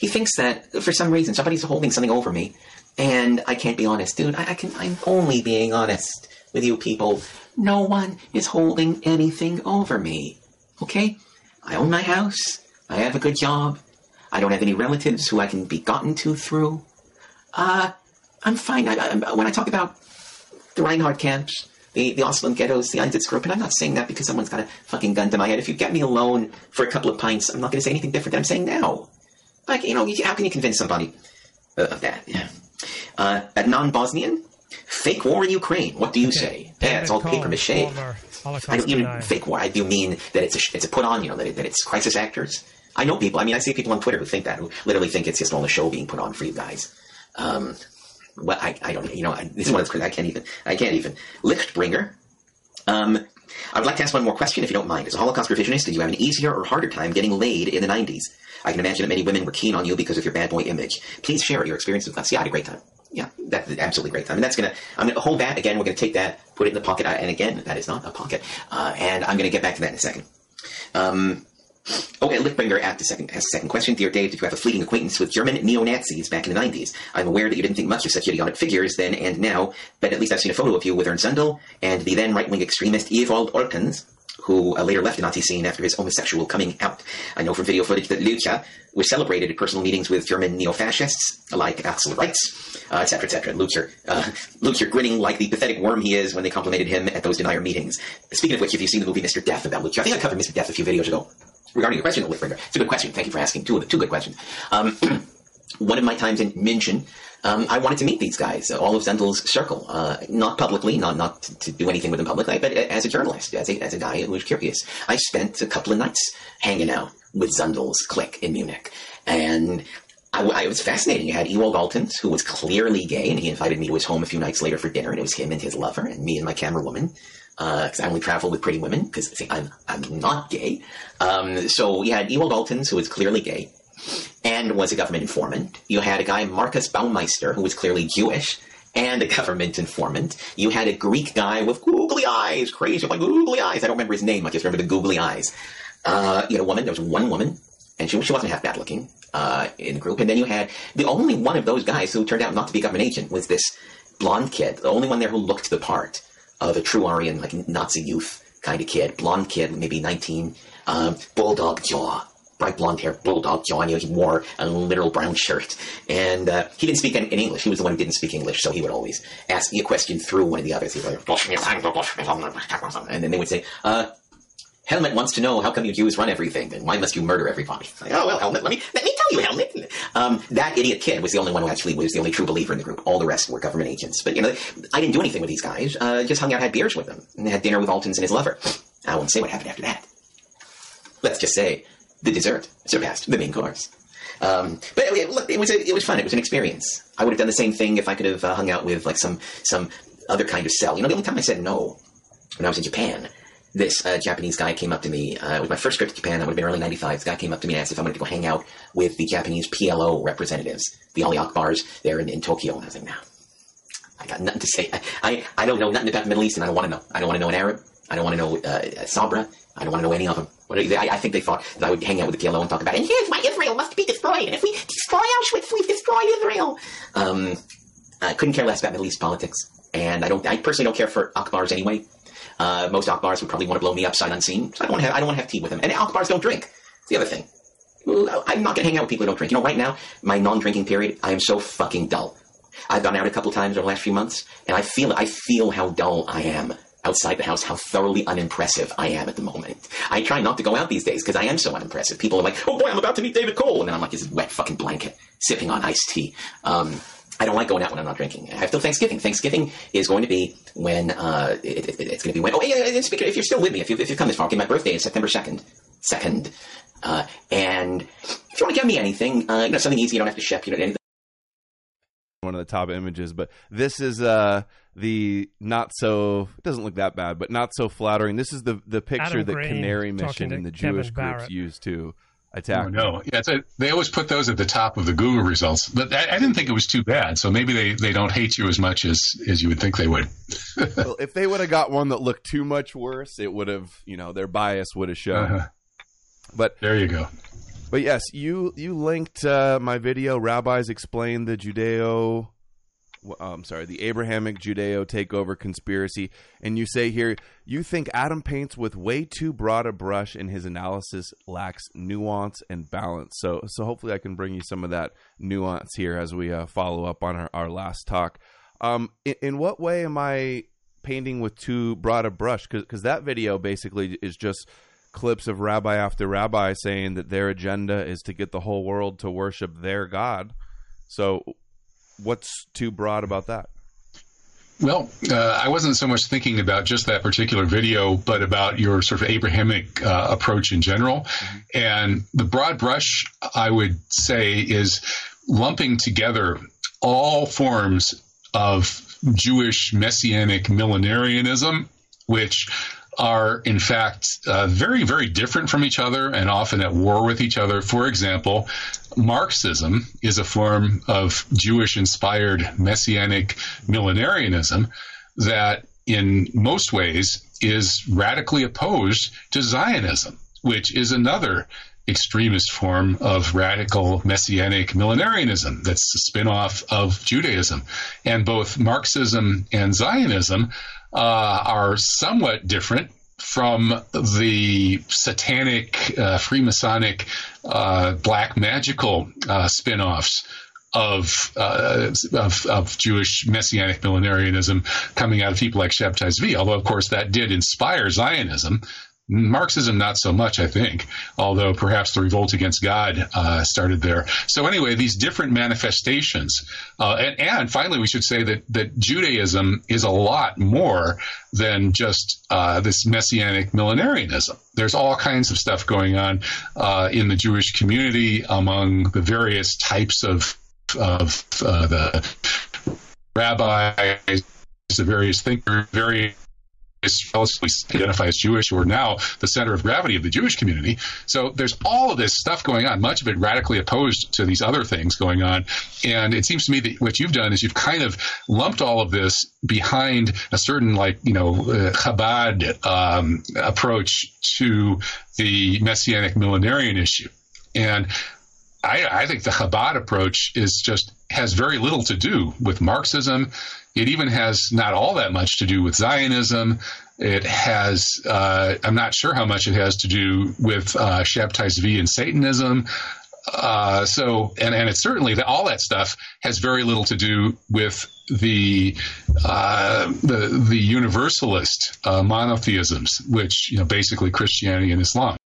he thinks that for some reason somebody's holding something over me, and I can't be honest, dude. I, I can. I'm only being honest with you people. No one is holding anything over me. Okay? I own my house. I have a good job. I don't have any relatives who I can be gotten to through. Uh, I'm fine. I, I, when I talk about the Reinhard camps, the, the Oslo ghettos, the Einsatzgruppen, I'm not saying that because someone's got a fucking gun to my head. If you get me alone for a couple of pints, I'm not going to say anything different than I'm saying now. Like, you know, how can you convince somebody uh, of that? Yeah. Uh, a non-Bosnian? Fake war in Ukraine. What do you okay. say? Yeah, it's all paper mache. I don't even fake war. I do mean that it's a, it's a put on, you know, that, it, that it's crisis actors. I know people. I mean, I see people on Twitter who think that, who literally think it's just all a show being put on for you guys. Um, well, I, I don't, you know, I, this is one that's crazy. I can't even, I can't even. Lichtbringer. Um, I would like to ask one more question, if you don't mind. As a Holocaust revisionist, did you have an easier or harder time getting laid in the 90s? I can imagine that many women were keen on you because of your bad boy image. Please share your experience with us. Yeah, I had a great time. Yeah, that's absolutely great time. And that's gonna, I'm gonna hold that again. We're gonna take that, put it in the pocket. And again, that is not a pocket. Uh, and I'm gonna get back to that in a second. Um, Okay, Lichtbringer asked a second, has a second question. Dear Dave, did you have a fleeting acquaintance with German neo-Nazis back in the 90s? I'm aware that you didn't think much of such idiotic figures then and now, but at least I've seen a photo of you with Ernst Zundel and the then right-wing extremist Ewald Althans, who uh, later left the Nazi scene after his homosexual coming out. I know from video footage that Leuchter was celebrated at personal meetings with German neo-fascists like Axel Reitz, etc., etc. Uh, Leuchter grinning like the pathetic worm he is when they complimented him at those denier meetings. Speaking of which, if you've seen the movie Mr. Death about Leuchter, I think I covered Mr. Death a few videos ago regarding your question, Lichtbringer. It's a good question. Thank you for asking. Two, two good questions. Um, one of my times in München, um, I wanted to meet these guys, uh, all of Zundel's circle, uh, not publicly, not not to, to, do anything with them publicly, but as a journalist, as a, as a guy who was curious. I spent a couple of nights hanging out with Zundel's clique in Munich, and I, I, it was fascinating. You had Ewald Althans, who was clearly gay, and he invited me to his home a few nights later for dinner, and it was him and his lover, and me and my camera woman because uh, I only travel with pretty women because I'm I'm not gay. Um, so you had Ewald Althans, who was clearly gay and was a government informant. You had a guy Marcus Baumeister, who was clearly Jewish and a government informant. You had a Greek guy with googly eyes, crazy like googly eyes. I don't remember his name. I just remember the googly eyes. Uh, you had a woman. There was one woman, and she she wasn't half bad looking uh, in the group. And then you had the only one of those guys who turned out not to be a government agent was this blonde kid. The only one there who looked the part of a true Aryan, like Nazi youth kind of kid, blonde kid, maybe nineteen, um, bulldog jaw bright blonde hair, bulldog jaw, and he wore a literal brown shirt. And uh, he didn't speak in, in, English. He was the one who didn't speak English, so he would always ask me a question through one of the others. He'd like, and then they would say, uh, Helmut wants to know how come you Jews run everything, and why must you murder everybody? Like, oh well, Helmut, let me let me tell you, Helmut. Um, that idiot kid was the only one who actually was the only true believer in the group. All the rest were government agents. But you know, I didn't do anything with these guys. Uh, just hung out, had beers with them, and had dinner with Althans and his lover. I won't say what happened after that. Let's just say the dessert surpassed the main course. Um, but it, look, it was a, it was fun. It was an experience. I would have done the same thing if I could have uh, hung out with like some some other kind of cell. You know, the only time I said no when I was in Japan, this uh, Japanese guy came up to me. Uh, it was my first trip to Japan. That would have been early '95. This guy came up to me and asked if I wanted to go hang out with the Japanese PLO representatives, the Ali Akbars there in, in Tokyo. And I was like, no, I got nothing to say. I, I, I don't know nothing about the Middle East, and I don't want to know. I don't want to know an Arab. I don't want to know uh, Sabra. I don't want to know any of them. I, I think they thought that I would hang out with the PLO and talk about, it. and here's why Israel must be destroyed, and if we destroy Auschwitz, we've destroyed Israel. Um, I couldn't care less about Middle East politics, and I don't. I personally don't care for Akbars anyway. Uh, most Akbars would probably want to blow me up sight unseen, so I don't want to have. I don't want to have tea with them. And Akbars don't drink. It's the other thing. I'm not going to hang out with people who don't drink. You know, right now, my non-drinking period, I am so fucking dull. I've gone out a couple times over the last few months, and I feel I feel how dull I am outside the house how thoroughly unimpressive I am at the moment. I try not to go out these days because I am so unimpressive. People are like, oh boy, I'm about to meet David Cole. And then I'm like this wet fucking blanket sipping on iced tea. Um, I don't like going out when I'm not drinking. I have till Thanksgiving. Thanksgiving is going to be when, uh, it, it, it's going to be when, oh yeah, speaker, if you're still with me, if, you, if you've come this far, okay, my birthday is September 2nd. 2nd. Uh, and if you want to give me anything, uh, you know, something easy, you don't have to ship, you know, anything one of the top images, but this is uh the not so it doesn't look that bad, but not so flattering. This is the the picture Adam that Green Canary Mission and the Kevin Jewish Barrett. groups used to attack. Oh, no, yeah, it's a, they always put those at the top of the Google results, but I, I didn't think it was too bad. So maybe they, they don't hate you as much as as you would think they would. well, if they would have got one that looked too much worse, it would have, you know, their bias would have shown. Uh-huh. But there you go. But yes, you you linked uh, my video. Rabbis explain the Judeo. w- uh, I'm sorry, the Abrahamic Judeo takeover conspiracy, and you say here you think Adam paints with way too broad a brush, and his analysis lacks nuance and balance. So, so hopefully, I can bring you some of that nuance here as we uh, follow up on our, our last talk. Um, in, in what way am I painting with too broad a brush? Because that video basically is just clips of rabbi after rabbi saying that their agenda is to get the whole world to worship their God. So, what's too broad about that? Well, uh, I wasn't so much thinking about just that particular video, but about your sort of Abrahamic uh, approach in general. And the broad brush, I would say, is lumping together all forms of Jewish messianic millenarianism, which are in fact uh, very, very different from each other and often at war with each other. For example, Marxism is a form of Jewish inspired messianic millenarianism that, in most ways, is radically opposed to Zionism, which is another extremist form of radical messianic millenarianism that's a spin-off of Judaism. And both Marxism and Zionism uh, are somewhat different from the satanic, uh, Freemasonic, uh, black magical uh, spin-offs of, uh, of of Jewish messianic millenarianism coming out of people like Shabtai Zvi. Although, of course, that did inspire Zionism. Marxism, not so much, I think, although perhaps the revolt against God uh, started there. So, anyway, these different manifestations. Uh, and, and finally, we should say that, that Judaism is a lot more than just uh, this messianic millenarianism. There's all kinds of stuff going on uh, in the Jewish community among the various types of, of uh, the rabbis, the various thinkers, various relatively identify as Jewish who are now the center of gravity of the Jewish community. So there's all of this stuff going on, much of it radically opposed to these other things going on. And it seems to me that what you've done is you've kind of lumped all of this behind a certain, like, you know, uh, Chabad um, approach to the messianic millenarian issue. And I, I think the Chabad approach is just has very little to do with Marxism. It even has not all that much to do with Zionism. It has, uh, I'm not sure how much it has to do with uh, Shabtai Zvi and Satanism. Uh, so, and, and it's certainly that all that stuff has very little to do with the uh, the the universalist uh, monotheisms, which you know basically Christianity and Islam.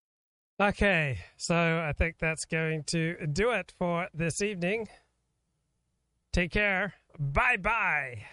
Okay, so I think that's going to do it for this evening. Take care. Bye bye.